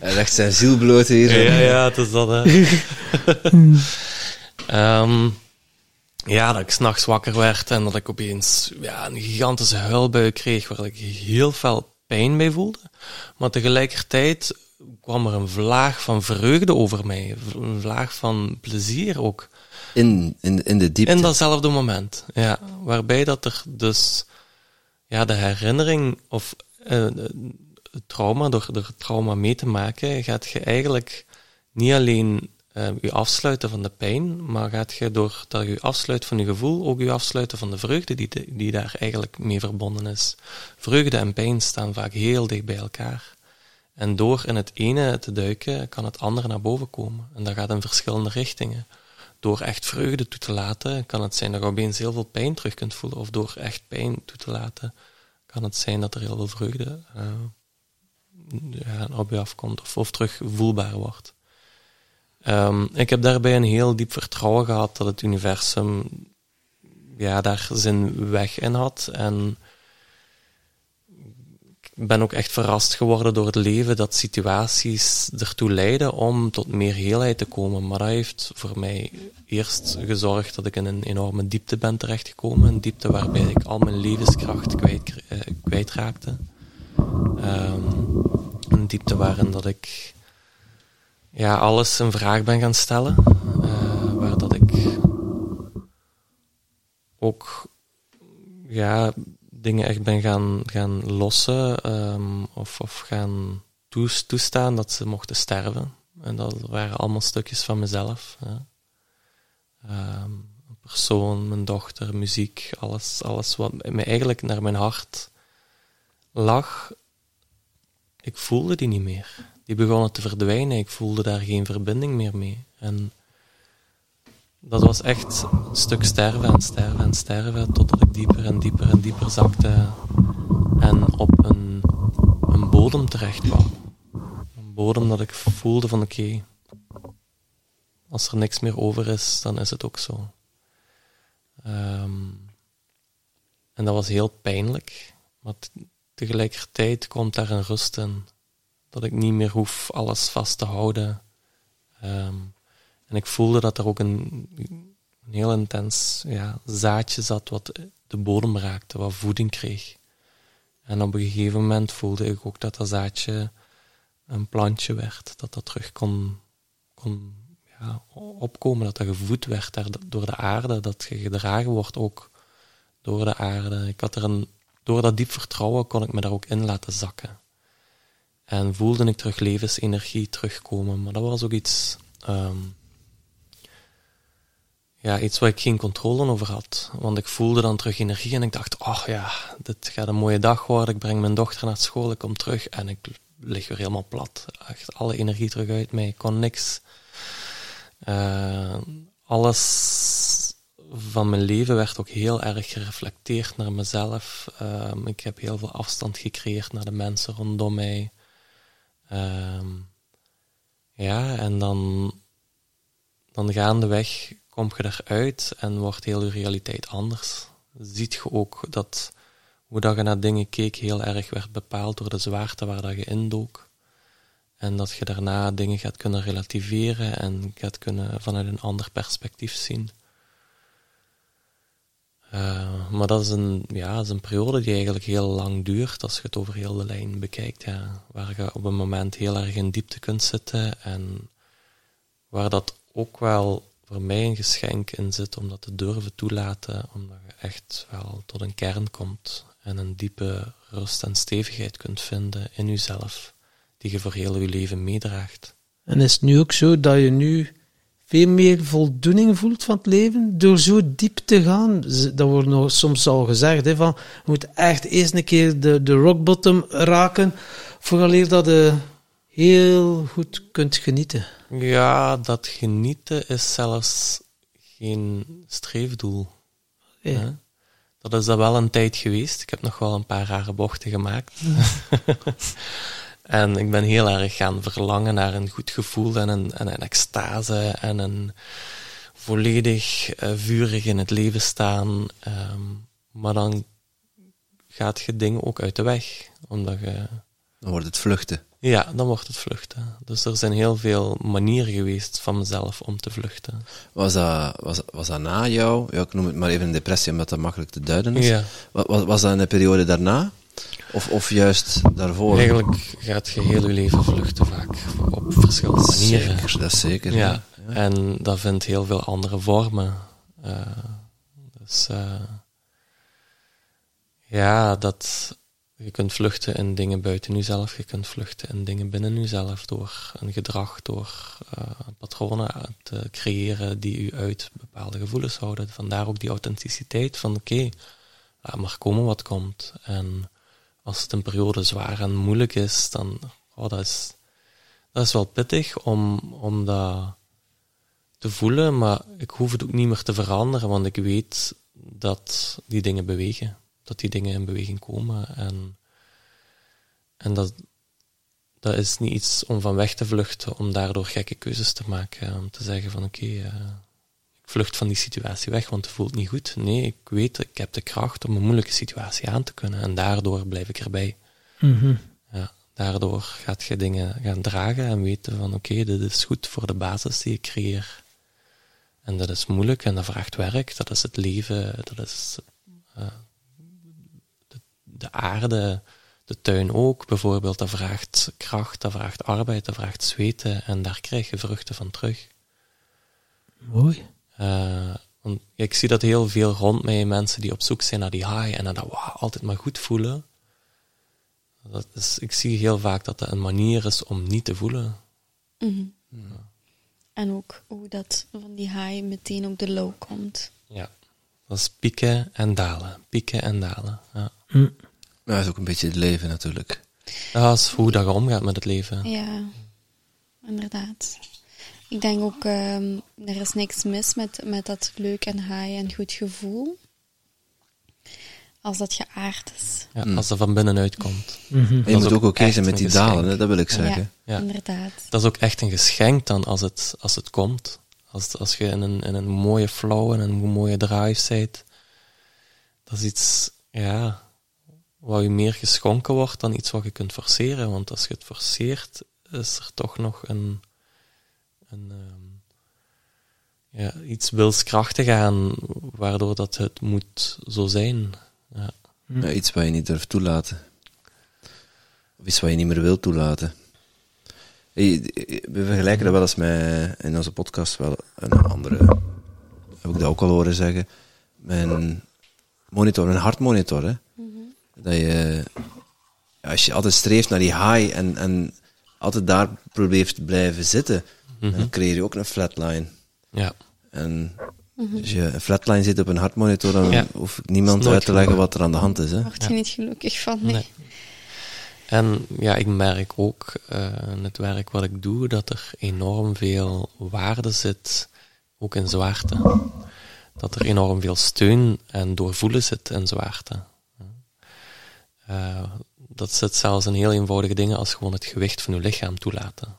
Hij legt zijn ziel bloot hier. Ja, ja, het is dat, hè. um, ja, dat ik s'nachts wakker werd en dat ik opeens ja, een gigantische huilbui kreeg waar ik heel veel pijn bij voelde. Maar tegelijkertijd kwam er een vlaag van vreugde over mij. Een vlaag van plezier ook. In, in, in de diepte? In datzelfde moment, ja. Waarbij dat er dus ja, de herinnering of uh, het trauma, door, door het trauma mee te maken, gaat je eigenlijk niet alleen je afsluiten van de pijn, maar gaat je door dat je afsluit van je gevoel ook je afsluiten van de vreugde die, die daar eigenlijk mee verbonden is. Vreugde en pijn staan vaak heel dicht bij elkaar. En door in het ene te duiken, kan het andere naar boven komen. En dat gaat in verschillende richtingen. Door echt vreugde toe te laten, kan het zijn dat je opeens heel veel pijn terug kunt voelen. Of door echt pijn toe te laten, kan het zijn dat er heel veel vreugde uh, ja, op je afkomt. Of, of terug voelbaar wordt. Um, ik heb daarbij een heel diep vertrouwen gehad dat het universum ja, daar zijn weg in had. En ik ben ook echt verrast geworden door het leven dat situaties ertoe leiden om tot meer heelheid te komen. Maar dat heeft voor mij eerst gezorgd dat ik in een enorme diepte ben terechtgekomen. Een diepte waarbij ik al mijn levenskracht kwijt, uh, kwijtraakte. Um, een diepte waarin dat ik ja, alles een vraag ben gaan stellen. Uh, waar dat ik ook ja, dingen echt ben gaan, gaan lossen um, of, of gaan toestaan dat ze mochten sterven. En dat waren allemaal stukjes van mezelf. Een persoon, mijn dochter, muziek, alles, alles wat mij eigenlijk naar mijn hart lag. Ik voelde die niet meer. Die begonnen te verdwijnen. Ik voelde daar geen verbinding meer mee. En dat was echt een stuk sterven en sterven en sterven, totdat ik dieper en dieper en dieper zakte en op een, een bodem terecht kwam. Een bodem dat ik voelde van oké, als er niks meer over is, dan is het ook zo. Um, en dat was heel pijnlijk, maar tegelijkertijd komt daar een rust in. Dat ik niet meer hoef alles vast te houden. Um, en ik voelde dat er ook een, een heel intens ja, zaadje zat wat de bodem raakte, wat voeding kreeg. En op een gegeven moment voelde ik ook dat dat zaadje een plantje werd, dat dat terug kon, kon ja, opkomen, dat dat gevoed werd door de aarde, dat je gedragen wordt ook door de aarde. Ik had er een, door dat diep vertrouwen kon ik me daar ook in laten zakken. En voelde ik terug levensenergie terugkomen, maar dat was ook iets um, ja, iets waar ik geen controle over had. Want ik voelde dan terug energie en ik dacht, ach ja, dit gaat een mooie dag worden. Ik breng mijn dochter naar school, ik kom terug en ik lig weer helemaal plat. Echt alle energie terug uit mij. Ik kon niks. Uh, alles van mijn leven werd ook heel erg gereflecteerd naar mezelf. Uh, ik heb heel veel afstand gecreëerd naar de mensen rondom mij. Uh, ja, en dan, dan gaandeweg kom je eruit en wordt heel je realiteit anders. Ziet je ook dat hoe dat je naar dingen keek heel erg werd bepaald door de zwaarte waar dat je indook. En dat je daarna dingen gaat kunnen relativeren en gaat kunnen vanuit een ander perspectief zien. Uh, maar dat is, een, ja, is een periode die eigenlijk heel lang duurt als je het over heel de lijn bekijkt. Ja. Waar je op een moment heel erg in diepte kunt zitten en waar dat ook wel voor mij een geschenk in zit om dat te durven toelaten, omdat je echt wel tot een kern komt en een diepe rust en stevigheid kunt vinden in jezelf, die je voor heel je leven meedraagt. En is het nu ook zo dat je nu veel meer voldoening voelt van het leven door zo diep te gaan? Dat wordt nog soms al gezegd, hè, van, je moet echt eerst een keer de, de rock bottom raken, vooraleer dat je heel goed kunt genieten. Ja, dat genieten is zelfs geen streefdoel. Ja. Dat is dat wel een tijd geweest. Ik heb nog wel een paar rare bochten gemaakt. en ik ben heel erg gaan verlangen naar een goed gevoel en een, en een extase en een volledig uh, vurig in het leven staan. Um, maar dan gaat je dingen ook uit de weg. Omdat je... Dan wordt het vluchten. Ja, dan wordt het vluchten. Dus er zijn heel veel manieren geweest van mezelf om te vluchten. Was dat, was, was dat na jou? Ja, ik noem het maar even een depressie, omdat dat makkelijk te duiden is. Ja. Was, was dat in de periode daarna? Of, of juist daarvoor? Eigenlijk gaat je heel je leven vluchten vaak, op verschillende manieren. Zeker, dat is zeker. Ja, en dat vindt heel veel andere vormen. Uh, dus uh, ja, dat je kunt vluchten in dingen buiten jezelf, je kunt vluchten in dingen binnen jezelf door een gedrag, door uh, patronen te creëren die u uit bepaalde gevoelens houden. Vandaar ook die authenticiteit van oké, okay, laat maar komen wat komt. En als het een periode zwaar en moeilijk is, dan oh, dat is dat is wel pittig om, om dat te voelen, maar ik hoef het ook niet meer te veranderen, want ik weet dat die dingen bewegen dat die dingen in beweging komen. En, en dat, dat is niet iets om van weg te vluchten, om daardoor gekke keuzes te maken. Om te zeggen van oké, ik vlucht van die situatie weg, want het voelt niet goed. Nee, ik weet, ik heb de kracht om een moeilijke situatie aan te kunnen. En daardoor blijf ik erbij. Mm ja, daardoor gaat je dingen gaan dragen en weten van oké, okay, dit is goed voor de basis die ik creëer. En dat is moeilijk en dat vraagt werk, dat is het leven, dat is uh, de aarde, de tuin ook bijvoorbeeld, dat vraagt kracht, dat vraagt arbeid, dat vraagt zweten en daar krijg je vruchten van terug. Mooi. Uh, want ik zie dat heel veel rond mij, mensen die op zoek zijn naar die high en naar dat wow, altijd maar goed voelen. Dat is, ik zie heel vaak dat dat een manier is om niet te voelen. Mm ja. En ook hoe dat van die high meteen op de low komt. Ja, dat is pieken en dalen, pieken en dalen. Ja. Mm. Ja, dat is ook een beetje het leven natuurlijk. Dat is hoe dat je omgaat met het leven. Ja, inderdaad. Ik denk ook, um, er is niks mis met, met dat leuk en high en goed gevoel. Als dat geaard is. Ja, mm. als dat van binnenuit komt. Mm -hmm. Je moet ook oké zijn met die dalen, hè? dat wil ik zeggen. Ja, ja, inderdaad. Dat is ook echt een geschenk dan als het, als het komt. Als, als je in een, in een mooie flow en een mooie drive zit. Dat is iets, ja, wat je meer geschonken wordt dan iets wat je kunt forceren. Want als je het forceert, is er toch nog een, een um, ja, iets wilskrachtig aan, waardoor dat het moet zo zijn. Ja. Ja, iets wat je niet durft toelaten. Of iets wat je niet meer wilt toelaten. We vergelijken dat wel eens met, in onze podcast, wel een andere, heb ik dat ook al horen zeggen, mijn monitor, een hartmonitor. Hè. Dat je, als je altijd streeft naar die high en, en altijd daar probeert te blijven zitten, dan Mhm. creëer je ook een flatline. Ja. En als je een flatline zit op een hartmonitor, dan Ja. hoef ik niemand uit te leggen wat er aan de hand is. Hè. Daar word je niet gelukkig van, nee. Nee. En ja, ik merk ook eh, in het werk wat ik doe, dat er enorm veel waarde zit, ook in zwaarte. Dat er enorm veel steun en doorvoelen zit in zwaarte. Eh, dat zit zelfs in heel eenvoudige dingen als gewoon het gewicht van uw lichaam toelaten.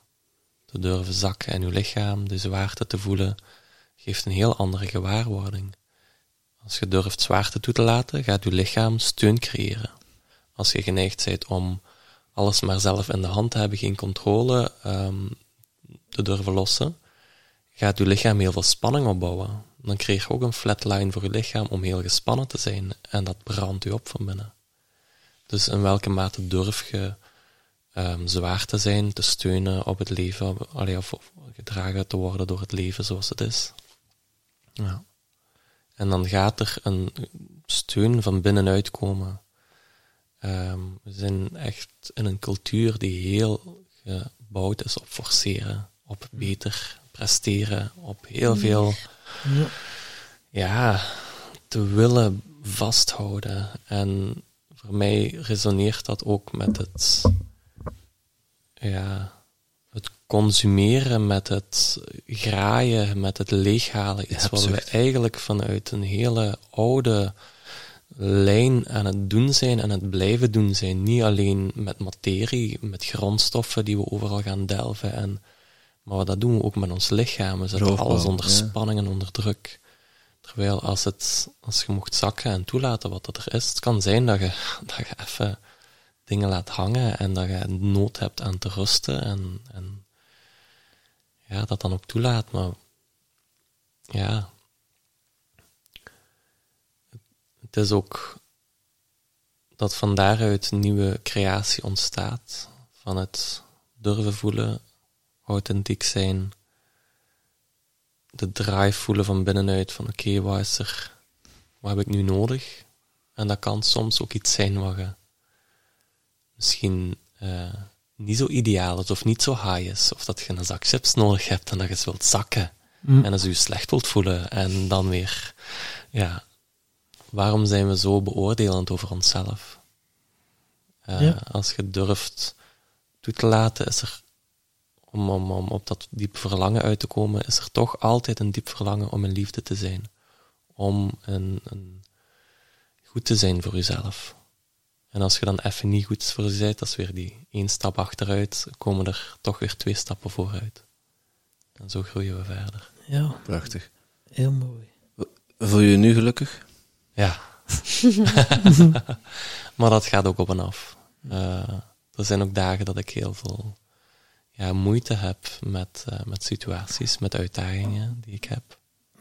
Te durven zakken in uw lichaam, de zwaarte te voelen, geeft een heel andere gewaarwording. Als je durft zwaarte toe te laten, gaat uw lichaam steun creëren. Als je geneigd bent om alles maar zelf in de hand te hebben, geen controle ehm, te durven lossen, gaat uw lichaam heel veel spanning opbouwen. dan krijg je ook een flatline voor je lichaam om heel gespannen te zijn. En dat brandt u op van binnen. Dus in welke mate durf je um, zwaar te zijn, te steunen op het leven, allee, of, of, gedragen te worden door het leven zoals het is. Ja. En dan gaat er een steun van binnenuit komen. Um, we zijn echt in een cultuur die heel gebouwd is op forceren, op beter presteren, op heel veel ja, ja te willen vasthouden. En voor mij resoneert dat ook met het, ja, het consumeren, met het graaien, met het leeghalen. Iets wat we eigenlijk vanuit een hele oude lijn aan het doen zijn en het blijven doen zijn. Niet alleen met materie, met grondstoffen die we overal gaan delven. En, maar dat doen we ook met ons lichaam. We zetten alles onder spanning en onder druk. Terwijl als, het, als je mocht zakken en toelaten wat dat er is, het kan zijn dat je, dat je even dingen laat hangen en dat je nood hebt aan te rusten en, en ja, dat dan ook toelaat. Maar ja, het is ook dat van daaruit nieuwe creatie ontstaat. Van het durven voelen, authentiek zijn, de drive voelen van binnenuit van oké, okay, wat is er, wat heb ik nu nodig? En dat kan soms ook iets zijn wat je misschien uh, niet zo ideaal is of niet zo high is. Of dat je een zak chips nodig hebt en dat je ze wilt zakken. Mm. En als je je slecht wilt voelen en dan weer, ja, waarom zijn we zo beoordelend over onszelf? Uh, ja. Als je durft toe te laten, is er om, om, om op dat diep verlangen uit te komen, is er toch altijd een diep verlangen om een liefde te zijn. Om een, een goed te zijn voor jezelf. En als je dan even niet goed voor je bent, dat is weer die één stap achteruit, komen er toch weer twee stappen vooruit. En zo groeien we verder. Ja. Prachtig. Heel mooi. Voel je je nu gelukkig? Ja. maar dat gaat ook op en af. Uh, er zijn ook dagen dat ik heel veel ja, moeite heb met, uh, met situaties, met uitdagingen die ik heb.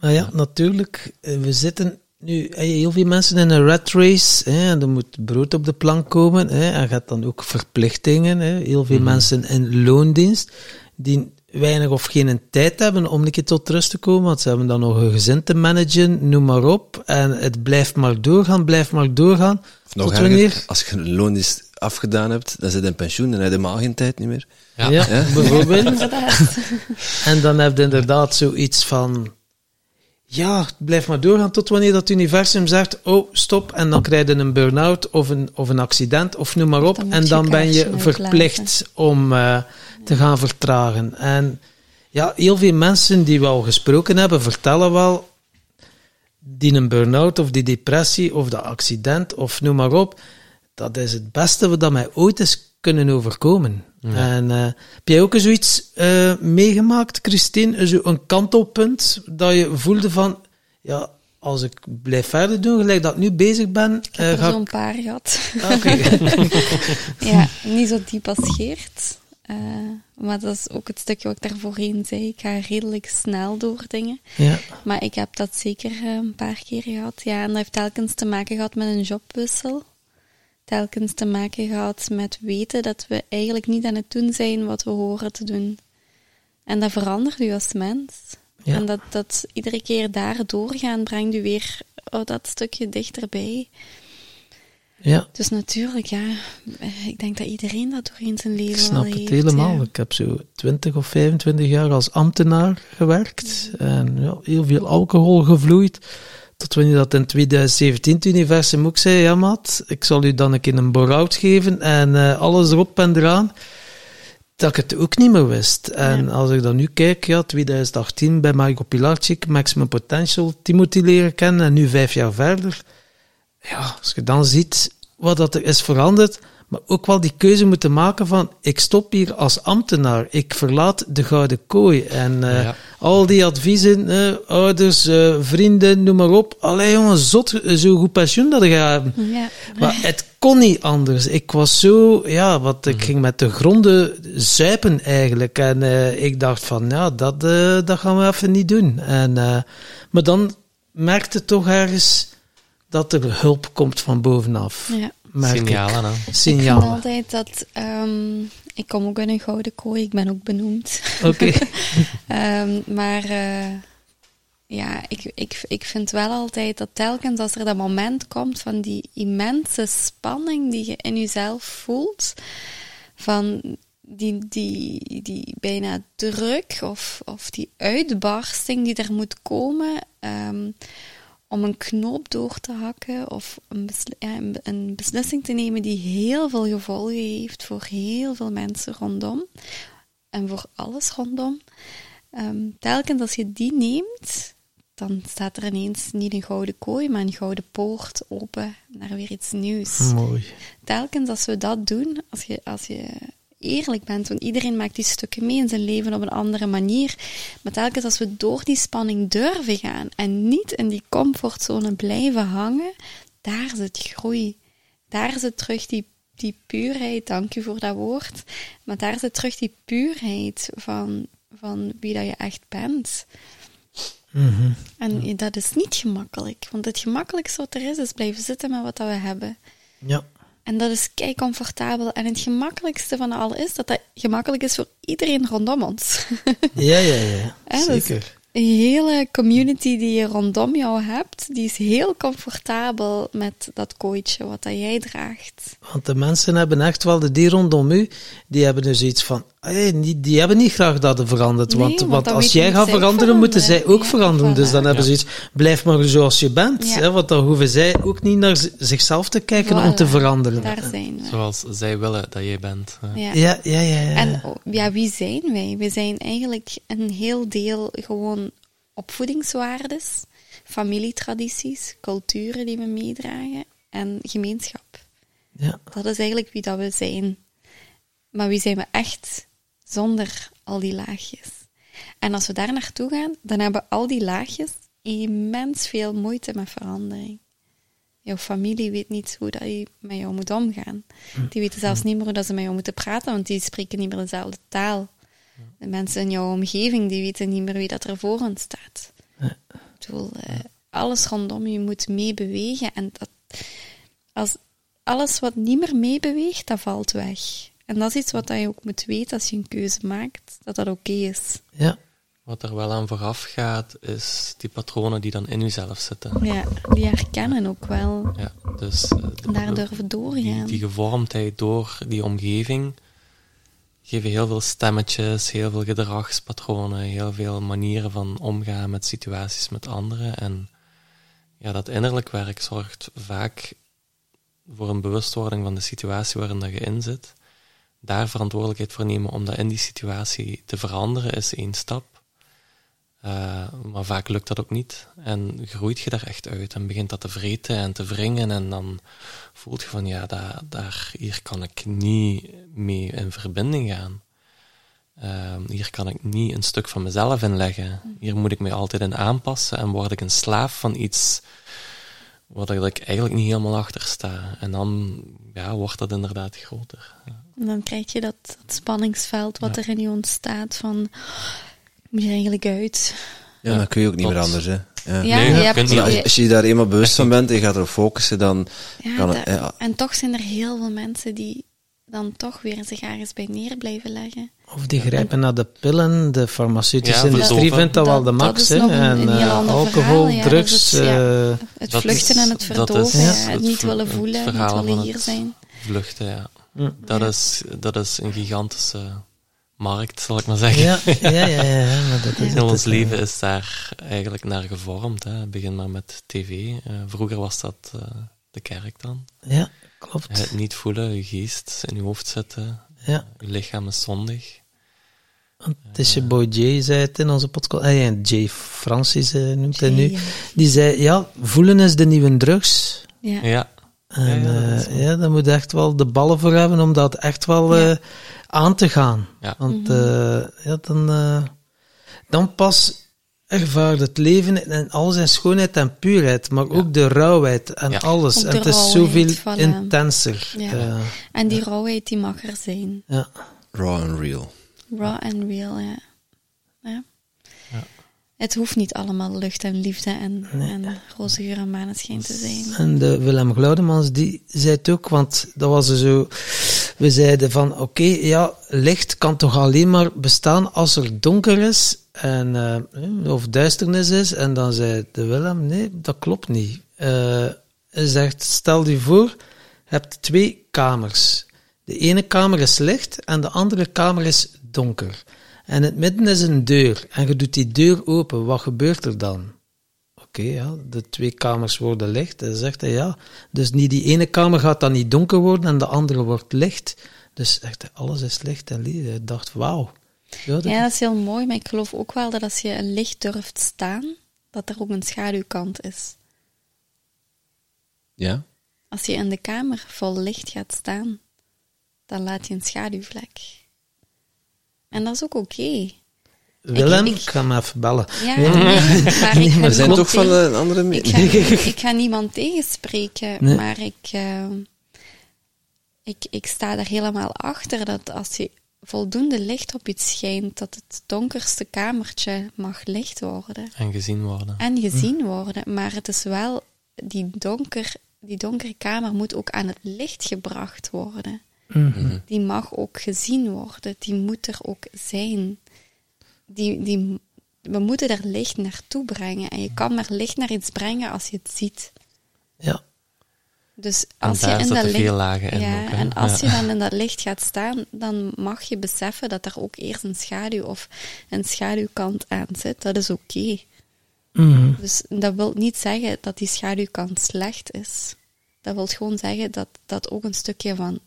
Nou ja, ja. natuurlijk. Eh, we zitten nu heel veel mensen in een rat race. Hè, en er moet brood op de plank komen. Hè, en gaat dan ook verplichtingen. Hè, heel veel mm -hmm. mensen in loondienst die weinig of geen tijd hebben om een keer tot rust te komen, want ze hebben dan nog een gezin te managen, noem maar op. En het blijft maar doorgaan, blijft maar doorgaan. Of nog tot wanneer? Als je een loondienst afgedaan hebt, dan zit je in pensioen en heb je helemaal geen tijd niet meer. Ja, ja, ja? bijvoorbeeld. en dan heb je inderdaad zoiets van, ja, blijf maar doorgaan tot wanneer dat universum zegt, oh, stop, en dan krijg je een burn-out of een, of een accident, of noem maar op, dan en dan ben je verplicht om uh, te gaan vertragen. En ja, heel veel mensen die we al gesproken hebben, vertellen wel, die een burn-out of die depressie of dat accident of noem maar op, dat is het beste wat dat mij ooit is kunnen overkomen. Ja. En uh, heb jij ook zoiets uh, meegemaakt, Christine? Zo een kantelpunt dat je voelde van, ja, als ik blijf verder doen, gelijk dat ik nu bezig ben... Ik heb uh, er zo'n ik... paar gehad. Ah, okay. ja, niet zo diep als Geert. maar dat is ook het stukje wat ik daarvoorheen zei. Ik ga redelijk snel door dingen. Ja. Maar ik heb dat zeker een paar keer gehad. Ja, en dat heeft telkens te maken gehad met een jobwissel telkens te maken gehad met weten dat we eigenlijk niet aan het doen zijn wat we horen te doen. En dat verandert u als mens. Ja. En dat, dat iedere keer daar doorgaan brengt u weer oh, dat stukje dichterbij. Ja. Dus natuurlijk, ja, ik denk dat iedereen dat doorheen zijn leven ik snap het heeft, helemaal. Ja. Ik heb zo 20 of 25 jaar als ambtenaar gewerkt en ja, heel veel alcohol gevloeid. Tot wanneer dat in 2017 het universum ook zei, ja maat, ik zal u dan een keer een bore geven en uh, alles erop en eraan. Dat ik het ook niet meer wist. En ja. als ik dan nu kijk, ja, 2018 bij Marco Pilarczyk, Maximum Potential, Timothy leren kennen en nu vijf jaar verder. Ja, als je dan ziet wat dat er is veranderd, maar ook wel die keuze moeten maken van, ik stop hier als ambtenaar, ik verlaat de Gouden Kooi. En uh, ja. al die adviezen, uh, ouders, uh, vrienden, noem maar op. Allee jongen, zot, zo goed pensioen dat ik hebben. Ja. Maar het kon niet anders. Ik was zo, ja, wat, ik ging met de gronden zuipen eigenlijk. En ik dacht van, ja, dat, dat gaan we even niet doen. En, maar dan merkte toch ergens dat er hulp komt van bovenaf. Ja. Signalen, hè? Signalen. Ik vind altijd dat... Um, ik kom ook in een gouden kooi, ik ben ook benoemd. Oké. Okay. um, maar uh, ja, ik, ik, ik vind wel altijd dat telkens als er dat moment komt van die immense spanning die je in jezelf voelt, van die, die, die bijna druk of, of die uitbarsting die er moet komen... Um, om een knoop door te hakken of een, besli ja, een, beslissing te nemen die heel veel gevolgen heeft voor heel veel mensen rondom en voor alles rondom. Um, telkens als je die neemt, dan staat er ineens niet een gouden kooi, maar een gouden poort open naar weer iets nieuws. Mooi. Telkens als we dat doen, als je, als je eerlijk bent. Want iedereen maakt die stukken mee in zijn leven op een andere manier. Maar telkens als we door die spanning durven gaan en niet in die comfortzone blijven hangen, daar zit groei. Daar zit terug die, die puurheid, dank u voor dat woord, maar daar zit terug die puurheid van, van wie dat je echt bent. Mm -hmm. En dat is niet gemakkelijk, want het gemakkelijkste wat er is, is blijven zitten met wat dat we hebben. Ja. En dat is kei comfortabel. En het gemakkelijkste van al is dat dat gemakkelijk is voor iedereen rondom ons. ja, ja, ja. dus Zeker. een hele community die je rondom jou hebt, die is heel comfortabel met dat kooitje wat dat jij draagt. Want de mensen hebben echt wel, de die rondom u, die hebben dus iets van, hey, die, die hebben niet graag dat er verandert. Nee, want, want als jij gaat veranderen, moeten zij ook Ja, veranderen. Dus dan hebben ze iets, blijf maar zoals je bent. Ja. Hè, want dan hoeven zij ook niet naar zichzelf te kijken om te veranderen. Daar zijn we. Zoals zij willen dat jij bent. hè. Ja. Ja, ja, ja. ja. En oh, ja, wie zijn wij? We zijn eigenlijk een heel deel gewoon opvoedingswaardes, familietradities, culturen die we meedragen en gemeenschap. ja. Dat is eigenlijk wie dat we zijn. Maar wie zijn we echt zonder al die laagjes? En als we daar naartoe gaan, dan hebben al die laagjes immens veel moeite met verandering. Jouw familie weet niet hoe dat je met jou moet omgaan. Die weten zelfs niet meer hoe dat ze met jou moeten praten, want die spreken niet meer dezelfde taal. De mensen in jouw omgeving, die weten niet meer wie dat er voor hen staat. Ik bedoel, eh, alles rondom je moet meebewegen. En dat, als alles wat niet meer meebeweegt, dat valt weg. En dat is iets wat je ook moet weten als je een keuze maakt, dat dat oké is. ja. Wat er wel aan vooraf gaat, is die patronen die dan in jezelf zitten. Ja, die herkennen ook wel. Ja, dus eh, En daar durven die, doorgaan. die gevormdheid door die omgeving geven heel veel stemmetjes, heel veel gedragspatronen, heel veel manieren van omgaan met situaties met anderen. En ja, dat innerlijk werk zorgt vaak voor een bewustwording van de situatie waarin dat je in zit. Daar verantwoordelijkheid voor nemen om dat in die situatie te veranderen is één stap. Uh, maar vaak lukt dat ook niet. En groeit je daar echt uit en begint dat te vreten en te wringen. En dan voelt je van ja, daar, daar, hier kan ik niet mee in verbinding gaan. Uh, hier kan ik niet een stuk van mezelf in leggen. Hier moet ik mij altijd in aanpassen en word ik een slaaf van iets waar ik eigenlijk niet helemaal achter sta. En dan ja, wordt dat inderdaad groter. En dan krijg je dat, dat spanningsveld wat er in je ontstaat van, ik moet er eigenlijk uit. Ja, dan kun je ook niet Tot- meer anders, hè. Ja. Ja, Nee, je je hebt- kunt je- als je je daar eenmaal bewust van bent en je gaat erop focussen, dan Ja, kan het... En toch zijn er heel veel mensen die dan toch weer zich ergens bij neer blijven leggen. Of die grijpen naar de pillen. De farmaceutische Ja, industrie vindt dat, wel de dat max. is hè. nog een- en een heel eh, ander alcohol, verhaal, ja. Dat drugs. ja. eh, Het vluchten is- en het verdoven, is het het niet willen het voelen, niet willen hier het zijn. Vluchten, ja. Mm. Dat, Ja. is, dat is een gigantische markt, zal ik maar zeggen. ja, ja, ja, ja, ja, maar dat is Heel het, ons eh. leven is daar eigenlijk naar gevormd. Hè. Begin maar met tv. Eh, vroeger was dat eh, de kerk dan. Ja, klopt. Het niet voelen, je geest in je hoofd zitten. Ja. Je lichaam is zondig. Want het is je boy Jay, zei het in onze podcast. Ah, ja, Jay Francis eh, noemt hij nu. Die zei, ja, voelen is de nieuwe drugs. Ja. Ja, En Ja, ja, daar moet je echt wel de ballen voor hebben om dat echt wel Ja. eh, aan te gaan. Ja. Want eh, ja, dan, eh, dan pas ervaart het leven in al zijn schoonheid en puurheid, maar ook de rauwheid en Ja. alles. En het is zoveel intenser. En die rauwheid die mag er zijn. ja. Raw and real. Raw and real, ja. Het hoeft niet allemaal lucht en liefde en, en roze geur en maneschijn te zijn. En de Willem Glaudemans, die zei het ook, want dat was er zo... We zeiden van, oké, ja, licht kan toch alleen maar bestaan als er donker is en, eh, of duisternis is. En dan zei de Willem, nee, dat klopt niet. Eh, hij zegt, stel je voor, je hebt twee kamers. De ene kamer is licht en de andere kamer is donker. En in het midden is een deur. En je doet die deur open. Wat gebeurt er dan? Oké, ja, de twee kamers worden licht. En zegt hij, ja, dus niet die ene kamer gaat dan niet donker worden en de andere wordt licht. Dus zegt hij, alles is licht en. Hij dacht, wauw. Ja, dat- Ja, dat is heel mooi, maar ik geloof ook wel dat als je een licht durft staan, dat er ook een schaduwkant is. Ja? Als je in de kamer vol licht gaat staan, dan laat je een schaduwvlek. En dat is ook oké. Willem, ik- ik, ga hem even bellen. Ja, nee, maar Er zijn toch tegen- een andere ik mening. ga, ik ga niemand tegenspreken, Nee. maar ik, eh, ik, ik sta er helemaal achter dat als je voldoende licht op iets schijnt, dat het donkerste kamertje mag licht worden En gezien worden. en gezien worden. Maar het is wel, die, donker, die donkere kamer moet ook aan het licht gebracht worden. Mhm. Die mag ook gezien worden, die moet er ook zijn. Die, die, we moeten er licht naartoe brengen. En je kan maar licht naar iets brengen als je het ziet. Ja, Dus als je in dat licht. veel lagen in ja, ook, en als Ja. je dan in dat licht gaat staan, dan mag je beseffen dat er ook eerst een schaduw of een schaduwkant aan zit. Dat is oké. Mhm. Dus dat wil niet zeggen dat die schaduwkant slecht is. Dat wil gewoon zeggen dat dat ook een stukje van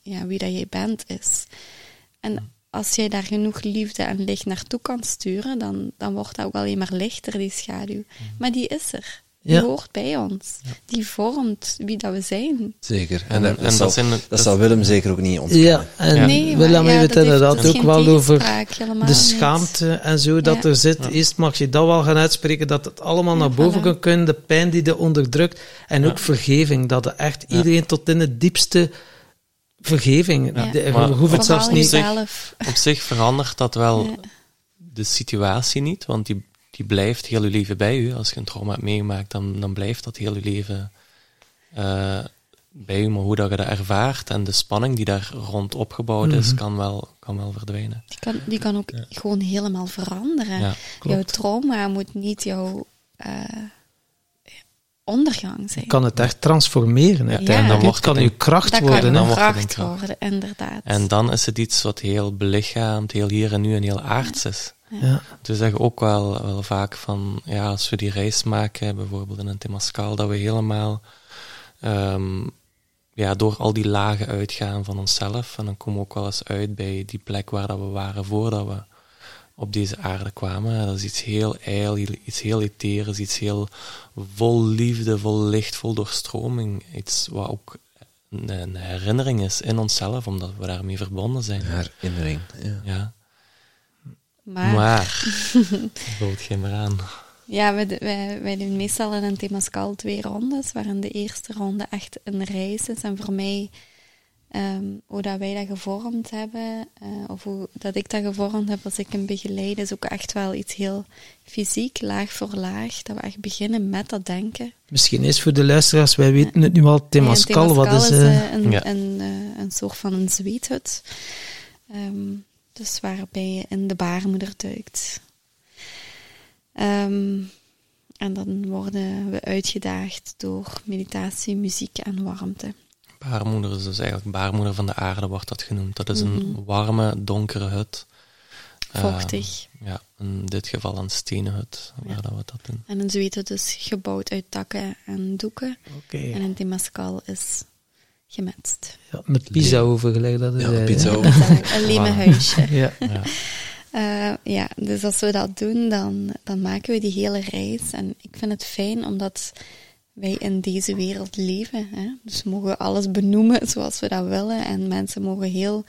ja, wie dat jij bent is. En als jij daar genoeg liefde en licht naartoe kan sturen, dan, dan wordt dat ook alleen maar lichter, die schaduw. Maar die is er. Die Ja. hoort bij ons. Die vormt wie dat we zijn. Zeker. En, En- dat, en dat, dat zal, zijn- dat dat- zal Willem zeker ook niet ontkennen. ja. en Ja. Nee, Willem ja, heeft het inderdaad ook geen wel over de niet. schaamte en zo dat Ja. er zit. Eerst mag je dat wel gaan uitspreken, dat het allemaal naar boven voilà. kan kunnen, de pijn die je onderdrukt. En ook vergeving, dat er echt iedereen tot in het diepste vergeving. Ja. De- je Maar- hoeft het zelfs niet. jezelf. Op zich verandert dat wel Ja. de situatie niet, want die, die blijft heel je leven bij u. Als je een trauma hebt meegemaakt, dan, dan blijft dat heel je leven eh, bij u. Maar hoe dat je dat ervaart en de spanning die daar rond opgebouwd is, kan wel, kan wel verdwijnen. Die kan, die kan ook gewoon helemaal veranderen. Ja, jouw trauma moet niet jouw eh, ondergang zijn. kan het echt transformeren uiteindelijk. dan Het wordt kan het uw kracht dat worden. kan hè. dan wordt het een kracht worden, inderdaad. En dan is het iets wat heel belichaamd, heel hier en nu en heel aards is. Ja. Dus zeggen ook wel, wel vaak van, ja, als we die reis maken, bijvoorbeeld in een Temascal, dat we helemaal ehm, ja, door al die lagen uitgaan van onszelf. En dan komen we ook wel eens uit bij die plek waar dat we waren voordat we op deze aarde kwamen. Dat is iets heel ijl, iets heel etherisch, iets heel vol liefde, vol licht, vol doorstroming. Iets wat ook een, herinnering is in onszelf, omdat we daarmee verbonden zijn. Herinnering. Ja. Ja. maar, Maar, vult geen meer aan. ja, wij, wij, wij doen meestal in een Temascal twee rondes, waarin de eerste ronde echt een reis is. En voor mij, ehm, hoe dat wij dat gevormd hebben, eh, of hoe dat ik dat gevormd heb als ik hem begeleid, is ook echt wel iets heel fysiek, laag voor laag. Dat we echt beginnen met dat denken. Misschien is voor de luisteraars, wij weten het nu al, Temascal, Ja, wat is... Eh, een, Ja. een, eh, een soort van een zweethut. Ehm, dus waarbij je in de baarmoeder duikt. Ehm, en dan worden we uitgedaagd door meditatie, muziek en warmte. Baarmoeder is dus eigenlijk baarmoeder van de aarde, wordt dat genoemd. Dat is Mhm. een warme, donkere hut. Eh, Vochtig. ja, in dit geval een stenen hut, waar dat we dat doen. En een zweethut is gebouwd uit takken en doeken. Oké. En een temascal is gemetst. Ja, met pizza overgelegd. Dat is, Ja, eh, pizza. Een lemen huisje. Ja. Ja. Eh, ja, dus als we dat doen, dan, dan maken we die hele reis. En ik vind het fijn omdat wij in deze wereld leven. Hè? Dus we mogen alles benoemen zoals we dat willen. En mensen mogen heel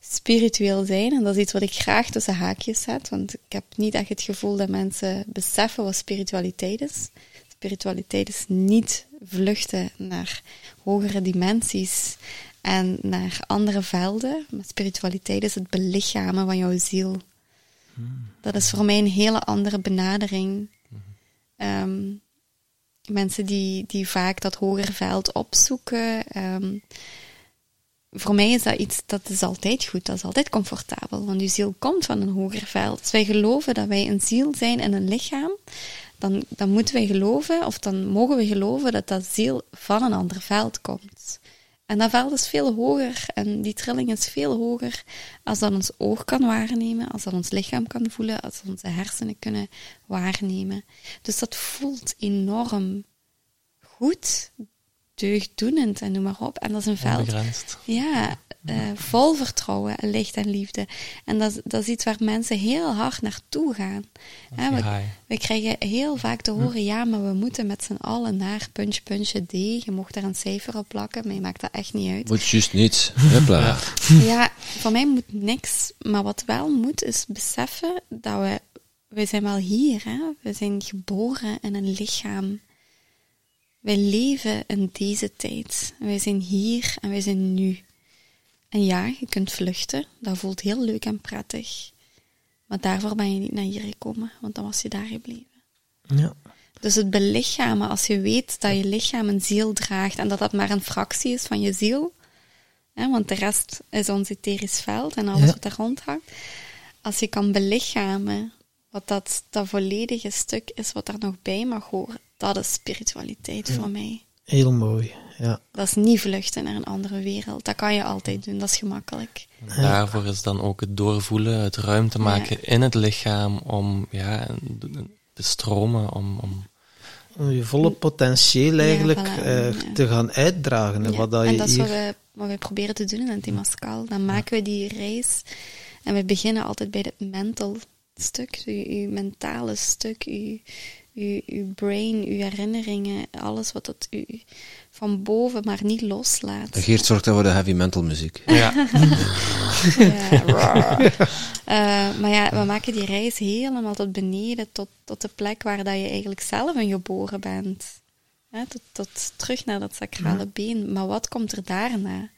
spiritueel zijn. En dat is iets wat ik graag tussen haakjes zet. Want ik heb niet echt het gevoel dat mensen beseffen wat spiritualiteit is. Spiritualiteit is niet vluchten naar hogere dimensies en naar andere velden. Maar spiritualiteit is het belichamen van jouw ziel. Dat is voor mij een hele andere benadering. Ehm, mensen die, die vaak dat hogere veld opzoeken. ehm, voor mij is dat iets dat is altijd goed, dat is altijd comfortabel, want je ziel komt van een hoger veld. Als wij geloven dat wij een ziel zijn in een lichaam, dan, dan moeten wij geloven, of dan mogen we geloven dat dat ziel van een ander veld komt. En dat veld is veel hoger en die trilling is veel hoger als dat ons oog kan waarnemen, als dat ons lichaam kan voelen, als dat onze hersenen kunnen waarnemen. Dus dat voelt enorm goed, deugddoenend en noem maar op. En dat is een veld Onbegrensd. ja, eh, vol vertrouwen, en licht en liefde. En dat, is- dat is iets waar mensen heel hard naartoe gaan. Hè, we, Ja, we krijgen heel vaak te horen, ja, maar we moeten met z'n allen naar puntje, puntje D. Je mocht daar een cijfer op plakken, maar je maakt dat echt niet uit. Moet juist niets. Hupla. Ja, voor mij moet niks. Maar wat wel moet, is beseffen dat we... We zijn wel hier, hè. We zijn geboren in een lichaam. Wij leven in deze tijd. Wij zijn hier en wij zijn nu. En ja, je kunt vluchten. Dat voelt heel leuk en prettig. Maar daarvoor ben je niet naar hier gekomen, want dan was je daar gebleven. Ja. Dus het belichamen, als je weet dat je lichaam een ziel draagt en dat dat maar een fractie is van je ziel, hè, want de rest is ons etherisch veld en alles Ja. wat er rondhangt. Als je kan belichamen wat dat, dat volledige stuk is wat er nog bij mag horen, dat is spiritualiteit voor mij. Heel mooi. Ja. Dat is niet vluchten naar een andere wereld. Dat kan je altijd doen, dat is gemakkelijk. Daarvoor is dan ook het doorvoelen, het ruimte maken in het lichaam om ja, te stromen, om, om Om je volle potentieel eigenlijk voilà, eh, ja. te gaan uitdragen. En Ja, wat dat en je dat is hier... wat we, wat we proberen te doen in het Temascal. Dan maken we die reis en we beginnen altijd bij het mental stuk, je, je mentale stuk, je, je, je brain, je herinneringen, alles wat dat u van boven maar niet loslaat. Geert zorgt voor de heavy mental muziek. ja, Ja. Eh, maar ja, we maken die reis helemaal tot beneden, tot, tot de plek waar dat je eigenlijk zelf in geboren bent. Hè, tot, tot terug naar dat sacrale been. Maar wat komt er daarna?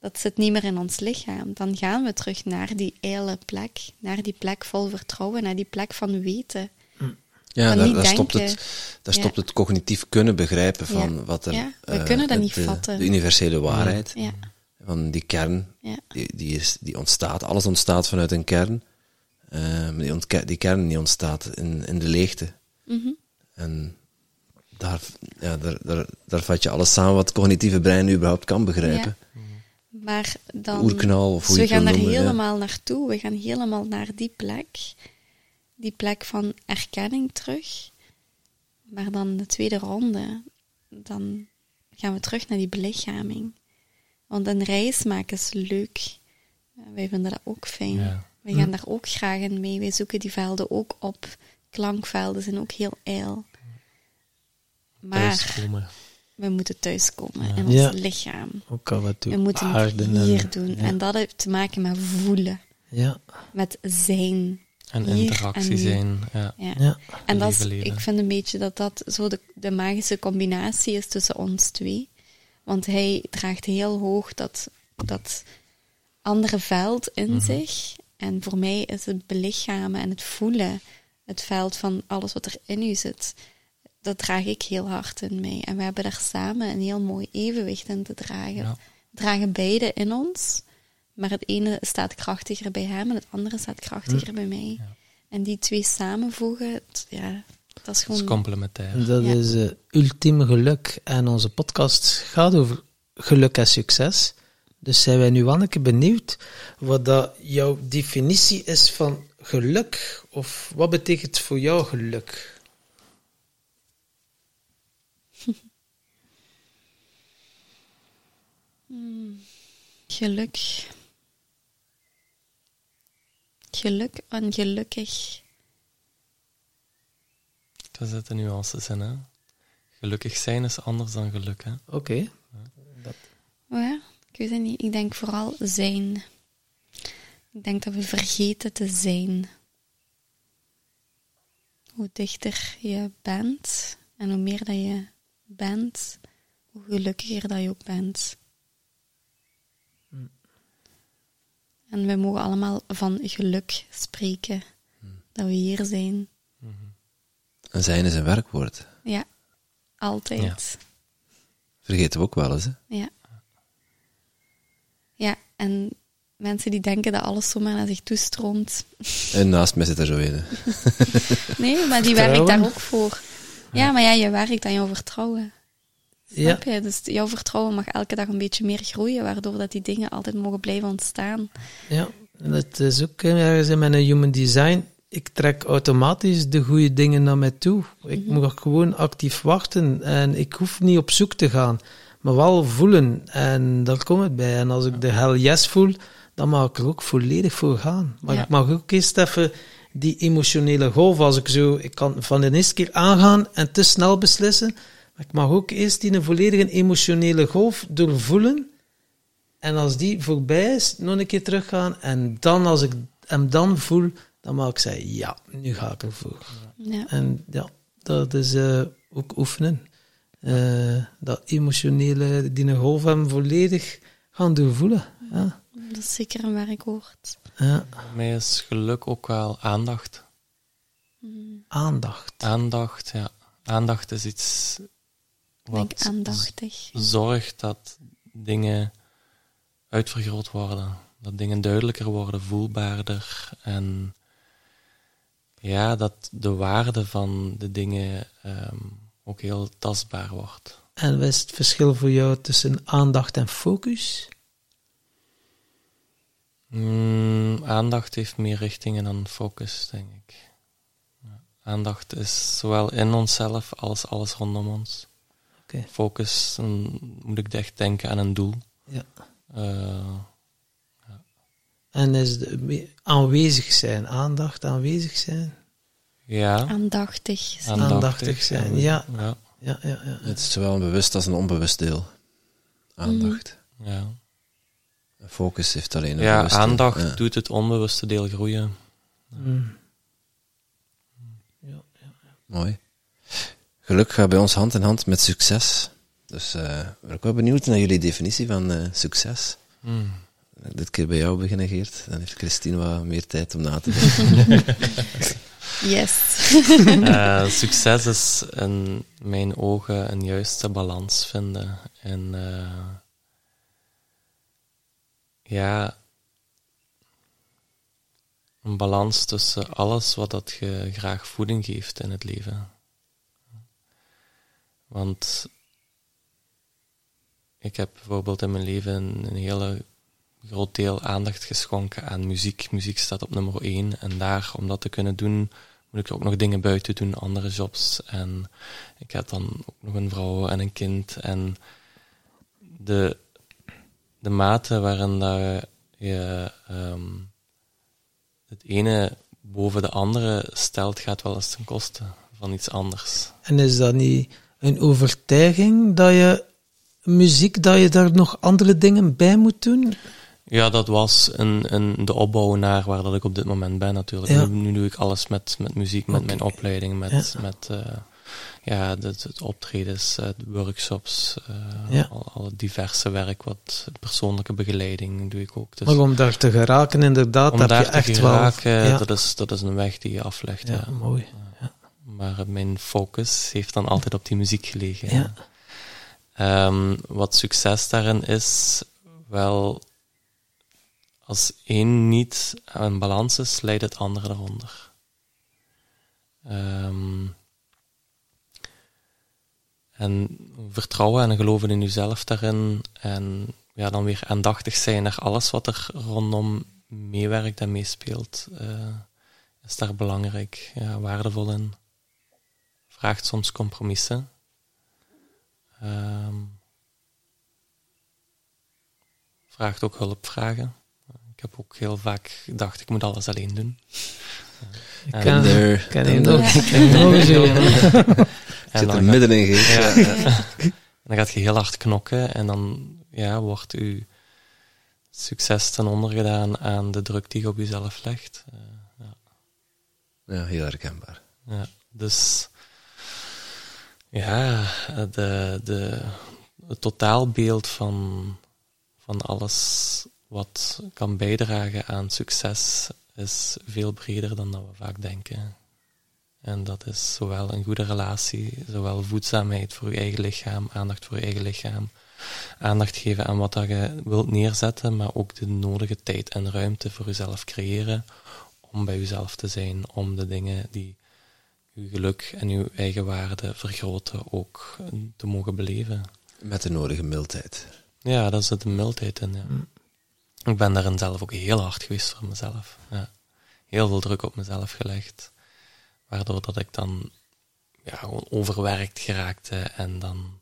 Dat zit niet meer in ons lichaam. Dan gaan we terug naar die eile plek, naar die plek vol vertrouwen, naar die plek van weten. Ja, daar, stopt, het, daar Ja. stopt het cognitief kunnen begrijpen van Ja. wat er... Ja, we eh, kunnen dat niet eh, vatten. De universele waarheid Ja, van die kern, ja, die, die, is, die ontstaat. Alles ontstaat vanuit een kern. Maar die, ontke- die kern die ontstaat in, in de leegte. Mhm. En daar, ja, daar, daar, daar vat je alles samen wat het cognitieve brein überhaupt kan begrijpen. Maar dan... Oerknal, of hoe dus je we gaan daar helemaal naartoe. We gaan helemaal naar die plek. Die plek van erkenning terug. Maar dan de tweede ronde, dan gaan we terug naar die belichaming. Want een reis maken is leuk. Wij vinden dat ook fijn. Ja. Wij gaan daar ook graag in mee. Wij zoeken die velden ook op. Klankvelden zijn ook heel ijl. Maar thuiskomen. we moeten thuiskomen in ons Ja. lichaam. Ook al wat We toe moeten het hier en- doen. Ja. En dat heeft te maken met voelen. Ja. Met zijn. En interactie en zijn. Ja. Ja. ja. En dat is, ik vind een beetje dat dat zo de, de magische combinatie is tussen ons twee. Want hij draagt heel hoog dat, dat andere veld in Mhm. zich. En voor mij is het belichamen en het voelen, het veld van alles wat er in u zit, dat draag ik heel hard in mij. En we hebben daar samen een heel mooi evenwicht in te dragen. Ja. We dragen beide in ons, maar het ene staat krachtiger bij hem en het andere staat krachtiger bij mij. En die twee samenvoegen, het- ja, dat is Dat is gewoon... complementair. Dat Ja. is eh, ultieme geluk. En onze podcast gaat over geluk en succes. Dus zijn wij nu wel een keer benieuwd wat dat jouw definitie is van geluk. Of wat betekent voor jou geluk? Geluk. Geluk en gelukkig. Er zitten nuances in, hè? gelukkig zijn is anders dan geluk. Hè? Oké. Oh ja, ik weet het niet. Ik denk vooral zijn. Ik denk dat we vergeten te zijn. Hoe dichter je bent en hoe meer dat je bent, hoe gelukkiger dat je ook bent. En we mogen allemaal van geluk spreken. Dat we hier zijn. En zijn is een werkwoord. Ja, altijd. Vergeten we ook wel eens. Hè? Ja. Ja, en mensen die denken dat alles zomaar naar zich toestroomt. En naast mij zit er zo een. Nee, maar die werkt daar ook voor. Ja, maar ja, je werkt aan jouw vertrouwen. Ja. Dus jouw vertrouwen mag elke dag een beetje meer groeien, waardoor dat die dingen altijd mogen blijven ontstaan. Ja, en dat is ook ergens in mijn human design. Ik trek automatisch de goede dingen naar mij toe. Ik moet gewoon actief wachten en ik hoef niet op zoek te gaan, maar wel voelen. En daar komt het bij. En als ik de hell yes voel, dan mag ik er ook volledig voor gaan. Maar Ja. ik mag ook eerst even die emotionele golf, als ik zo, ik kan van de eerste keer aangaan en te snel beslissen, maar ik mag ook eerst die een volledige emotionele golf doorvoelen. En als die voorbij is, nog een keer teruggaan. En dan, als ik hem dan voel, dan mag ik zeggen, ja, nu ga ik ervoor. Ja. En ja, dat is eh, ook oefenen. Eh, dat emotionele, die een golf hem volledig gaan doorvoelen. Ja, Dat is zeker een werkwoord. ja. Voor mij is geluk ook wel aandacht. Aandacht. Aandacht, ja. Aandacht is iets Ik denk wat aandachtig. zorgt dat dingen uitvergroot worden. Dat dingen duidelijker worden, voelbaarder. En ja, dat de waarde van de dingen ehm, ook heel tastbaar wordt. En wat is het verschil voor jou tussen aandacht en focus? Mm, aandacht heeft meer richtingen dan focus, denk ik. Ja. Aandacht is zowel in onszelf als alles rondom ons. Focus, dan moet ik echt denken aan een doel. Ja. Eh, En is de, aanwezig zijn, aandacht aanwezig zijn? ja, Aandachtig. Aandachtig zijn, ja. ja, Ja, ja, ja. Het is zowel een bewust als een onbewust deel. Aandacht. ja. En Focus heeft alleen een ja bewuste- aandacht ja. doet het onbewuste deel groeien. Mm. Ja, Mooi. Geluk gaat bij ons hand in hand met succes. Dus eh, ik ben ook wel benieuwd naar jullie definitie van eh, succes. Mm. Dit keer bij jou beginnen, Geert. Dan heeft Christine wat meer tijd om na te denken. Yes. Eh, succes is in mijn ogen een juiste balans vinden. En eh, ja, een balans tussen alles wat dat je graag voeding geeft in het leven. Want ik heb bijvoorbeeld in mijn leven een, een hele groot deel aandacht geschonken aan muziek. Muziek staat op nummer één. En daar, om dat te kunnen doen, moet ik ook nog dingen buiten doen, andere jobs. En ik heb dan ook nog een vrouw en een kind. En de, de mate waarin dat je ehm, het ene boven de andere stelt, gaat wel eens ten koste van iets anders. En is dat niet een overtuiging dat je muziek, dat je daar nog andere dingen bij moet doen? Ja, dat was een, een, de opbouw naar waar dat ik op dit moment ben natuurlijk. Ja. Nu, nu doe ik alles met, met muziek, met mijn opleiding, met, Ja. met eh, ja, de, de optredens, eh, workshops, Ja. al, al het diverse werk, wat persoonlijke begeleiding doe ik ook. Dus Maar om daar te geraken, inderdaad, om heb daar je te echt geraken, wel... Dat, is, dat is een weg die je aflegt. ja, Ja. Maar mijn focus heeft dan altijd op die muziek gelegen. Ja. Ehm, wat succes daarin is, wel, als één niet aan balans is, leidt het andere eronder. Ehm, en vertrouwen en geloven in jezelf daarin. En ja, dan weer aandachtig zijn naar alles wat er rondom meewerkt en meespeelt. eh, is daar belangrijk, ja, waardevol in. Vraagt soms compromissen. Ehm, vraagt ook hulpvragen. Ik heb ook heel vaak gedacht, ik moet alles alleen doen. Ik En- there. hem. Ja. Ik ken hem ook zo. Ik zit er middenin. Ja, ja. En dan gaat je heel hard knokken en dan ja, wordt je succes ten onder gedaan aan de druk die je op jezelf legt. Eh, ja. Ja, heel herkenbaar. Ja, dus ja, de, de, het totaalbeeld van, van alles wat kan bijdragen aan succes is veel breder dan dat we vaak denken. En dat is zowel een goede relatie, zowel voedzaamheid voor je eigen lichaam, aandacht voor je eigen lichaam, aandacht geven aan wat dat je wilt neerzetten, maar ook de nodige tijd en ruimte voor jezelf creëren om bij jezelf te zijn, om de dingen die uw geluk en uw eigen waarde vergroten ook te mogen beleven. Met de nodige mildheid. Ja, daar zit een mildheid in. Ja. Ik ben daarin zelf ook heel hard geweest voor mezelf. Ja. Heel veel druk op mezelf gelegd. Waardoor dat ik dan ja, gewoon overwerkt geraakte en dan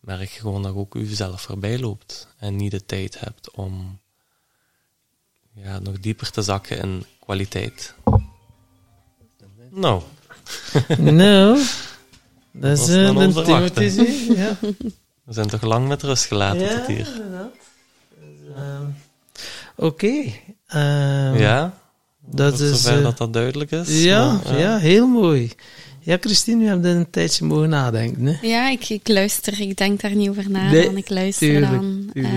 merk je gewoon dat ook jezelf voorbij loopt en niet de tijd hebt om ja, nog dieper te zakken in kwaliteit. Nou, Nou, dat is eh, een onverwachte. Timothy, ja. we zijn toch lang met rust gelaten Ja, tot hier. inderdaad. Dus, ehm, Oké. ehm, Ja? Dat is, zover eh, dat dat duidelijk is. Ja, maar, ja, heel mooi. Ja, Christine, we hebben een tijdje mogen nadenken. Hè? Ja, ik, ik luister. Ik denk daar niet over na. Nee, dan. Ik luister tuurlijk, dan. tuurlijk.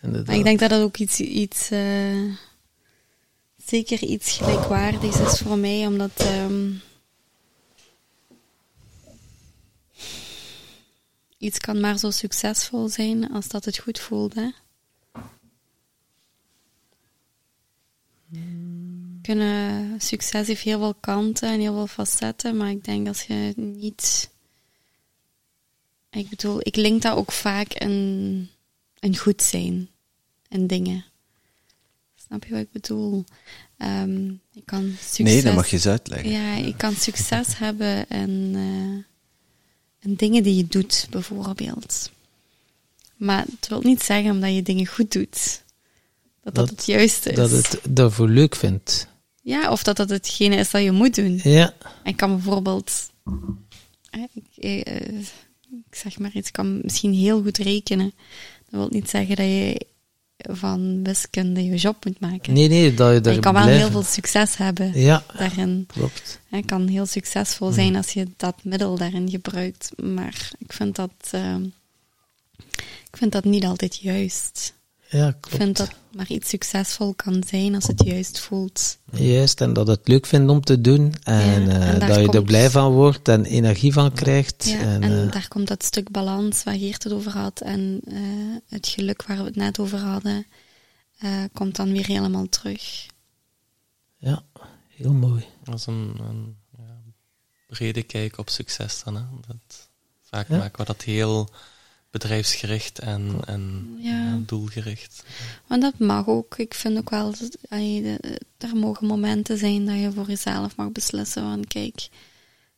Eh, maar ik denk dat dat ook iets, iets eh, zeker iets gelijkwaardigs is voor mij, omdat ehm, iets kan maar zo succesvol zijn als dat het goed voelt. Hè? Kunnen, succes heeft heel veel kanten en heel veel facetten, maar ik denk als je niet. Ik bedoel, ik link dat ook vaak in, in goed zijn en dingen. Snap je wat ik bedoel? Ehm, ik kan succes. Nee, dat mag je eens uitleggen. Ja, ik kan succes hebben in, eh, in dingen die je doet, bijvoorbeeld. Maar het wil niet zeggen omdat je dingen goed doet, dat dat, Dat- het juiste is. Dat het daarvoor leuk vindt. Ja, of dat dat hetgene is dat je moet doen. Ja, Ik kan bijvoorbeeld, eh, ik, eh, ik zeg maar iets, ik kan misschien heel goed rekenen. Dat wil niet zeggen dat je van wiskunde je job moet maken. nee, nee, dat je daar je kan wel heel veel succes hebben Ja, daarin. klopt. Het kan heel succesvol zijn als je dat middel daarin gebruikt. Maar ik vind dat, eh, ik vind dat niet altijd juist. Ja, Ik vind dat maar iets succesvol kan zijn als het juist voelt. Juist, en dat het leuk vindt om te doen. En, Ja, eh, en dat je er blij van wordt en energie van krijgt. Ja, en, en, eh, daar komt dat stuk balans waar Geert het over had en eh, het geluk waar we het net over hadden, eh, komt dan weer helemaal terug. ja, heel mooi. Dat is een, een ja, brede kijk op succes dan. Hè. Dat, vaak Ja. maken we dat heel bedrijfsgericht en, en Ja. ja, doelgericht. Maar dat mag ook. Ik vind ook wel er mogen momenten zijn dat je voor jezelf mag beslissen van kijk,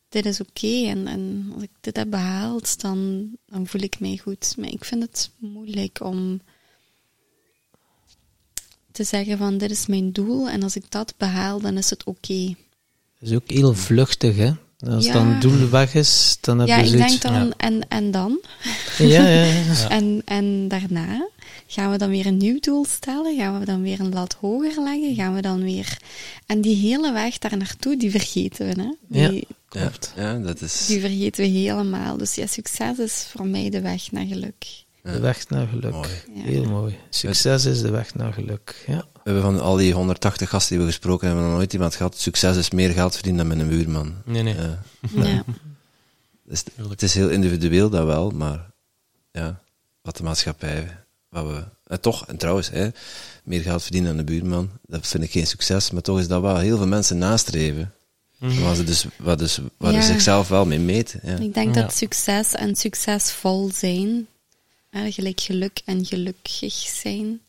dit is oké en, en als ik dit heb behaald, dan, dan voel ik mij goed. Maar ik vind het moeilijk om te zeggen van dit is mijn doel en als ik dat behaal, dan is het oké. Dat is ook heel vluchtig, hè. Als Ja. dan het doel weg is, dan heb Ja, je ik denk dan en, en dan? Ja, ja, ja. Ja. En, en daarna gaan we dan weer een nieuw doel stellen? Gaan we dan weer een lat hoger leggen? Gaan we dan weer... En die hele weg daar naartoe, die vergeten we, hè? Die, Ja. Ja, Klopt. ja, dat is... die vergeten we helemaal. Dus ja, succes is voor mij de weg naar geluk. De weg naar geluk. Mooi. Ja. Heel mooi. Succes is de weg naar geluk. Ja. We hebben van al die 180 gasten die we gesproken hebben, nog nooit iemand gehad. Succes is meer geld verdienen dan met een buurman. Nee, nee. Eh, Ja. dus het is heel individueel, dat wel, maar ja, wat de maatschappij, wat we, eh, toch, en trouwens, hè, meer geld verdienen dan een buurman, dat vind ik geen succes, maar toch is dat wel heel veel mensen nastreven. Mhm. Waar ze dus, waar dus, waar Ja. ze zichzelf wel mee meten. Ja. Ik denk Ja. dat succes en succesvol zijn, hè, gelijk geluk en gelukkig zijn,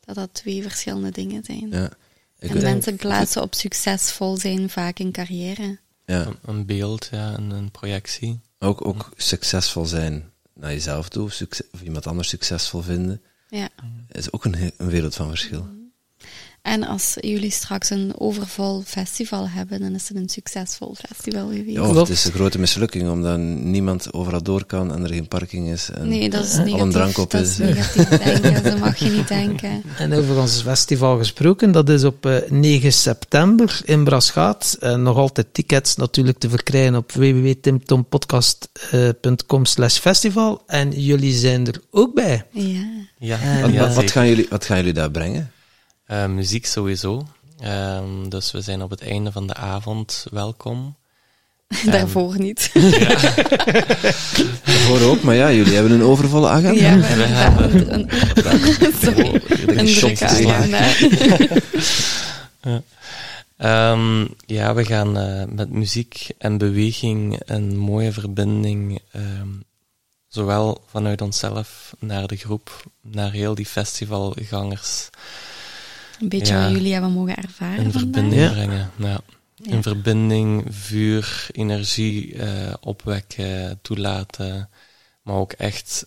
dat dat twee verschillende dingen zijn. Ja. Ik en mensen plaatsen op succesvol zijn vaak een carrière. ja. Een, een beeld, ja, een, een projectie. Ook, ook succesvol zijn naar jezelf toe, of, succes- of iemand anders succesvol vinden, Ja. is ook een, een wereld van verschil. En als jullie straks een overvol festival hebben, dan is het een succesvol festival geweest. Ja, of het is een grote mislukking omdat niemand overal door kan en er geen parking is. En nee, dat is al negatief. een drank op dat is. negatief denken, dat mag je niet denken. En over ons festival gesproken, dat is op eh, 9 september in Braschaat. En nog altijd tickets natuurlijk te verkrijgen op www.timtompodcast.com slash festival. En jullie zijn er ook bij. Ja. Ja, Wat, gaan jullie, wat gaan jullie daar brengen? Eh, muziek sowieso. Ehm, dus we zijn op het einde van de avond welkom. Daarvoor niet. Daarvoor ook, maar ja, jullie hebben een overvolle agenda. Ja, we we hebben een, een, sorry, een drukke agenda. Ehm, ja, we gaan eh, met muziek en beweging een mooie verbinding, ehm, zowel vanuit onszelf naar de groep, naar heel die festivalgangers, Een beetje wat jullie hebben mogen ervaren in verbinding brengen. Ja. In verbinding, vuur, energie eh, opwekken, toelaten, maar ook echt,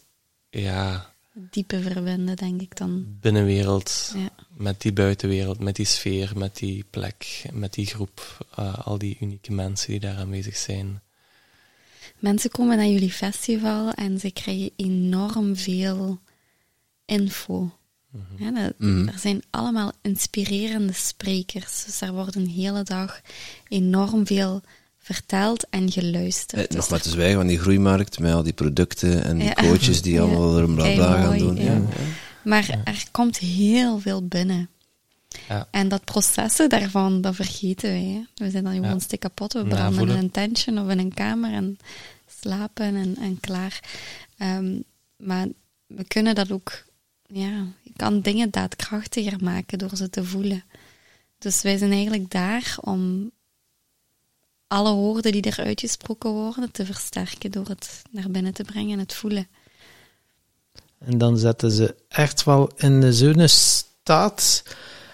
ja, Diepe verbinden, denk ik dan. binnenwereld Ja. met die buitenwereld, met die sfeer, met die plek, met die groep, eh, al die unieke mensen die daar aanwezig zijn. Mensen komen naar jullie festival en ze krijgen enorm veel info. Ja, dat- Mhm. Er zijn allemaal inspirerende sprekers. Dus daar wordt een hele dag enorm veel verteld en geluisterd. Eh, Dus nog maar er- te zwijgen van die groeimarkt met al die producten en die Ja. coaches die Ja. allemaal er een bla bla gaan doen. ja. Ja. Maar er komt heel veel binnen. Ja. En dat processen daarvan, dat vergeten wij. Hè. We zijn dan gewoon Ja. een stuk kapot. We Ja, branden in een tentje of in een kamer en slapen en, en klaar. Ehm, maar we kunnen dat ook... Ja, je kan dingen daadkrachtiger maken door ze te voelen. Dus wij zijn eigenlijk daar om alle woorden die er uitgesproken worden te versterken door het naar binnen te brengen en het voelen. En dan zetten ze echt wel in zo'n staat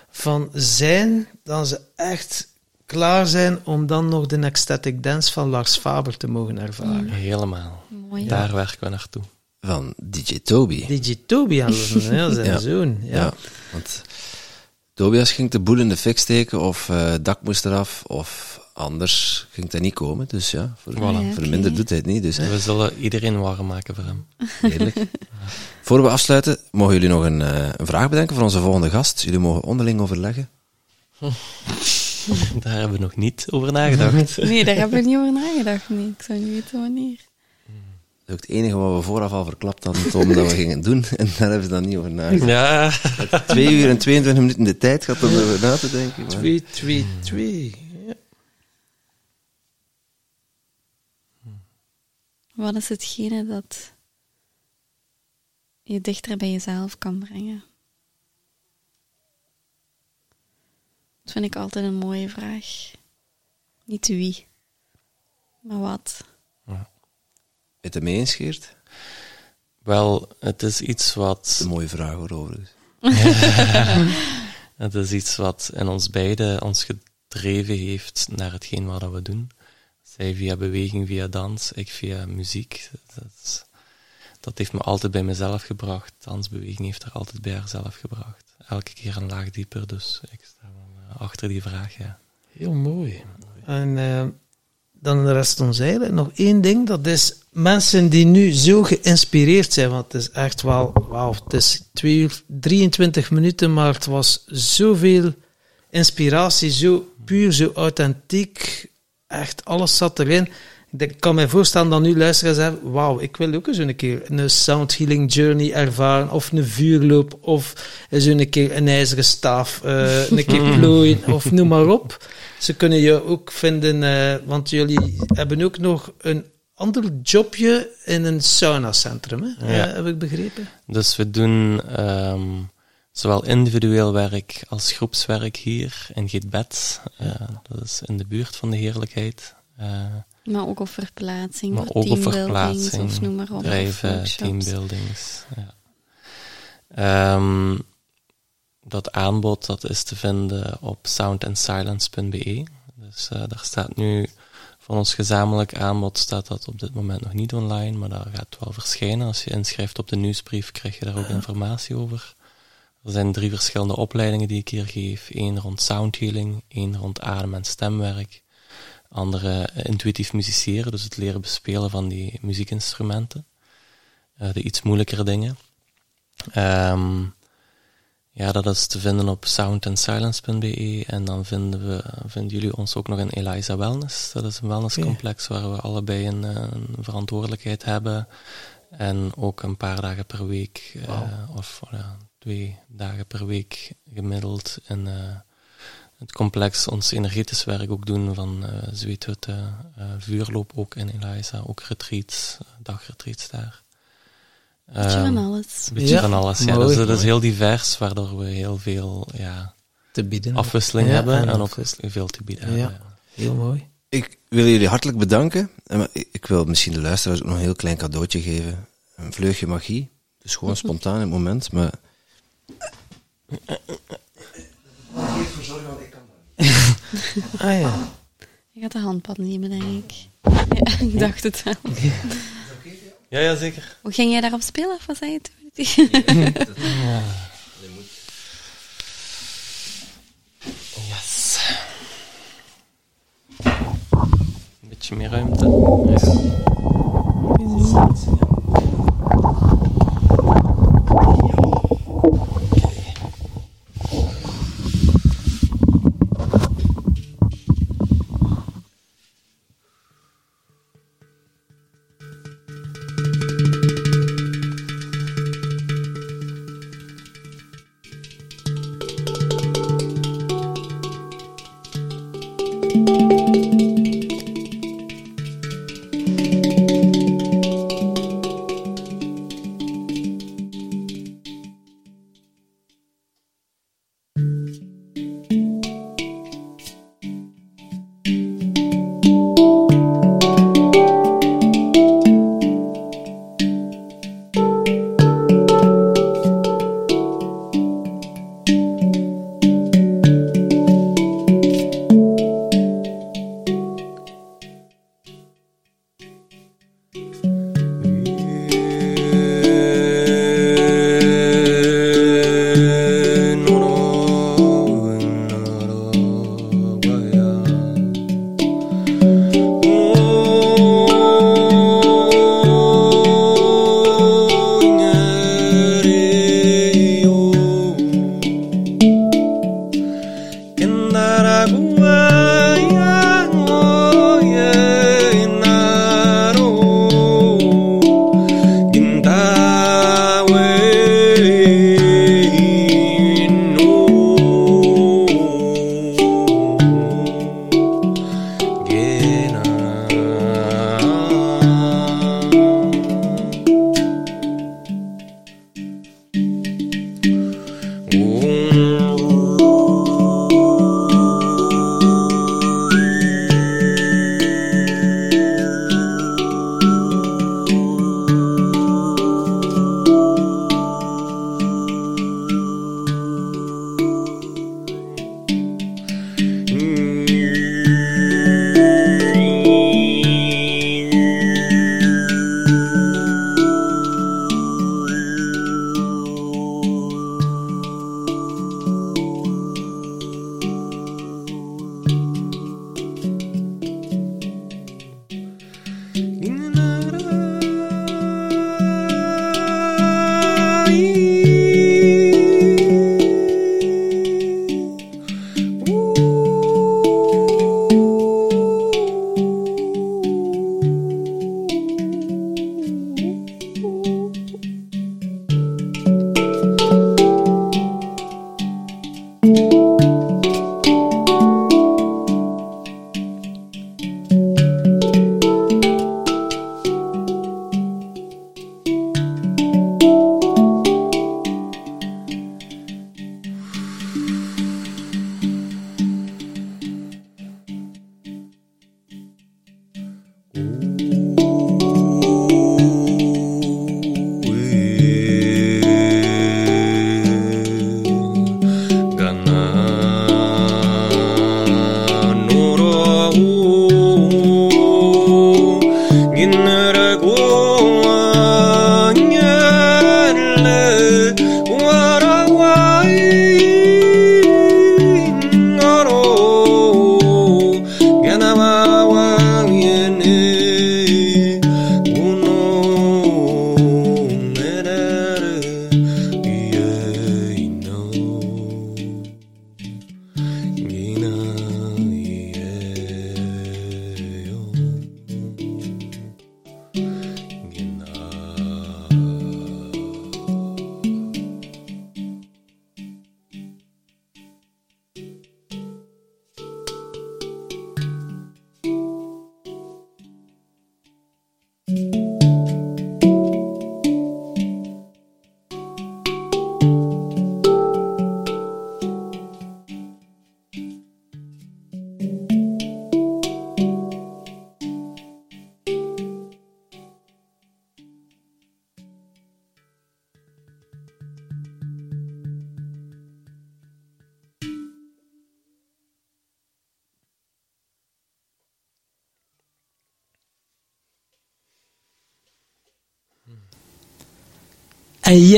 van zijn, dat ze echt klaar zijn om dan nog de ecstatic dance van Lars Faber te mogen ervaren. Helemaal. Mooi. Daar werken we naartoe. Van DJ Toby. DJ Toby aan ja, zijn Ja. zoon. Ja. Ja. want Tobias ging de boel in de fik steken of eh, het dak moest eraf of anders ging dat niet komen. Dus ja, voor, Voilà. Ja, voor oké. minder doet hij het niet. Dus We zullen iedereen warm maken voor hem. heerlijk. Voor we afsluiten, mogen jullie nog een, eh, een vraag bedenken voor onze volgende gast. Jullie mogen onderling overleggen. Daar hebben we nog niet over nagedacht. Nee, daar hebben we niet over nagedacht. Nee, ik zou niet weten wanneer. Dat is ook het enige wat we vooraf al verklapt hadden, Tom, dat we gingen doen. En daar hebben ze dan niet over nagedacht. Ja, Twee uur en 22 minuten de tijd gehad om erover na te denken. maar- 2, 2, 2. Ja. Wat is hetgene dat je dichter bij jezelf kan brengen? Dat vind ik altijd een mooie vraag. Niet wie, maar wat. Het ermee eens, Geert? wel, het is iets wat, een mooie vraag, hoor, overigens. het is iets wat in ons beiden ons gedreven heeft naar hetgeen wat we doen. Zij via beweging, via dans, ik via muziek. Dat, is- dat heeft me altijd bij mezelf gebracht. Dansbeweging heeft er altijd bij haarzelf gebracht. Elke keer een laag dieper, dus ik sta eh, achter die vraag, ja. Heel mooi. En eh, dan rest ons eigenlijk nog één ding. Dat is mensen die nu zo geïnspireerd zijn. Want het is echt wel, wauw, het is 2 uur 23 minuten, maar het was zoveel inspiratie, zo puur, zo authentiek. Echt, alles zat erin. Ik kan me voorstellen dat nu luisteraars zeggen, wauw, ik wil ook eens een keer een sound healing journey ervaren, of een vuurloop, of eens een keer een ijzeren staaf, eh, een keer plooien, of noem maar op. Ze kunnen je ook vinden, eh, want jullie hebben ook nog een ander jobje in een saunacentrum, hè? Ja. Eh, heb ik begrepen? Dus we doen ehm, zowel individueel werk als groepswerk hier in Gietbed. Eh dat is in de buurt van de heerlijkheid. Eh, Maar ook op verplaatsing, maar ook op verplaatsing, of noem maar op. drijven, teambuildings. Ja. Ehm, dat aanbod dat is te vinden op soundandsilence.be. Dus daar staat nu van ons gezamenlijk aanbod staat dat op dit moment nog niet online, maar dat gaat wel verschijnen. Als je inschrijft op de nieuwsbrief, krijg je daar ook informatie over. er zijn drie verschillende opleidingen die ik hier geef. Eén rond soundhealing, één rond adem- en stemwerk. Andere uh, intuïtief musiceren, dus het leren bespelen van die muziekinstrumenten. Uh, de iets moeilijkere dingen. Um, ja, dat is te vinden op soundandsilence.be. En dan vinden, we, vinden jullie ons ook nog in Eliza Wellness. Dat is een wellnesscomplex waar we allebei een, een, verantwoordelijkheid hebben. En ook een paar dagen per week, wow. uh, of uh, twee dagen per week gemiddeld in uh, het complex ons energetisch werk ook doen van zweethutten, vuurloop ook in Eliza, ook retreats, dagretreats daar. Beetje um, van alles. Een beetje ja, van alles, ja. Dus dat is heel divers, waardoor we heel veel ja, te bieden. afwisseling ja, hebben en, en ook veel te bieden ja, hebben. Heel mooi. Ik wil jullie hartelijk bedanken. Ik wil misschien de luisteraars ook nog een heel klein cadeautje geven. Een vleugje magie. Dus gewoon spontaan in het moment, maar... ah ja. Je gaat de handpad nemen, denk ik. Ja, ik dacht het wel. Ja, ja, zeker. Hoe ging jij daarop spelen? Of wat zei je toen? ja. Yes. Een beetje meer ruimte. Ja.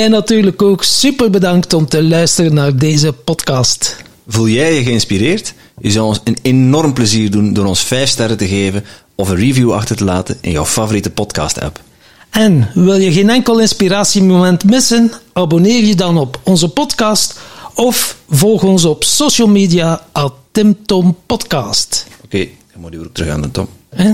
Jij natuurlijk ook super bedankt om te luisteren naar deze podcast. Voel jij je geïnspireerd? Je zou ons een enorm plezier doen door ons 5 sterren te geven of een review achter te laten in jouw favoriete podcast-app. En wil je geen enkel inspiratiemoment missen? Abonneer je dan op onze podcast of volg ons op social media at Tim Tom Podcast. Oké, dan moet je ook terug aan de Tom. Hè?